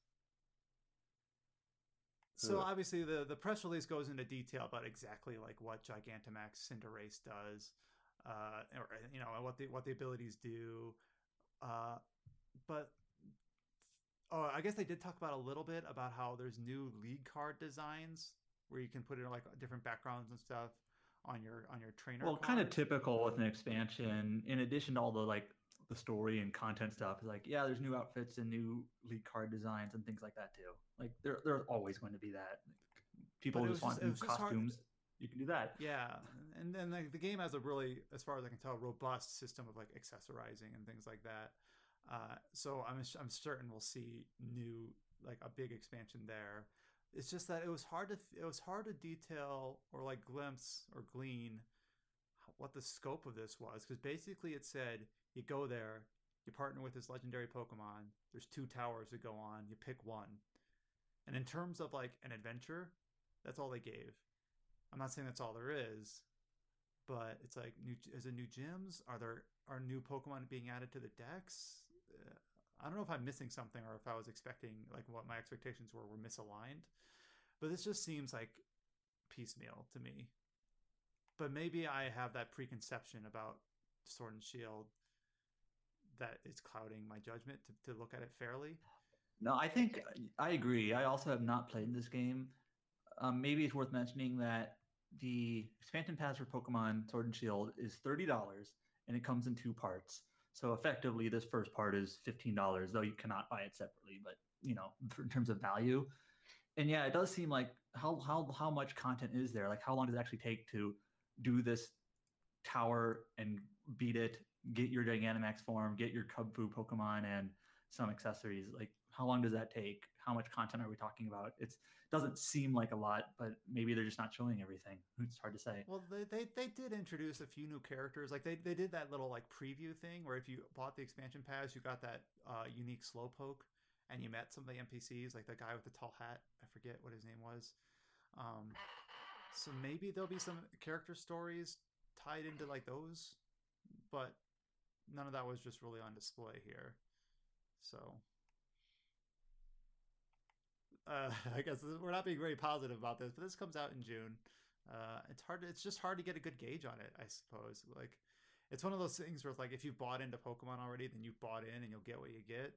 So Ugh. obviously the the press release goes into detail about exactly like what Gigantamax Cinderace does uh, or you know what the what the abilities do. Uh, but oh, I guess they did talk about a little bit about how there's new league card designs where you can put in like different backgrounds and stuff on your on your trainer. Well, kind of typical with an expansion. In addition to all the like the story and content stuff, is like yeah, there's new outfits and new league card designs and things like that too. Like there, there's always going to be that. People who just want just- new costumes. You can do that. Yeah, and then like, the game has a really, as far as I can tell, robust system of like accessorizing and things like that. Uh, so I'm I'm certain we'll see new like a big expansion there. It's just that it was hard to it was hard to detail or like glimpse or glean what the scope of this was because basically it said you go there, you partner with this legendary Pokemon. There's two towers to go on. You pick one, and in terms of like an adventure, that's all they gave. I'm not saying that's all there is, but it's like new is it new gyms? Are there are new Pokemon being added to the decks? Uh, I don't know if I'm missing something or if I was expecting like what my expectations were were misaligned. But this just seems like piecemeal to me. But maybe I have that preconception about Sword and Shield that is clouding my judgment to, to look at it fairly. No, I think I agree. I also have not played this game. Um, maybe it's worth mentioning that the expansion pass for Pokemon Sword and Shield is thirty dollars, and it comes in two parts. So effectively, this first part is fifteen dollars, though you cannot buy it separately. But you know, in terms of value, and yeah, it does seem like how how how much content is there? Like, how long does it actually take to do this tower and beat it? Get your Gigantamax form, get your Kubfu Pokemon, and some accessories. Like, how long does that take? How much content are we talking about? It doesn't seem like a lot, but maybe they're just not showing everything. It's hard to say. Well, they, they, they did introduce a few new characters. Like they, they did that little like preview thing where if you bought the expansion pass, you got that uh, unique slowpoke, and you met some of the NPCs, like the guy with the tall hat. I forget what his name was. Um, so maybe there'll be some character stories tied into like those, but none of that was just really on display here. So uh, I guess we're not being very positive about this, but this comes out in June. Uh, it's hard. It's just hard to get a good gauge on it, I suppose. Like, it's one of those things where, like, if you've bought into Pokemon already, then you've bought in and you'll get what you get.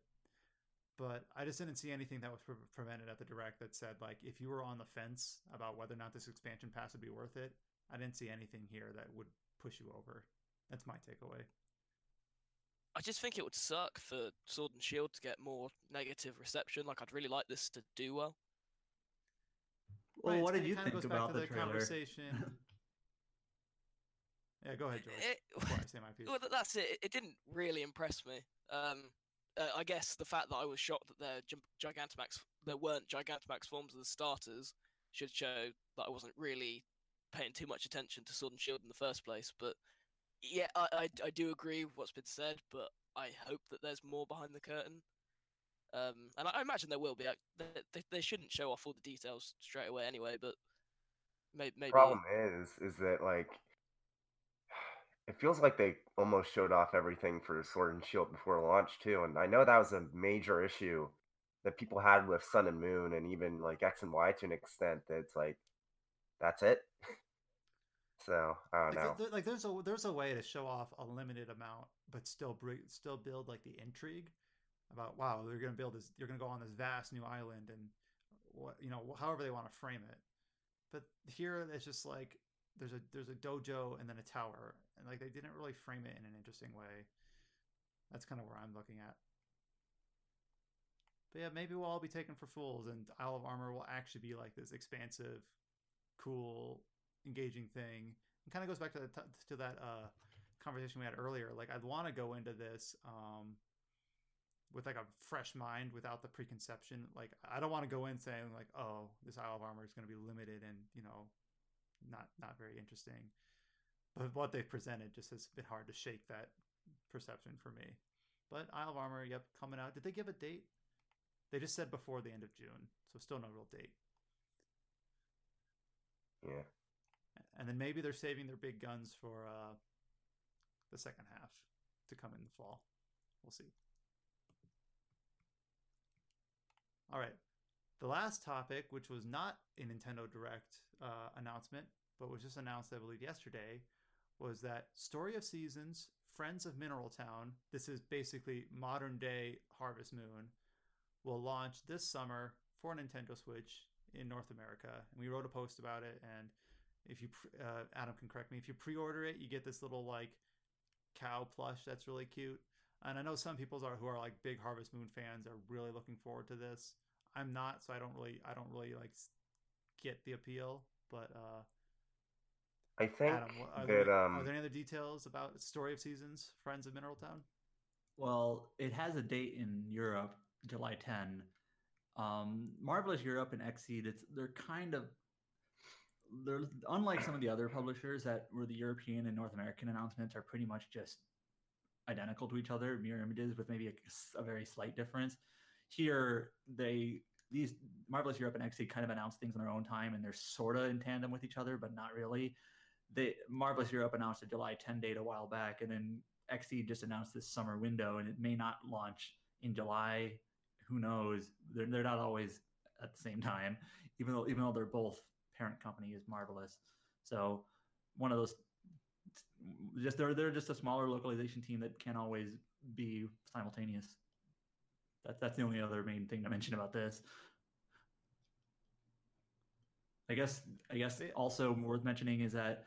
But I just didn't see anything that was pre- prevented at the direct that said, like, if you were on the fence about whether or not this expansion pass would be worth it, I didn't see anything here that would push you over. That's my takeaway. I just think it would suck for Sword and Shield to get more negative reception. Like I'd really like this to do well. Well, Right, what did you kinda think goes back about to the trailer? conversation? yeah, go ahead, George. It- Before I say my piece. well, that's it. It- It didn't really impress me. Um, uh, I guess the fact that I was shocked that there Gim- Gigantamax there weren't Gigantamax forms of the starters should show that I wasn't really paying too much attention to Sword and Shield in the first place. But yeah, I, I, I do agree with what's been said, but I hope that there's more behind the curtain. Um, and I, I imagine there will be. They, they, they shouldn't show off all the details straight away anyway, but maybe maybe problem is is that like it feels like they almost showed off everything for Sword and Shield before launch too, and I know that was a major issue that people had with Sun and Moon and even like X and Y to an extent. That's like that's it. so I don't like, know. there- like there's a there's a way to show off a limited amount, but still still build like the intrigue about wow they're gonna build this you're gonna go on this vast new island and what you know however they want to frame it. But here it's just like there's a there's a dojo and then a tower and like they didn't really frame it in an interesting way. That's kind of where I'm looking at. But yeah, maybe we'll all be taken for fools, and Isle of Armor will actually be like this expansive, cool, engaging thing. It kind of goes back to the to that uh, conversation we had earlier. Like I'd want to go into this um, with like a fresh mind, without the preconception. Like I don't want to go in saying like, oh, this Isle of Armor is going to be limited and you know, not not very interesting. But what they've presented just has been hard to shake that perception for me. But Isle of Armor, yep, coming out. Did they give a date? They just said before the end of June, so still no real date. Yeah. And then maybe they're saving their big guns for uh, the second half to come in the fall. We'll see. All right. The last topic, which was not a Nintendo Direct uh, announcement, but was just announced, I believe, yesterday, was that Story of Seasons, Friends of Mineral Town, this is basically modern day Harvest Moon, will launch this summer for Nintendo Switch in North America. And we wrote a post about it. And if you, uh, Adam can correct me, if you pre order it, you get this little like cow plush that's really cute. And I know some people are who are like big Harvest Moon fans are really looking forward to this. I'm not, so I don't really, I don't really like get the appeal. But uh, I think Adam, are, that there, um, are there any other details about Story of Seasons, Friends of Mineral Town? Well, it has a date in Europe, July 10. Um, Marvelous Europe and Xseed, it's they're kind of they're unlike some of the other publishers that were the European and North American announcements are pretty much just identical to each other, mirror images with maybe a, a very slight difference. Here, they these Marvelous Europe and Xseed kind of announce things in their own time, and they're sort of in tandem with each other, but not really. They Marvelous Europe announced a July 10 date a while back, and then Xseed just announced this summer window, and it may not launch in July. Who knows? They're they're not always at the same time, even though even though they're both parent company is Marvelous. So one of those just they're they're just a smaller localization team that can't always be simultaneous. That's that's the only other main thing to mention about this. I guess I guess also worth mentioning is that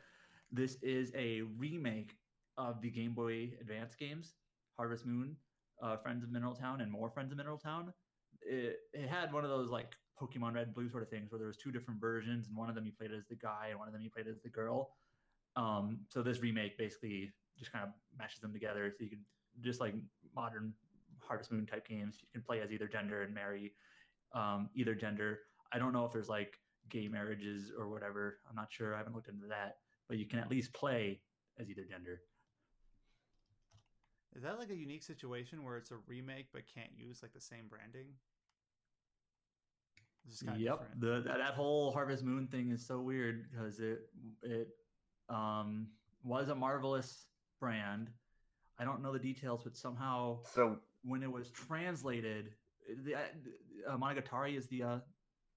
this is a remake of the Game Boy Advance games, Harvest Moon, uh, Friends of Mineral Town, and more Friends of Mineral Town. It, it had one of those like Pokemon Red Blue sort of things where there was two different versions, and one of them you played as the guy, and one of them you played as the girl. Um, so this remake basically just kind of mashes them together, so you can just like modern Harvest Moon type games, you can play as either gender and marry um, either gender. I don't know if there's like gay marriages or whatever. I'm not sure. I haven't looked into that, but you can at least play as either gender. Is that like a unique situation where it's a remake but can't use like the same branding? This is kind of yep, different. the that, that whole Harvest Moon thing is so weird because it it um, was a marvelous brand. I don't know the details, but somehow so when it was translated, the uh, uh, Monogatari is the uh,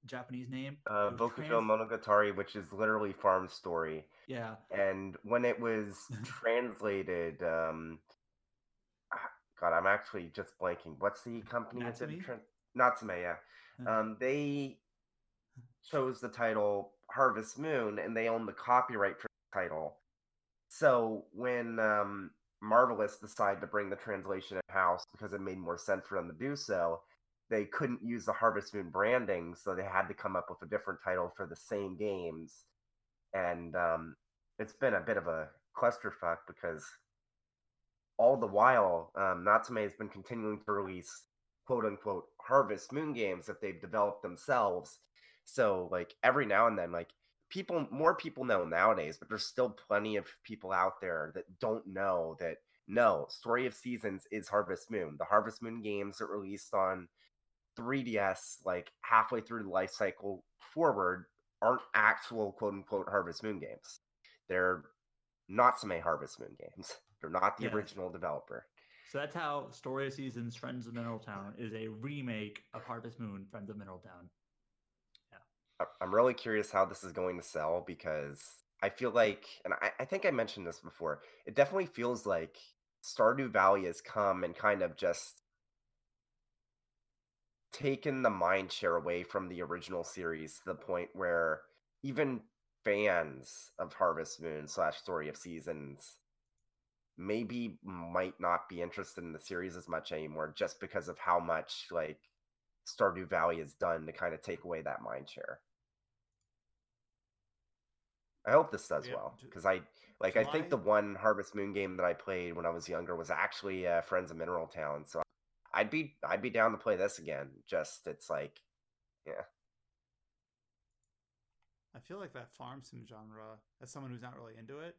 Japanese name. uh, It was Bokujo trans- Monogatari, which is literally Farm Story, Yeah, and when it was translated, um, ah, God, I'm actually just blanking. What's the company that did Natsume? it? Tran- Natsume, yeah. Um, they chose the title Harvest Moon, and they own the copyright for the title. So when um, Marvelous decided to bring the translation in house because it made more sense for them to do so, they couldn't use the Harvest Moon branding, so they had to come up with a different title for the same games. And um, it's been a bit of a clusterfuck because all the while, um, Natsume has been continuing to release quote unquote Harvest Moon games that they've developed themselves. So, like, every now and then, like, people, more people know nowadays, but there's still plenty of people out there that don't know that no, Story of Seasons is Harvest Moon. The Harvest Moon games that released on 3DS, like halfway through the life cycle forward, aren't actual quote unquote Harvest Moon games. They're not some Harvest Moon games. They're not the Yeah. original developer. So that's how Story of Seasons: Friends of Mineral Town is a remake of Harvest Moon: Friends of Mineral Town. I- I'm really curious how this is going to sell because I feel like, and I, I think I mentioned this before, it definitely feels like Stardew Valley has come and kind of just taken the mind share away from the original series to the point where even fans of Harvest Moon slash Story of Seasons maybe might not be interested in the series as much anymore just because of how much like Stardew Valley has done to kind of take away that mind share. I hope this does Yeah, well because I like. I think the one Harvest Moon game that I played when I was younger was actually uh, Friends of Mineral Town. So I'd be I'd be down to play this again. Just it's like, yeah, I feel like that farm sim genre, as someone who's not really into it,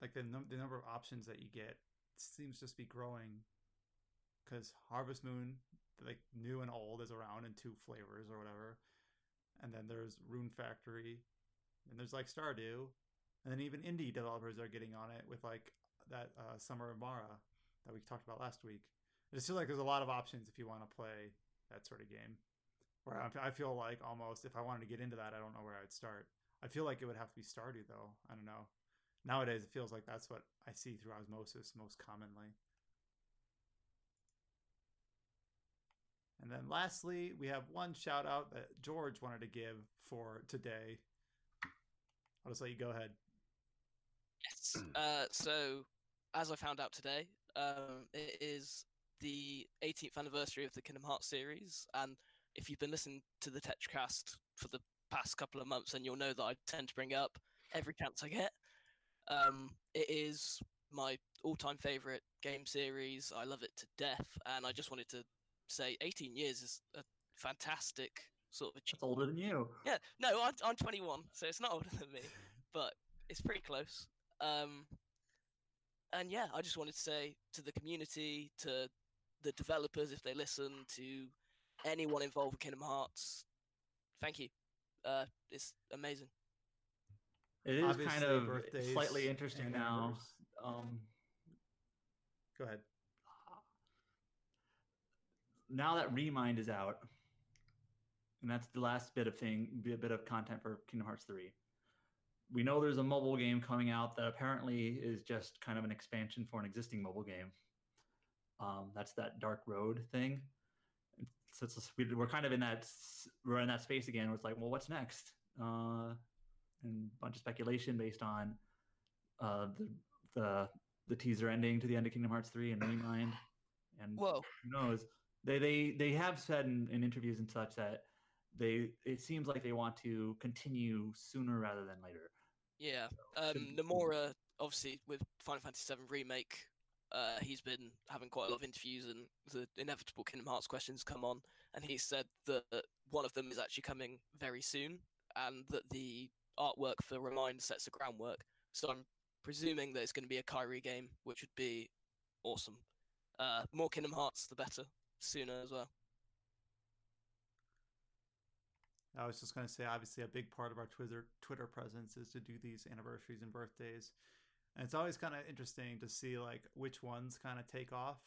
like the num- the number of options that you get seems just be growing. Because Harvest Moon, like new and old, is around in two flavors or whatever, and then there's Rune Factory, and there's like Stardew, and then even indie developers are getting on it with like that uh, Summer of Mara that we talked about last week. I just feel like there's a lot of options if you want to play that sort of game. Where I I feel like almost if I wanted to get into that, I don't know where I'd start. I feel like it would have to be Stardew though. I don't know. Nowadays it feels like that's what I see through osmosis most commonly. And then lastly, we have one shout out that George wanted to give for today. I'll just let you go ahead. Yes. Uh, so, as I found out today, um, it is the 18th anniversary of the Kingdom Hearts series, and if you've been listening to the TetraCast for the past couple of months, then you'll know that I tend to bring up every chance I get. Um, it is my all-time favorite game series. I love it to death, and I just wanted to say 18 years is a fantastic sort of It's older than you. Yeah, no, I'm, I'm 21, so it's not older than me, but it's pretty close. Um, and yeah, I just wanted to say to the community, to the developers, if they listen, to anyone involved with Kingdom Hearts, thank you. Uh, it's amazing. It is kind of slightly interesting now. Um, Go ahead. now that Remind is out, and that's the last bit of thing, bit bit of content for Kingdom Hearts 3. We know there's a mobile game coming out that apparently is just kind of an expansion for an existing mobile game. Um, that's that Dark Road thing. So it's, we- we're kind of in that we're in that space again. Where it's like, well, what's next? Uh, and a bunch of speculation based on uh, the the the teaser ending to the end of Kingdom Hearts 3 and Remind. And Whoa. who knows? They they they have said in, in interviews and such that they it seems like they want to continue sooner rather than later. Yeah. should Um. Nomura, obviously, with Final Fantasy VII Remake, uh, he's been having quite a lot of interviews, and the inevitable Kingdom Hearts questions come on, and he said that one of them is actually coming very soon, and that the artwork for Remind sets the groundwork. So I'm presuming that it's going to be a Kairi game, which would be awesome. Uh, more Kingdom Hearts, the better. Sooner as well. I was just going to say, obviously, a big part of our Twitter Twitter presence is to do these anniversaries and birthdays, and it's always kind of interesting to see like which ones kind of take off,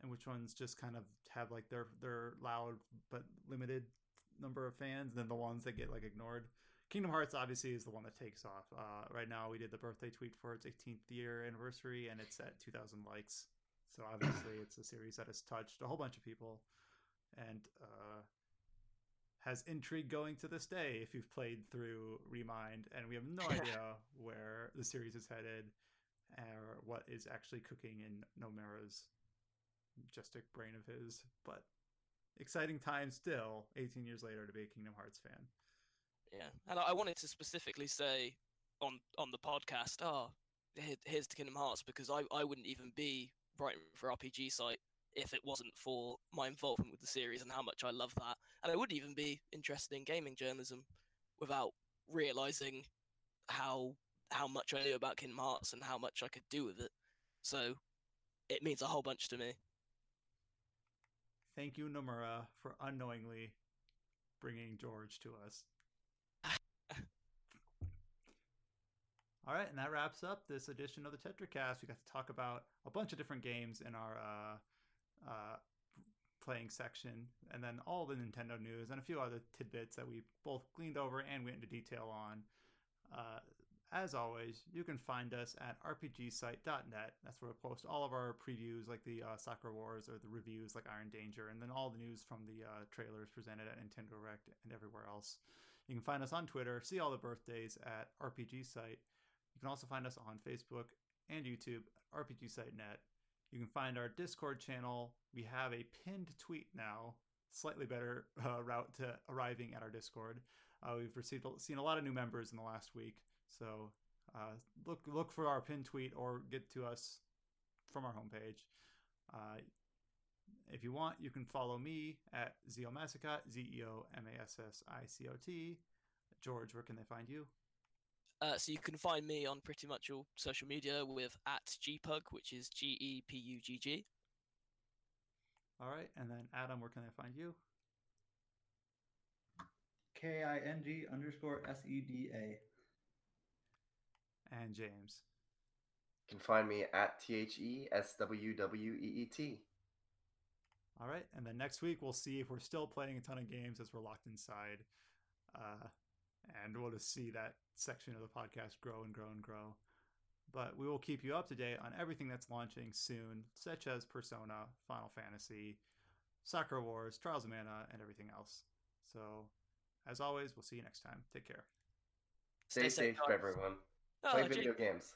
and which ones just kind of have like their their loud but limited number of fans, and then the ones that get like ignored. Kingdom Hearts obviously is the one that takes off. Uh, right now, we did the birthday tweet for its 18th year anniversary, and it's at 2,000 likes. So obviously, it's a series that has touched a whole bunch of people, and uh, has intrigue going to this day if you've played through Remind, and we have no idea where the series is headed or what is actually cooking in Nomura's majestic brain of his. But exciting time still, 18 years later, to be a Kingdom Hearts fan. Yeah, and I wanted to specifically say on on the podcast, oh, here, here's to Kingdom Hearts because I I wouldn't even be writing for RPG site if it wasn't for my involvement with the series and how much I love that, and I wouldn't even be interested in gaming journalism without realizing how how much I knew about Kingdom Hearts and how much I could do with it. So it means a whole bunch to me. Thank you, Nomura, for unknowingly bringing George to us. All right, and that wraps up this edition of the TetraCast. We got to talk about a bunch of different games in our uh, uh, playing section, and then all the Nintendo news and a few other tidbits that we both gleaned over and went into detail on. Uh, as always, you can find us at rpgsite.net. That's where we post all of our previews, like the uh, Sakura Wars or the reviews, like Iron Danger, and then all the news from the uh, trailers presented at Nintendo Direct and everywhere else. You can find us on Twitter, see all the birthdays at RPG Site. You can also find us on Facebook and YouTube at RPG Site Net. You can find our Discord channel. We have a pinned tweet now, slightly better uh, route to arriving at our Discord. Uh, we've received seen a lot of new members in the last week, so uh, look look for our pinned tweet or get to us from our homepage. Uh, if you want, you can follow me at Zeomassicot, Z E O M A S S I C O T. George, where can they find you? Uh, so you can find me on pretty much all social media with at gpug, which is G E P U G G. All right, and then Adam, where can I find you? K I N G underscore S E D A. And James. You can find me at T H E S W W E E T. All right, and then next week we'll see if we're still playing a ton of games as we're locked inside, uh, and we'll just see that section of the podcast grow and grow and grow. but we will keep you up to date on everything that's launching soon, such as Persona, Final Fantasy, Sakura Wars, Trials of Mana, and everything else. So, as always, we'll see you next time. Take care. Stay, safe, guys. everyone. Oh, Play Jake- video games.